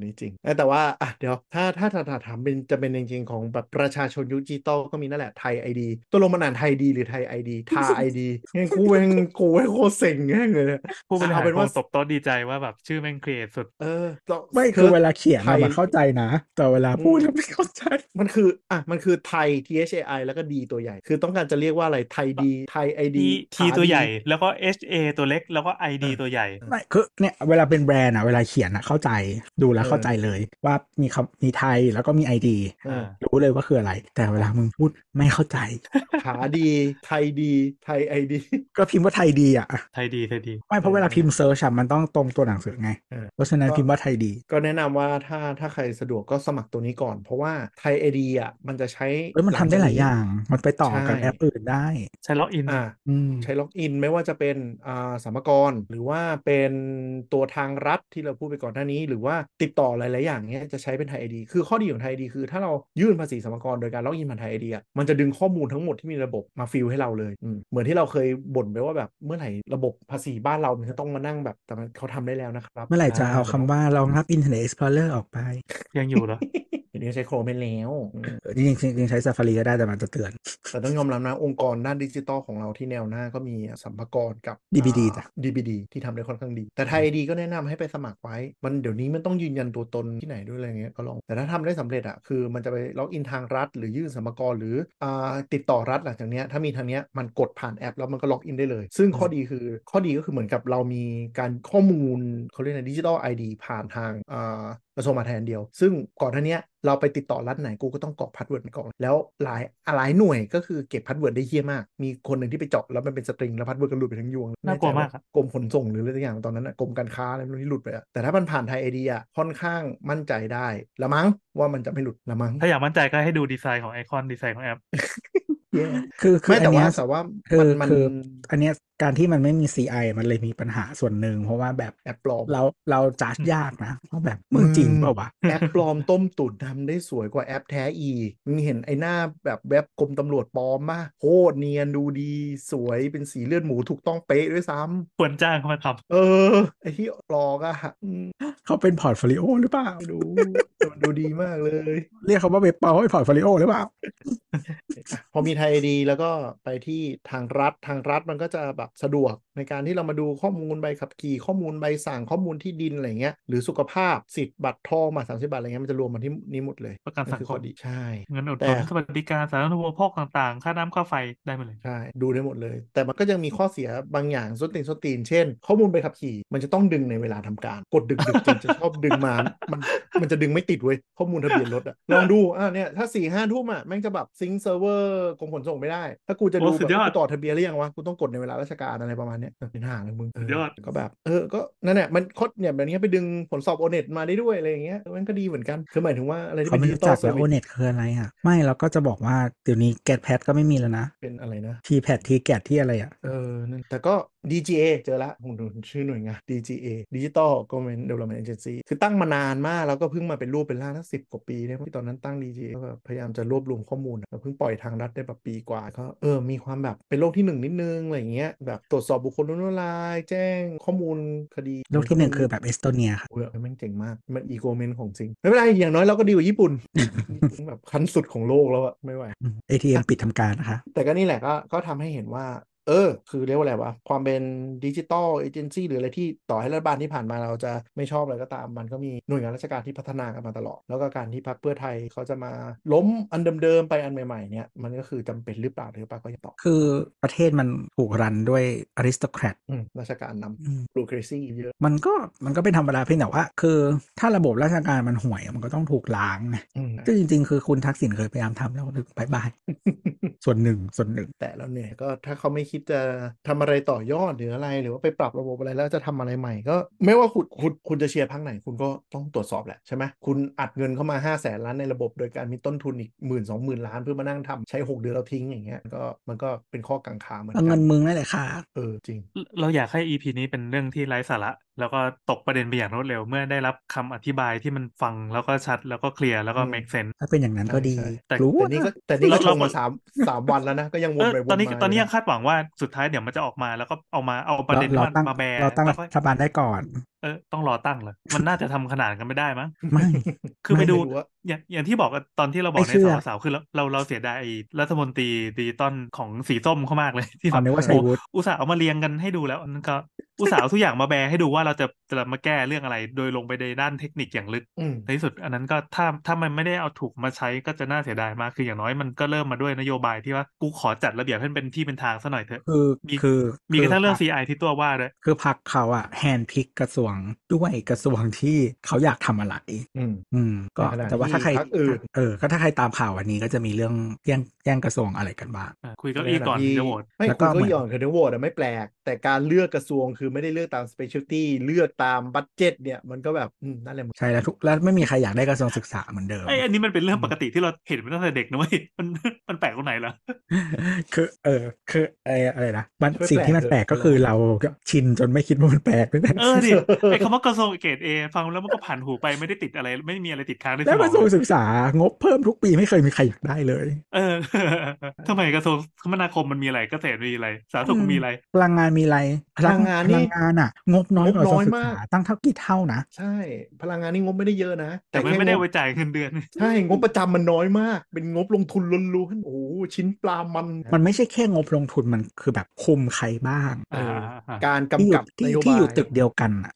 นนี้จริงเอ้ยแต่ว่าอะเดี๋ยวถ้าถ้าถ้าถ้าถามเป็นจะเป็นจริงๆ ของแบบประชาชนยุคดิจิตอลก็มีนั่นแหละไทยไอดีตัวลงมันอ่านไทยดีหรือไทยไอดีไทยไอดีงั้นกูเองกูเองโคตรเซ็งแม่งเลยเนี่ย
ผู้บริหาร
เอาเป็น
ค
ว่า
งตบโต๊ะดีใจว่าแบบชื่อแม่ง create สุด
เออต้อง
ไม่คือเวลาเขียน
ไท
อะ
ย
มันเข้าใจนะ แต่เวลาพูดอะไม่เข้าใจ
มันคืออะมันคือไทย T H A I แล้วก็ D ตัวใหญ่ คือต้องการจะเรียกว่าอะไรไทยดีไทยไอ
T
ดี
T ตัวใหญ่ แล้วก็ H A ตัวเล็กแล้วก็ I D ตัวใหญ่
ไม่คือเนี่ยเวลาเป็นแบรนด์อะเวลาเขียนอะเข้าใจดูแล้วเข้าใจเลยว่ามีคำมีไทยแล้วก็มีไอดี
เออ
รู้เลยว่าคืออะไร แต่เวลามึงพูดไม่เข้าใจ
ขาดีไทยดีไทยไอดี
ก็พิมพ์ว่าไทยดีอะ
ไทยดีไทยดี
ไม่เพราะเวลาพิมพ์ search อะมันต้องตรงตัวหนังสือไง
เออ
เพราะฉะนั้น
ก็
พิมพ์ว่าไทยดี
ก็แนะนำว่าถ้าถ้าใครสะดวกก็สมัครตัวนี้ก่อน เพราะว่าไทยไอดีอะมันจะใช้
เอ้ยมันทำได้หลายอย่าง มันไปต่อกับ
ใช่
แอปอื่นได้
ใช้ล็อกอิน
อ่า
อืม
ใช้ล็อกอินไม่ว่าจะเป็นอ่าสรรพากรหรือว่าเป็นตัวทางรัฐที่เราพูดไปก่อนหน้านี้ หรือว่าติดต่อหลาย ๆ อย่างเนี้ยจะใช้เป็นไทยไอดีคือข้อดีของไทยไอดีคือถ้าเรายื่นภาษีสรรพากรโดยการล็อกอินผ่านไทยไอดีอะมันจะดึงข้อมูลทั้งหมดที่มีระบบมา fill ให้เราเลยอืมเหมือนที่เราเคยบ่นไปว่าแบบเมื่อไหร่ระบบภาษีบ้านเรามันจะต้องมานั่งแบบแต่มันเขาทำได้แล้วนะครับ
เมื่อไหร่จะ
อ่า
เอาคำว่ารองรับ Internet Explorer ออกไป
ยังอยู่เหรอ
นี้ใช้โครไม่แล้วอืม
จริงๆจริงๆใช้ Safari ก็ได้แต่มันจะเตือน
แต่ต้องยอมรับนะ องค์กรด้านดิจิตอลของเราที่แนวหน้าก็มีสรรพากรกับ
DBD
อ่า
จ้ะ
DBD ที่ทำได้ค่อนข้างดี แต่ไทยดีก็แนะนำให้ไปสมัครไว้ มันเดี๋ยวนี้มันต้องยืนยันตัวตนที่ไหนด้วยอะไรเงี้ยก็ลอง แต่ถ้าทำได้สำเร็จอะคือมันจะไปล็อกอินทางรัฐ หรือยื่นสรรพากรหรืออ่าติดต่อรัฐหลังจากเนี้ยถ้ามีทางเนี้ยมันกดผ่านแอป แล้วมันก็ล็อกอินได้เลย ซึ่งข้อดีคือข้อดีก็คือเหมือนกับเรามีการข้อมูลเขาเรียกอะไร digital ID ผ่านทางอ่ากระทรวงมหาดไทยอันเดียว ซึ่งก่อนหน้าเนี้ยเราไปติดต่อรัฐไหนกูก็ต้องกรอก password ไปก่อนแล้วหลายหลายหน่วยก็คือเก็บ password ได้เฮี้ยมาก มีคนหนึ่งที่ไปเจาะแล้วมันเป็น string แล้ว password ก็หลุดไปทั้งยวง
น่ากลัวมาก
ไแใจกรมขนส่งหรืออะไรสักอย่างตอนนั้นอะกรมการค้าอะไรไม่รู้ที่หลุดไปอะแต่ถ้ามันผ่านไทยไอเดียค่อนข้างมั่นใจได้ละมั้งว่ามันจะไม่หลุดละมั้ง
ถ้าอยากมั่นใจก็ให้ดูดีไซน์ของไอคอนดีไซน์ของแอป
แย่
คือคือ
ไม่ แต่ว่า
เนี้ย
แต่ว่า
คื
มัน
อ
มัน
คืออันเนี้ยการที่มันไม่มี CI มันเลยมีปัญหาส่วนหนึ่งเพราะว่าแบบ
แอปปลอม
เราเราจับยากนะว่าแบบมึงจริงเปล่าวะ
แอปปลอมต้มตุ๋นทำได้สวยกว่าแอปแท้อีกมึงเห็นไอ้หน้าแบบเว็บกรมตำรวจปลอมมาโคตรเนียนดูดีสวยเป็นสีเลือดหมูถูกต้องเป๊ะด้วยซ้ำ
ควรจ้างเขามาทำ
เออ ไอ้ที่หลอกอะอืม
เขาเป็น portfolio หรือเปล่า
ไม่รู้แต่มันดูดีมากเลย
เรียกเขาว่าเว็บเปล่าเป็น portfolio หรือเปล่า
อะพอมีไทยดีแล้วก็ไปที่ทางรัฐทางรัฐมันก็จะแบบสะดวก ในการที่เรามาดูข้อมูลใบขับขี่ข้อมูลใบสั่งข้อมูลที่ดินอะไรเงี้ยหรือสุขภาพสิทธิ์บัตรทองมาสามสิบบาทอะไรเงี้ยมันจะรวมมาที่นี้หมดเลย
ประกันสังคม
คือข้อดีใช่แต่
เงินอุดหนุนสวัสดิการสาธารณูปโภคต่างๆ ค่าน้ำค่าไฟได้หมดเลย
ใช่ดูได้หมดเลย แต่มันก็ยังมีข้อเสียบางอย่างส้นตีนส้นตีนเช่น ข้อมูลใบขับขี่มันจะต้องดึงในเวลาทำการ กดดึกดึกจนจะชอบดึงมามันมันจะดึงไม่ติดเว้ยข้อมูลทะเบียนรถอะลองดูอะเนี่ยถ้าสี่ห้าทุ่มอะแม่งจะแบบ sync เซิร์ฟเวอร์กรมขนส่งไม่ได้ ถ้ากูจะดู
โอ้สุ
แบ
ด
บ
ยอด
กูต่อทะเบียนหรือยังวะกูต้องกดในเวลาราชการอะไรประมาณเนี้ยเป็นห่าเลยมึง
สุดยอด
ก็แบบ เออก็นั่นแหละมันคดเนี่ยแบบนี้ไปดึงผลสอบโอเน็ตมาได้ด้วยอะไรอย่างเงี้ยเออมันก็ดีเหมือนกันคือหมายถึงว่าอะไรที่
เขา
เป็น
ไม่
ดิจิ
รู้
ตอล
แล้ว รู้จักโอเน็ตคืออะไรอะไม่เราก็จะบอกว่าเดี๋ยวนี้ GAT PAT ก็ไม่มีแล้วนะ
เป็นอะไรนะ
ที PAT TGAT ที่อะไรอะ
เออนั่นแต่ก็ DGA เจอละผมดูชื่อหน่วยงาน DGA Digital Government Development Agency คือตั้งมานานมากแล้วก็เพิ่งมาเป็นรูปเป็นร่างตั้งสิบกว่าปีเนี่ยที่ตอนนั้นตั้ง DGA ก็แบบพยายามจะรวบรวมข้อมูลอะแล้วเพิ่งปล่อยทางรัฐได้แบบปีกว่าก็เออมีความแบบเป็นโลกที่หนึ่งนิดนึงอะไรอย่างเงี้ยแบบตรวจสอบบุคคลล้มละลายแจ้งข้อมูลคดี
โลกที่หนึ่งคือแบบเอสโตเนียค่ะ
เออแม่งเจ๋งมากมัน e-government ของจริงไม่เป็นไรอย่างน้อยเราก็ดีกว่าญี่ปุ่นญี่ปุ่นแบบขั้นสุดของโลกแล้วอะไม่ไหว
อืม ATM ปิดทำการนะคะ
แต่ก็นี่แหละก็ก็ทำให้เห็นว่า เออ คือเรียกว่าอะไรวะ ความเป็น digital agency หรืออะไรที่ต่อให้รัฐบาลที่ผ่านมาเราจะไม่ชอบอะไรก็ตาม มันก็มีหน่วยงานราชการที่พัฒนากันมาตลอด แล้วก็การที่พรรคเพื่อไทยเขาจะมาล้มอันเดิมๆไปอันใหม่ๆเนี่ยมันก็คือจำเป็นหรือเปล่าหรือเปล่าก็ยังตอบ
คือประเทศมันถูก run ด้วย aristocrat
อืมราชการน
อืมำ
bureaucracy เยอะ
มันก็มันก็เป็นธรรมดาเพียงแต่ว่า คือถ้าระบบราชการมันห่วยมันก็ต้องถูกล้างไง
อืม
ซึ่งจริง ๆ คือคุณทักษิณเคยพยายามทำแล้วนึกบายบาย ส่วนหนึ่งส่วนหนึ่ง
แต่แล้วเนี่ยก็ถ้าเขาไม่คิดจะทำอะไรต่อยอดหรืออะไร หรือว่าไปปรับระบบอะไรแล้วจะทำอะไรใหม่ ก็ไม่ว่าคุณคุณคุณจะเชียร์พักไหน คุณก็ต้องตรวจสอบแหละใช่ไหมคุณอัดเงินเข้ามา5้าแสนล้านในระบบ โดยการมีต้นทุนอีกหมื่นสองหมื่นล้านเพื่อมานั่งทำใช้ 6 เดือนเราทิ้งอย่างเงี้ยก็มันก็เป็นข้อกังขาเหมือน
เอา
กั
เงิ
น
นมึงนั่นแหละค่ะ
เออจริง
เราอยากให้ EP นี้เป็นเรื่องที่ไร้สาระแล้วก็ตกประเด็นไปอย่างรวดเร็ว เมื่อได้รับคำอธิบายที่มันฟังแล้วก็ชัดแล้วก็เคลียร์แล้วก็
อืม
make sense
ถ้าเป็นอย่างนั้นก็ดี
ใช่
แต่
รู้
แต่นี่ก็แต่นี่ก็
เรา
ชงมา
เรา
สามสามวันแล้วนะ ก็ยังว
เอนอ
ไปว
ตอน
น
นี้
มา
ตอนนี้
ยู่
ยังคาดหวังว่าสุดท้ายเดี๋ยวมันจะออกมาแล้วก็เอามาเอาประ
เรา
เด็น
เรา
มัน
ตั้ง
มาแบร์
เราตั้ง
แล้ว
รั
ก็
ฐบาลได้ก่อน
เออ ต้องรอตั้งเหรอมันน่าจะทำขนาดกันไม่ได้มั้ง
ไม่
คือไป
ไม่
ดู
รู้ว่า
อย่างอย่างที่บอกอะตอนที่เราบอก
ไม่
ใน
เชื่อ
สาวสาวคือเราเราเราเสียดายไอ้รัฐมนตรีดิจิตอลของสีส้มเขามากเลยที่
อ๋อนึกว่าชัยวุฒิ
โอ้อุตส่าห์เอามาเรียงกันให้ดูแล้วอันนั้นก็ อุตส่าห์เอาทุกอย่างมาแบร์ให้ดูว่าเราจะจะมาแก้เรื่องอะไร โดยลงไปในด้านเทคนิคอย่างลึก
อืม
ในที่สุด อันนั้นก็ถ้าถ้ามันไม่ได้เอาถูกมาใช้ก็จะน่าเสียดายมากคืออย่างน้อยมันก็เริ่มมาด้วยนโยบายที่ว่ากูขอจัดระเบียบให้มันเป็นที่เป็นทางซะหน่อยเถอะ
คือ
มี
คือ
มีกระทั่งเรื่อง
คื
CI ที่ตัวว่าด้วย
คือพักเขาอะ handpick กระทรวงด้วยกระทรวงที่เขาอยากทำอะไร
อืม
อืมก็
ในขณะ
แต่ว่าถ้าใคร
ที่พรรคอื่น
เออก็ถ้าใครตามข่าววันนี้ก็จะมีเรื่องแย่งแย่งกระทรวงอะไรกันบ้าง
อะคุยเก้าอี้ก่อน
ที่
จะโหวต
ไม่
แล้ว
คุ
ก็
ณ
เหมื
ก็
อน
หย่อนคือเดโหวตอะไม่แปลก แต่การเลือกกระทรวงคือไม่ได้เลือกตาม specialty เลือกตามบัตเจ็ตเนี่ยมันก็แบบอืมนั่นแหละมึง
ใช่แล้วทุกแล้วไม่มีใครอยากได้กระทรวงศึกษาเหมือนเดิม
ไอ้อันนี้มันเป็นเรื่องปกติที่เราเห็นมาตั้งแต่เด็กนะเว้ยมันมันแปลกตรงไหนล่ะ
คือเออคือไอ้อะไรนะมัน
ช่วย
สิ่งที่มัน
แปล
แปล
ก
ก
เถอะ
ก็คือเราชินจนไม่คิดว่ามันแปลกด้วยนะ
เออดิไอ้คำว่ากระทรวงเกรดเอฟังแล้วมันก็ผ่านหูไปไม่ได้ติดอะไร ไม่มีอะไรติดค้างในส
แล้ว
ม
ก
อ
ระ
ง
ทรวงวงศึกษางบเพิ่มทุกปีไม่เคยมีใครอยากได้เลย
เออทำไมกระทรวงคมนาคมมันมีอะไรเกษตรมีอะไรสาธารณสุขมันมีอะไร
พลังงานมีอะไร
พลังงานนี่
พลังงานอะ งบน้อยกว่าง
บ
กระทรว
น้
ง
อย
ศึก
มาก
ษาตั้งเท่ากี่เท่านะ
ใช่ พลังงานนี่งบไม่ได้เยอะนะ
แต่มัน
แค่
ไม่ได้
งบ
ไปจ่ายเงินเดือน
ใช่ งบประจำมันน้อยมาก เป็นงบลงทุนล้วนๆโอ้โหชิ้นปลามัน
มันไม่ใช่แค่งบลงทุนมันคือแบบคุมใครบ้าง
เออ
อ่า
การ
ที่อยู่
กำกับน
ที่
โยบาย
ที่อยู่ตึกเดียวกันอะ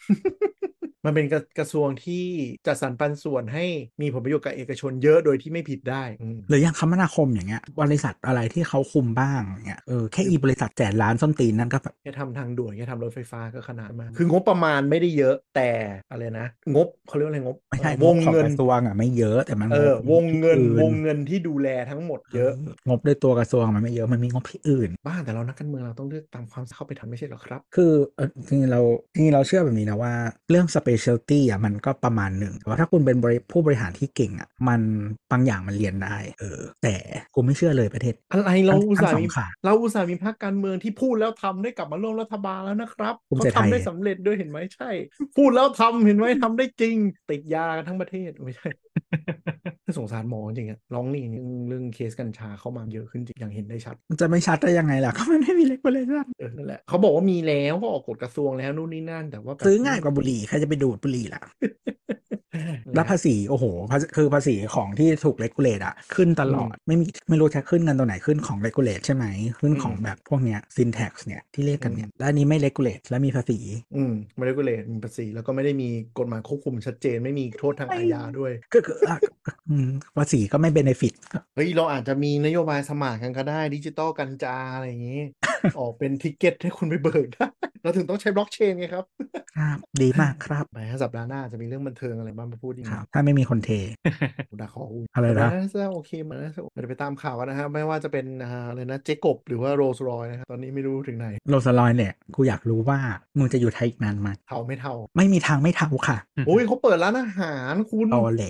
มันเป็นกระกระทรวงที่จัดสรรปันส่วนให้มีผลประโยชน์กับเอกชนเยอะโดยที่ไม่ผิดได้อืม
หรืออย่างคมนาคมอย่างเงี้ยบริษัทอะไรที่เขาคุมบ้างอย่างเงี้ยเออแค่อีบริษัทแจกล้านส้นตีนนั่นก็แบบ
แค่ทำทางด่วนแค่ทำรถไฟฟ้าก็ขนาดมากคืองบประมาณไม่ได้เยอะแต่อะไรนะงบเขาเรียกว่าอะไรงบ
ไม่ใช่
ว
ว
ง
งของ
เงิน
กระทรวงอะไม่เยอะแต่มัน
เออวงเงิน
ที่อื่
วงเงินที่ดูแลทั้งหมดเยอะ
งบด้วยตัวกระทรวงมันไม่เยอะมันมีงบที่อื่น
บ้าแต่เรานักการเมืองเราต้องเลือกตามความเข้าไปทำไม่ใช่เหรอครับ
คือเออจริงๆเราจริงๆเราเชื่อแบบนี้นะว่าเรื่อง specialty อะมันก็ประมาณหนึ่งแต่ว่าถ้าคุณเป็นบริผู้บริหารที่เก่งอะมันบางอย่างมันเรียนได้ เออ แต่กูไม่เชื่อเลยประเทศ
อะไรเรา
ทั้ง
อุตส่าห์
ทั้งสอง
มี
ฝ่าย
เราอุตส่าห์มีพรรคการเมืองที่พูดแล้วทำได้กลับมาร่วมรัฐบาลแล้วนะครับ
ภูมิ
เขา
ใจไทย
ทำได้สำเร็จด้วยเห็นไหมใช่ พูดแล้วทำเห็นไหมทำได้จริงติดยากันทั้งประเทศไม่ใช่ สงสารหมอจริงอะร้องนี่เรื่องเรื่องเคสกัญชาเข้ามาเยอะขึ้นจริงอย่างเห็นได้ชัด
มันจะไม่ชัดได้ยังไงล่ะก็มันไม่มี regเลยนะ
เออนั่นแหละเขาบอกว่ามีแล้วก็ออกกฎกระทรวงแล้วนู่นนี่นั่นแต่ว่าแบบ
ซื้อง่ายกว่าบุหรี่ใครจะไปดูดบุหรี่ล่ะ แล้วภาษีโอ้โหภาษีคือภาษีของที่ถูก regulate อะขึ้นตลอด ไม่มีไม่รู้จะขึ้นกันตัวไหนขึ้นของ regulate ใช่ไหม ขึ้นของแบบพวกเนี้ย sin tax เนี่ยที่เรียกกันเนี่ยแล้วอันนี้ไม่ regulate และมีภาษี
อืมไม่ได้ regulate มีภาษี แล้วก็ไม่ได้มีกฎหมายควบคุมชัดเจนไม่มีโทษทางอาญาด้วย
ก็คืออะอืมภาษีก็ไม่ benefit
เฮ้ยเราอาจจะมีนโยบายสมัครกันก็ได้ดิจิตอลกัญชาอะไรอย่างนี้ออกเป็น ticket ให้คุณไปเบิกได้เราถึงต้องใช้บล็อกเชนไงครับ
ครับดีมากครับ
แหมสัปดาห์หน้าจะมีเรื่องบันเทิงอะไรบ้างมาพูดอีก
ครับถ้าไม่มีคนเท
ดาขออู
อะไรนะ
น่าจะโอเคมันน่าจะเดี๋ยวไปตามข่าวกันนะครับไม่ว่าจะเป็นอ่าอะไรนะเจกบหรือว่าโรสรอยนะครับตอนนี้ไม่รู้ถึงไหน
โรสลอยเนี่ยกูอยากรู้ว่ามึงจะอยู่ไทยอีกนานไหม
เท่าไม่เท่า
ไม่มีทางไม่เท่าค่ะ
โอ้ยเขาเปิดร้านอาหารคุณ
ตอแหล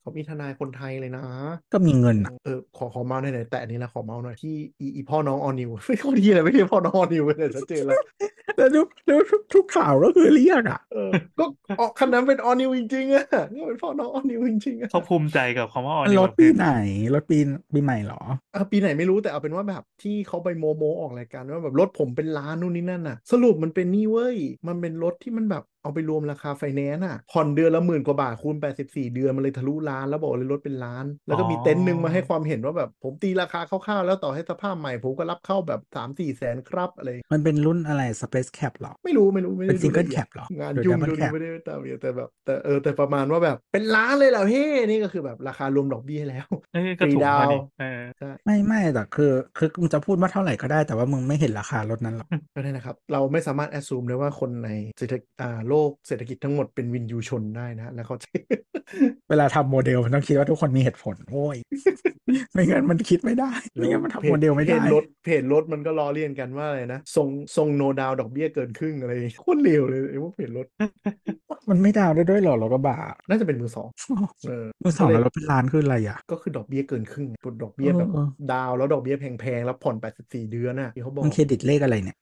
เขามีทนายคนไทยเลยนะ
ก็มีเงินอะ
เออขอขอเม้าท์หน่อยๆแต่อันนี้ละขอเม้าท์หน่อยที่อีอีพ่อน้องออนิวไม่เขาดีเลยไม่ใช่พ่อน้องออนิวเลยชัดเจนแล้ว
แล้วทุกแล้วทุกทุกข่าวก็คือเรียกอะ
เออก็ออกคันนั้นเป็นออนิวจริงๆอะก็เป็นพ่อน้องออนิวจริงๆอะ
เขาภูมิใจกับคำว่าออ
มัน
นิ
ร
ว
ถปีไหนรถปีปีใหม่เหรอ
อะปีไหนไม่รู้แต่เอาเป็นว่าแบบที่เขาไปโมโมออกรายการว่าแบบรถผมเป็นล้านนู่นนี่นั่นน่ะ สรุปมันเป็นนี่เว้ยมันเป็นรถที่มันแบบ เอาไปรวมราคาไฟแนนซ์อะผ่อนเดือนละหมื่นกว่าบาทคูณ 84 เดือนมันเลยทะลุล้านแล้วบอกเลยรถเป็นล้าน แล้วก็มีเต็นท์หนึ่งมาให้ความเห็นว่าแบบ ผมตีราคาคร่าวๆแล้วต่อให้สภาพใหม่ ผมก็รับเข้าแบบ 3-4 แสนครับอะไร
มันเป็นรุ่นอะไร Space Cap เหรอ
ไม่รู้ไม่รู้ไม่ได้
เป็น
ดู
single
ละอียด
cap เหรองา
น
หรือ
ยุ่ง
double
ดู
cap
ไม่ได้ตามเยอะแต่แบบแต่เออแต่ประมาณว่าแบบเป็นล้านเลยเหรอเฮ้นี่ก็คือแบบราคารวมดอกเบี้ยแล้ว
เอ้ยก็ถูก
free down
พอดีเออ
ใช่
ไม่ไม่แต่คือคือมึงจะพูดว่าเท่าไหร่ก็ได้แต่ว่ามึงไม่เห็นราคารถนั้นหรอก
ก็ได้นะครับเราไม่สามารถ assume ได้ว่าคนในเศรษฐอ่าโลกเศรษฐกิจทั้งหมดเป็นวิญญูชนได้นะ แล้วเขาจะ
เวลาทำโมเดลมันต้องคิดว่าทุกคนมีเหตุผลโว้ยไม่งั้นมันคิดไม่ได้ไม่งั้นมันทำโมเดลไม่ได้เพ
จรถเพจรถมันก็ล้อเลียนกันว่าอะไรนะทรงทรง no down ดอกเบี้ยเกินครึ่งอะไรโคตรเลวเลยไอ้พวกเพจรถ
มันไม่ดาวได้ด้วยเหรอรถกระบะ
น่าจะเป็นมือสองเออ
มือสอง
ก็เลย
แล้วรถเป็นล้านคืออะไรอะ
ก็คือดอกเบี้ยเกินครึ่งไงดอกเบี้ยแบบ
เออเออ
ดาวแล้วดอกเบี้ยแพงๆแล้วผ่อน84เดือนน่ะที่เขาบอก
มึงเครดิตเลขอะไรเนี่ย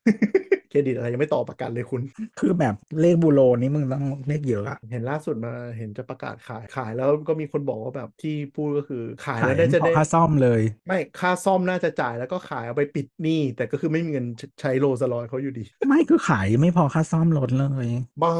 เครดิตอะไรยังไม่ต่อประกันเลยคุณ
คือแบบเลขบูโรนี่มึงต้องเลขเยอะอะ
เห็นล่าสุดมาเห็นจะประกาศขายขายแล้วก็มีคนบอกว่าแบบที่พูดก็คือขาย
ขา
แล้
ยว
ได้จะ
เพ
ได้
ราะค่าซ่อมเลย
ไม่ค่าซ่อมน่าจะจ่ายแล้วก็ขายเอาไปปิดหนี้แต่ก็คือไม่มีเงินใช้โรลสลอยเขาอยู่ดี
ไม่คือขายไม่พอค่าซ่อมรถเลย
บาง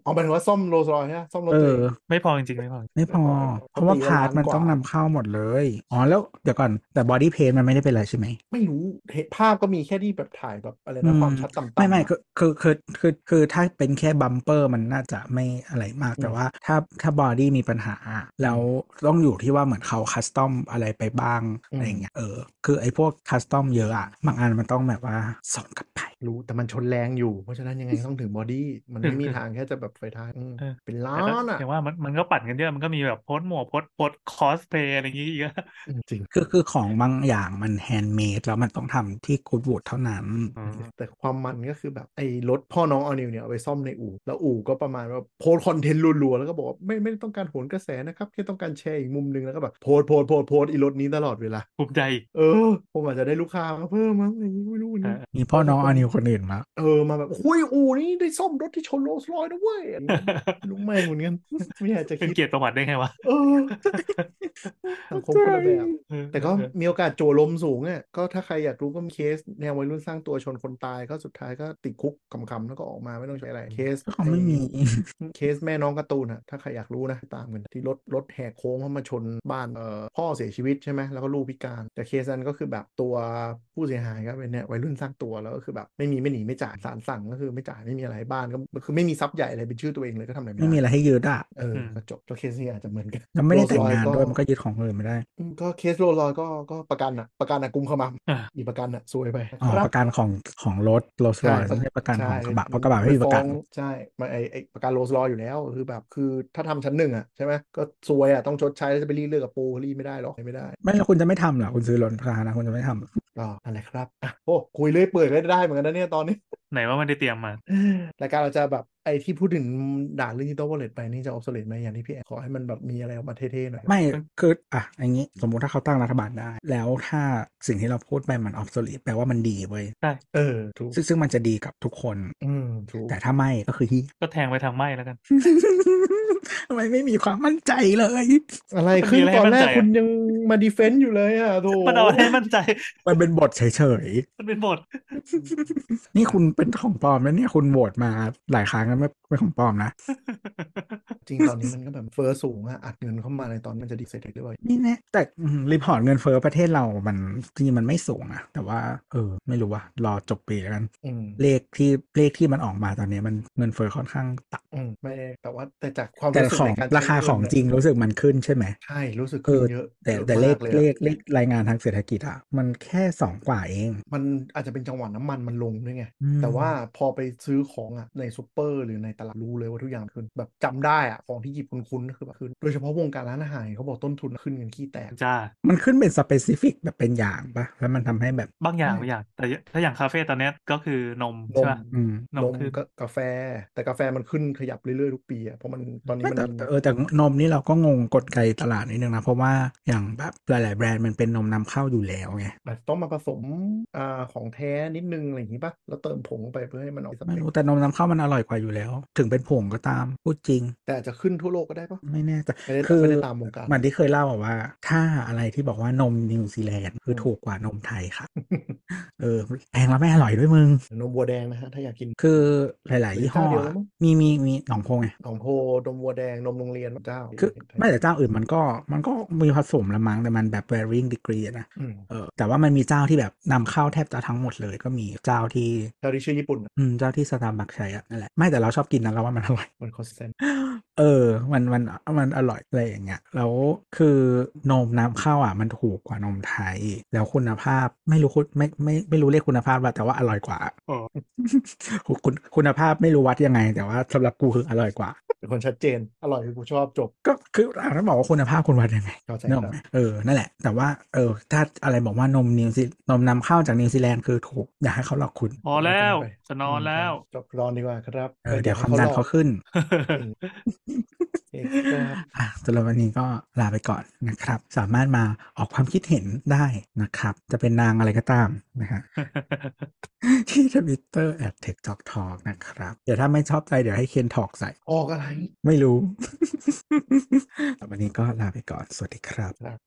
เอาหมายถึงว่าซ่อมโรลสลอยใช่ไหมซ่อมรถ
เอ
ตัว
อ
เอง
ไม่พอจริงๆไม่พอ
ไม่พอ เพราะว่า
ปกติ
part มัน
ล้านกว่า
ต้องนำเข้าหมดเลยอ๋อแล้วเดี๋ยวก่อนแต่ body panel มันไม่ได้เป็นอะไรใช่ไหม
ไม่รู้เห็นภาพก็มีแค่ที่แบบถ่ายแบบอะไรนะความชัดต่ำๆ
ไม่ไม่
อะ
คือคือคือคือคือถ้าเป็นแค่ bumper มันน่าจะไม่อะไรมาก
อืม
แต่ว่า ถ้าถ้า body มีปัญหา แล้วต้องอยู่ที่ว่าเหมือนเขา custom อะไรไปบ้าง
อืม
อะไรเงี้ยเออคือไอ้พวก custom เยอะอะบางอันมันต้องแบบว่าส่งกลับไป
รู้แต่มันชนแรงอยู่ เพราะฉะนั้นยังไงก็ต้องถึง body มันไม่มีทางแค่จะแบบไฟท้ายอืม
เออ
เป็นล้าน
แต่ก็
นอะ
อย่างว่ามันมันก็ปั่นกันเยอะมันก็มีแบบโพสต์หมวกโพสต์โพสต์คอสเพย์อะไรอย่างงี้เยอะ
อืมจริง
คือคือของบางอย่างมัน handmade แล้วมันต้องทำที่กูดวูดเท่านั้น
อืม
แต่ความมันก็คือแบบไอ้รถพ่อน้องเอานิวเนี่ยเอาไปซ่อมในอู่แล้วอู่ก็ประมาณว่าโพส content รัวๆแล้วก็บอกว่าไม่ไม่ได้ต้องการโหนกระแสนะครับแค่ต้องการแชร์อีกมุมหนึงแล้วก็แบบโพสโพสโพสโพสอีรถนี้ตลอดเวลา
ภูมิใจ
เออผมอาจจะได้ลูกค้ามาเพิ่มมั้งอะไรอย่างงี้ไม่รู้วันนี้
เออ
มีพ่อน้องอานิวคนอื่นมา
เออมาแบบโอ้ยอู่นี่ได้ซ่อมรถที่ชนโรลส์รอยซ์นะเว้ยอะไรเงี้ยรู้ไหมเหมือนกันไม่อยากจะ
เป็น
คิด
เกียรติประวัติได้ไงวะ
เออสังคมคนละแบบแต่ก็มีโอกาสโจลมสูงอะก็ถ้าใครอยากรู้ก็มีเคสแนววัยรุ่นสร้างตัวชนคนตายก็สุดท้ายก็ติดคุกขำๆแล้วก็ออกมาไม่ต้องใช้อะไรเคส
ก็เขาไม่มี
เคสแม่น้องการ์ตูนอะถ้าใครอยากรู้นะตามกันที่รถรถแหกโค้งเข้ามาชนบ้านเอ่อพ่อเสียชีวิตใช่ไหมแล้วก็ลูกพิการ แต่เคสนั้นก็คือแบบตัวผู้เสียหายก็เป็นเนี่ยวัยรุ่นสร้างตัวแล้วก็คือแบบไม่มีไม่หนีไม่จ่ายศาลสั่งก็คือไม่จ่ายไม่มีอะไรบ้านก็คือไม่มีทรัพย์ใหญ่อะไรเป็นชื่อตัวเองเลยก็ทำอะไร
ไม่
ไม่
มี
ได้
อะไรให้ยึดอะ
เออก็จบแล้วเคสนี้อาจจะเหมือนกัน
ยังไม่ได้แต่งงาน
โรลส์รอยซ์ก็
ด้วยมันก็ยึดของคนอื่นไม่ได้
อืมก็เคสโรลลอยก็ก็ประกันอะประกันอะกุมขมับ
อ่า
อีประกันอะซวยไป
อ๋อ
ครับ
ประกันของของรถโรลส์ร
ใช่
ไม่ใช่ประกันของ
ใช่
กระบะเพราะกระบะไม่มีประกัน
ฟ้องใช่มาไอไอประกันโรลส์รอยอยู่แล้วคือแบบคือถ้าทำชั้นหนึ่งอะใช่ไหมก็ซวยอะต้องชดใช้แล้วจะไปรีดเลือดกับปูรีดไม่ได้หรอกไม่ได้
ไม่แล้วคุณจะไม่ทำเหรอคุณซื้อรถราคานะคุณจะไม่ทำเหรอ
ก็นั่นแหละครับอะโอ้คุยเรื่อยเปื่อยก็ได้เหมือนกันนะเนี่ยตอนนี้
ไหนว่าไม่ได้เตรียมมา
รายการเราจะแบบไอที่พูดถึงด่าเรื่อง digital wallet ไปนี่จะ obsolete ไหมอย่างที่พี่แอนขอให้มันแบบมีอะไรออกมาเท่ๆหน่อย
ไม่คืออะอย่างนี้สมมุติถ้าเขาตั้งรัฐบาลได้ แล้วถ้าสิ่งที่เราพูดไปมันออฟ o ลิ e แปลว่ามันดีเว้ย
เออถูก
ซึ่งซึ่งมันจะดีกับทุกคน
อืมถูก
แต่ถ้าไม่ก็คือที่
ก็แทงไปทางไหมแล้วกัน
ทำไมไม่มีความมั่นใจเลย
อะไร
มัน
ขึ้
มี
น
อะไร
ตอน
ให้
แร
มั่น
ก
ใจอะ
คุณยัง มาดีเฟนต์อยู่เลยอะโถ
มันเอาให้มั่นใจ
มันเป็นบทเฉย
มันเป็นบท
ๆนี่คุณเป็นของปลอมแล้วเนี่ยคุณโหวตมาหลายครั้งแล้วไม่ไม่ของปลอมนะ
จริงตอนนี้มันก็แบบเฟอ้อสูงอะอัดเงินเข้ามาในตอนนี้มันจะดีเซตหรือเปล่า
นี่แน่แต่รีพอร์ตเงินเฟ้อประเทศเรามันจริงๆมันไม่สูงอะแต่ว่าเออไม่รู้ว่ารอจบปีแล้วกัน
อืม
เลขที่เลขที่มันออกมาตอนนี้มันเงินเฟ้อค่อนข้างต่
อืมไม่แต่ว่าแต่จากความำ
แต่
รู้สึก
ของ
ในการ
ราคา
ใช้
ของ
เน
จริงรู้สึกมันขึ้นใช่ไหม
ใช่รู้สึก
เอ
ขึ้น
อ
เยอะ
แต่
ยอะ
แต่เลข
มากย
เล
อะ
ขเลขรายงานทางเศรษฐกิจอะมันแค่สองกว่าเอง
มันอาจจะเป็นจังหวะน้ำมันมันลงด้วยไง
อืม
แต่ว่าพอไปซื้อของอะในซูเปอร์หรือในตลาดรู้เลยว่าทุกอย่างขึ้นแบบจำได้อะของที่หยิบคุ้นๆก็คือแบบขึ้น โดยเฉพาะวงการร้านอาหารเขาบอกต้นทุนขึ้นกันขี้แตก
จ้า
มันขึ้นเป็นสเปซิฟิกแบบเป็นอย่างปะแล้วมันทำให้แบบ
บางอย่าง
ใช่
บางอย่างแต่ถ้าอย่างคาเฟ่ตอนเนี้ยก็คือนม
น
ใช่
ม
ป่ะ
อืม
น
น
ม
ม
คือ
ก็กาแฟ แต่กาแฟมันขึ้นขยับเรื่อยๆทุกปีอะเพราะมันตอนนี้
ไม่
มัน
แต่แต่เออแต่นมนี่เราก็งงกลไกตลาดนิดนึงนะเพราะว่าอย่างแบบหลาย ๆ แบรนด์มันเป็นนมนำเข้าอยู่แล้วไง
แบบต้องมาผสมอ่าของแท้นิดนึงอะไรอย่างงี้ป่ะแล้วเติมผงไปเพื่อให้มันออกส
ไม่
เปค
รู้แต่นมนำเข้ามันอร่อยกว่าอยู่แล้ว ถึงเป็นผงก็ตามพูดจริง
แต่อาจจะขึ้นทั่วโลกก็ได้ป่ะ
ไม่แน่ใจ
ไม่ได้
คือ
ไม่ได้ตามวงการ
มันที่เคยเล่าอะว่า ถ้าอะไรที่บอกว่านมนิวซีแลนด์คืออ
ม
ถูกกว่านมไทยค่ะเออแพงแล้วไม่อร่อยด้วยมึง
นมวัวแดงนะฮะถ้าอยากกิน
คือหลายๆ
มี
ยี่ห้อ
เจ้าเดียว
อะ
แล้วมั้ง
มีมีมีหนองโพไง
ของโพนมวัวแดงนมโรงเรียนเจ้า
คือไม่แต่เจ้าอื่นมันก็มันก็มีผสมละมั้งแต่มันแบบ varying degree อะนะ
อืม
เออแต่ว่ามันมีเจ้าที่แบบนำเข้าแทบจะทั้งหมดเลยก็มีเจ้าที่
เจ้าที่ชื่อญี่ปุ่นอะ
อืมเจ้าที่สตาร์บัคใช้อะนั่นแหละไม่แต่เราชอบกินนะเราว่ามันอร่อย
มัน constant
เออ มันมันมันอร่อยอะไรอย่างเงี้ย แล้วคือนมนำเข้าอะมันถูกกว่านมไทย แล้วคุณภาพไม่รู้คุณไม่ไม่ไม่รู้เรียกคุณภาพว่าแต่ว่าอร่อยกว่า
อ๋อ
คุณคุณภาพไม่รู้วัดยังไง แต่ว่าสำหรับกูคืออร่อยกว่า
เป็นคนชัดเจน อร่อยคือกูชอบจบ
ก็คืออะถ้าบอกว่าคุณภาพคุณวัดยังไง
เข้าใจ
นึกออก
ครับ
ไหมเออ นั่นแหละ แต่ว่าเออถ้าอะไรบอกว่านมนิวซีนมนำเข้าจากนิวซีแลนด์คือถูก อยากให้เขาหลอกคุณ
พอแล้ว
ไป
จะนอนแล้ว
จบก่อนดีกว่าครับ
เออเดี๋ยวความดันเขาขึ้น
อืมโอเคครับ
อะสำหรับวันนี้ก็ลาไปก่อนนะครับ สามารถมาออกความคิดเห็นได้นะครับ จะเป็นนางอะไรก็ตามนะฮะที่ Twitter at TechJockTalk นะครับ เดี๋ยวถ้าไม่ชอบใจเดี๋ยวให้เคนทอกใส่
ออกอะไร
ไม่รู้ วันนี้ก็ลาไปก่อน สวัสดีครับ
ครับ